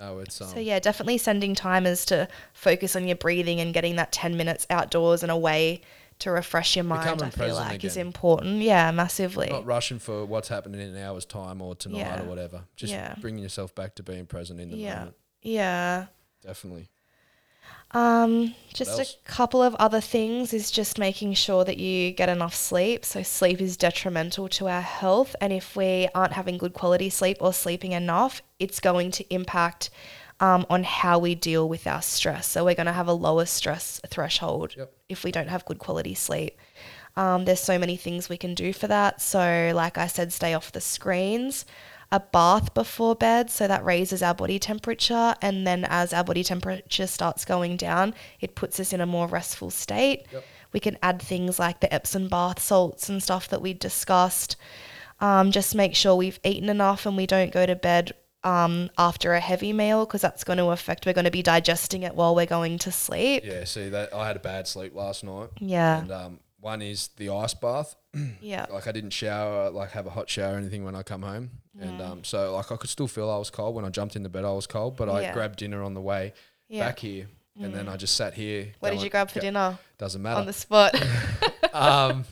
No, it's um, So yeah, definitely sending timers to focus on your breathing and getting that 10 minutes outdoors and away to refresh your mind, I feel like is important. Yeah, massively. not rushing for what's happening in an hour's time or tonight Yeah. or whatever. Just Yeah. bringing yourself back to being present in the yeah. moment. Yeah. Definitely. Um, just a couple of other things is just making sure that you get enough sleep. So sleep is detrimental to our health, and if we aren't having good quality sleep or sleeping enough, it's going to impact um, on how we deal with our stress. So we're going to have a lower stress threshold Yep. if we don't have good quality sleep. Um, there's so many things we can do for that. So, like I said, stay off the screens. A bath before bed, so that raises our body temperature, and then as our body temperature starts going down, it puts us in a more restful state. Yep. We can add things like the Epsom bath salts and stuff that we discussed. Um, just make sure we've eaten enough and we don't go to bed um, after a heavy meal because that's going to affect. We're going to be digesting it while we're going to sleep. Yeah, see that I had a bad sleep last night. Yeah. And um, one is the ice bath. *clears throat* Yeah. Like I didn't shower, like have a hot shower or anything when I come home, and um, so like I could still feel I was cold when I jumped into bed. I was cold, but I Yeah. grabbed dinner on the way Yeah. Mm. back here, and then I just sat here. What did you grab for go- dinner Doesn't matter. on the spot? *laughs* um,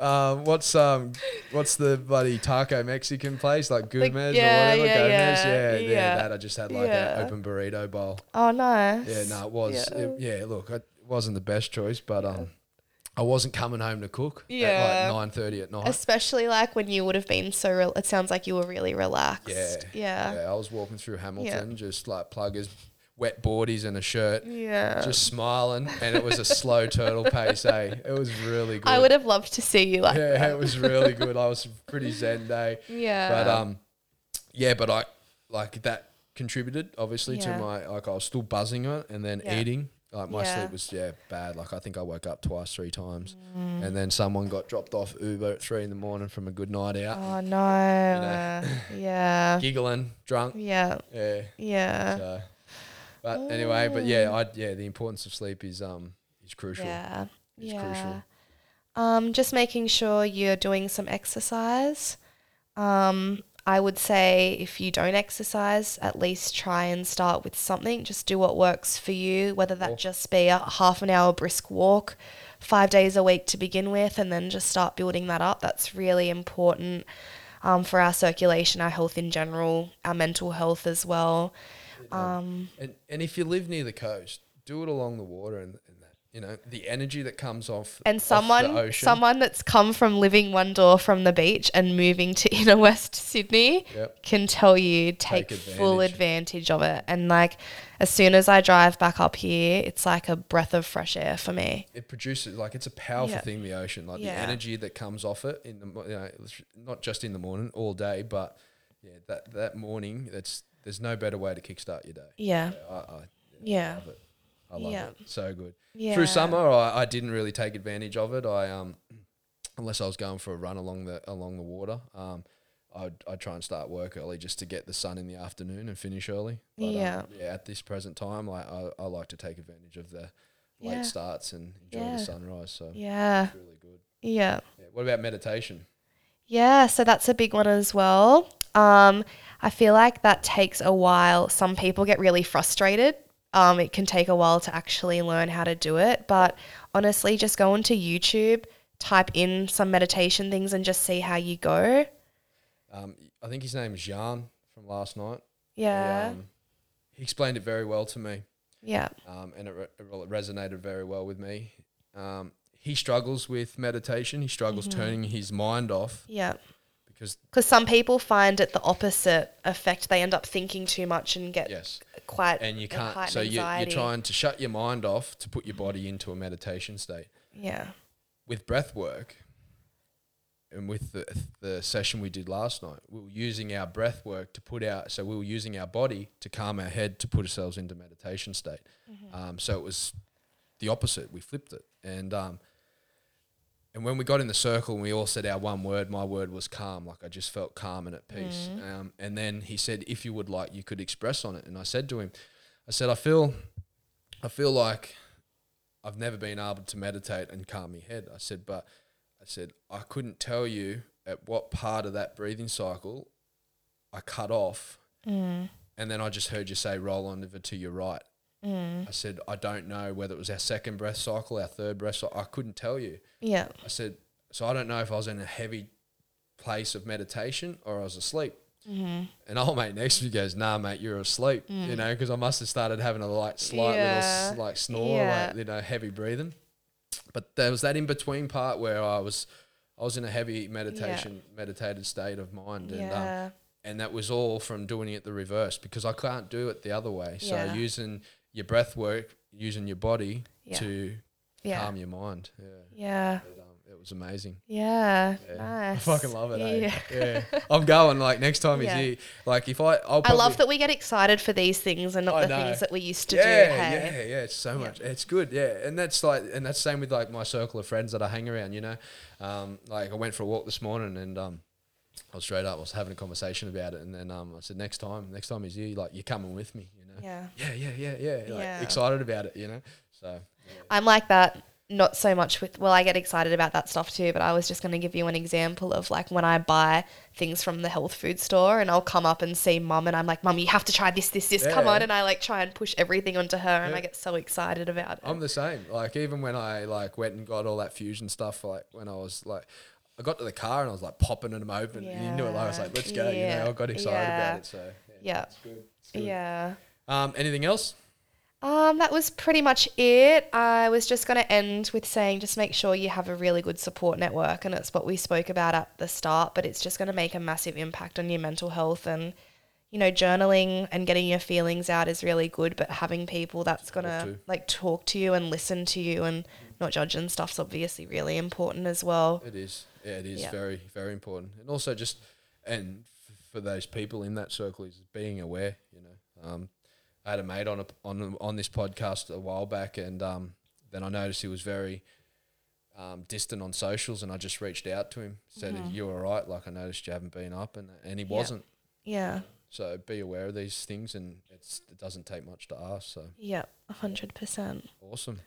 um, what's um, what's the bloody taco Mexican place like Gomez yeah, or whatever? yeah, Gomez, yeah, yeah, yeah, yeah. That I just had like Yeah. an open burrito bowl. oh, nice. Yeah, no, it was. Yeah. It, yeah, look, it wasn't the best choice, but um, I wasn't coming home to cook Yeah. at like nine thirty at night. Especially like when you would have been so. Re- it sounds like you were really relaxed. Yeah, Yeah. yeah. I was walking through Hamilton, just like pluggers, wet boardies and a shirt, Yeah. just smiling, and it was a slow *laughs* turtle pace. Eh, it was really good. I would have loved to see you like Yeah, that. it was *laughs* really good. I was pretty zen day. Yeah. But um, yeah, but I like that contributed obviously Yeah. to my like I was still buzzing it and then Yeah. eating. Like my Yeah. sleep was yeah bad. Like I think I woke up twice, three times, Mm. and then someone got dropped off Uber at three in the morning from a good night out, Oh no. uh, *laughs* *laughs* yeah. giggling, drunk. Yeah. Yeah. Yeah. So, but anyway, but yeah, I yeah the importance of sleep is um is crucial. Yeah. It's yeah. crucial. Um, just making sure you're doing some exercise. Um, I would say if you don't exercise, at least try and start with something. Just do what works for you, whether that just be a half an hour brisk walk, five days a week to begin with, and then just start building that up. That's really important um, for our circulation, our health in general, our mental health as well. Um, And and if you live near the coast, do it along the water and, and you know the energy that comes off and off someone the ocean. someone that's come from living one door from the beach and moving to *laughs* inner west sydney Yep. can tell you take, Take full advantage. advantage of it and like as soon as i drive back up here it's like a breath of fresh air for me it produces like it's a powerful Yeah. thing. The ocean, like Yeah. the energy that comes off it in the you know not just in the morning, all day, but yeah, that that morning. That's there's no better way to kickstart your day. yeah I, I yeah it. I love Yeah. it. So good. Yeah. Through summer, I, I didn't really take advantage of it. I um, unless I was going for a run along the along the water. Um, I'd, I'd try and start work early just to get the sun in the afternoon and finish early. But, um, Yeah. yeah. At this present time, like I, I like to take advantage of the late Yeah. starts and enjoy Yeah. the sunrise. So yeah really good. yeah Yeah. What about meditation? Yeah, so that's a big one as well. Um, I feel like that takes a while. Some people get really frustrated. Um, it can take a while to actually learn how to do it. But honestly, just go onto YouTube, type in some meditation things, and just see how you go. Um, I think his name is Jan from last night. He, Yeah. um, he explained it very well to me. Yeah. um, and it, re- it resonated very well with me. Um, he struggles with meditation. He struggles Mm-hmm. turning his mind off Yeah. because Because some people find it the opposite effect. They end up thinking too much and get yes, quite and you can't. So you, you're trying to shut your mind off to put your body into a meditation state. Yeah. With breath work, and with the the session we did last night, we were using our breath work to put out. So we were using our body to calm our head to put ourselves into meditation state. Um, so it was the opposite. We flipped it, and um, and when we got in the circle and we all said our one word, my word was calm. Like I just felt calm and at peace. Um, and then he said, if you would like, you could express on it. And I said to him, I said, I feel, I feel like I've never been able to meditate and calm my head. I said, but I said I couldn't tell you at what part of that breathing cycle I cut off, and then I just heard you say roll on over to your right. I said I don't know whether it was our second breath cycle, our third breath cycle. I couldn't tell you. Yeah. I said so. I don't know if I was in a heavy place of meditation or I was asleep. Mm-hmm. And old mate next to me goes, "Nah, mate, you're asleep." You know, because I must have started having a like slight Mm. Yeah. little like snore, Yeah. like you know, heavy breathing. But there was that in between part where I was, I was in a heavy meditation, meditated state of mind, and um, and that was all from doing it the reverse because I can't do it the other way. So Yeah. using your breath work, using your body Yeah. to Yeah. calm your mind. Yeah, Yeah. But, um, it was amazing. Yeah. Yeah. Nice. I fucking love it. eh? Yeah. Yeah. I'm going like next time Yeah. he's here. Like if I, I'll I love that we get excited for these things and not I the know. things that we used to yeah, do. Yeah, Hey. yeah, it's so much. It's good, yeah. And that's like, and that's same with like my circle of friends that I hang around. You know, um, like I went for a walk this morning, and um, I was straight up. I was having a conversation about it, and then um, I said, next time, next time he's here, like you're coming with me, Yeah. Yeah, yeah, yeah, yeah. Like, Yeah. Excited about it, you know. So I'm like that. Not so much with well, I get excited about that stuff too. But I was just going to give you an example of like when I buy things from the health food store, and I'll come up and see mum, and I'm like, "Mum, you have to try this, this, this. Come on!" And I like try and push everything onto her, and I get so excited about it. I'm the same. Like even when I like went and got all that fusion stuff, like when I was like. I got to the car and I was like popping them open, and you knew it. Like, I was like, "Let's go!" You know, I got excited Yeah. about it. So Yeah. it's good. It's good. yeah. Um, anything else? Um, that was pretty much it. I was just going to end with saying just make sure you have a really good support network. And it's what we spoke about at the start, but it's just going to make a massive impact on your mental health. And, you know, journaling and getting your feelings out is really good, but having people that's going to like talk to you and listen to you and not judge and stuff's obviously really important as well. It is. Yeah, it is Yeah. very, very important. And also just, and f- for those people in that circle is being aware. You know, um, I had a mate on a, on on this podcast a while back, and um, then I noticed he was very um, distant on socials, and I just reached out to him, said, Mm-hmm. "Are you all right? Like I noticed you haven't been up," and and he wasn't. Yeah. So be aware of these things, and it's it doesn't take much to ask. So Yep. 100%. awesome.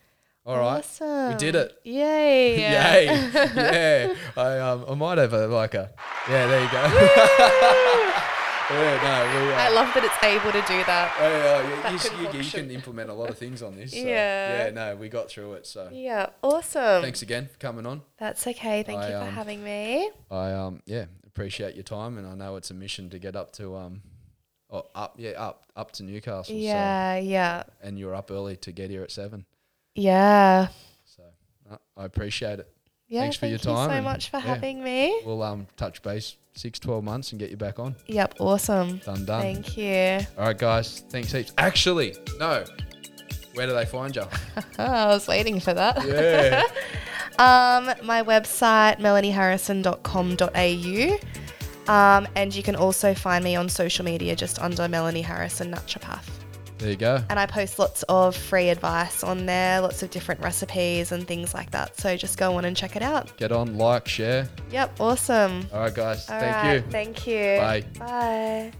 All right, Awesome. we did it. Yay. *laughs* Yay! *laughs* yeah, I um, I might have a like a yeah. There you go. Yeah, no, we. Uh, I love that it's able to do that. oh, yeah, you, that you, you, you can implement a lot of things on this. So, Yeah. Yeah. No, we got through it. So Yeah, awesome. thanks again for coming on. That's okay. Thank I, you for um, having me. I um yeah appreciate your time, and I know it's a mission to get up to um. Oh, up yeah up up to Newcastle. Yeah, yeah, and you're up early to get here at seven. yeah. So uh, I appreciate it. Yeah, Thanks for your time. thank you so much for yeah. having me. We'll um touch base six, 12 months and get you back on. Yep, awesome. Done done. Thank you. All right, guys. Thanks heaps. Actually, no. Where do they find you? *laughs* I was waiting for that. Yeah. *laughs* Um, my website, melanieharrison.com.au. Um, and you can also find me on social media just under Melanie Harrison Naturopath. There you go. And I post lots of free advice on there, lots of different recipes and things like that. So just go on and check it out. Get on, like, share. Yep, awesome. All right, guys. All Thank right, you. Thank you. Bye. Bye.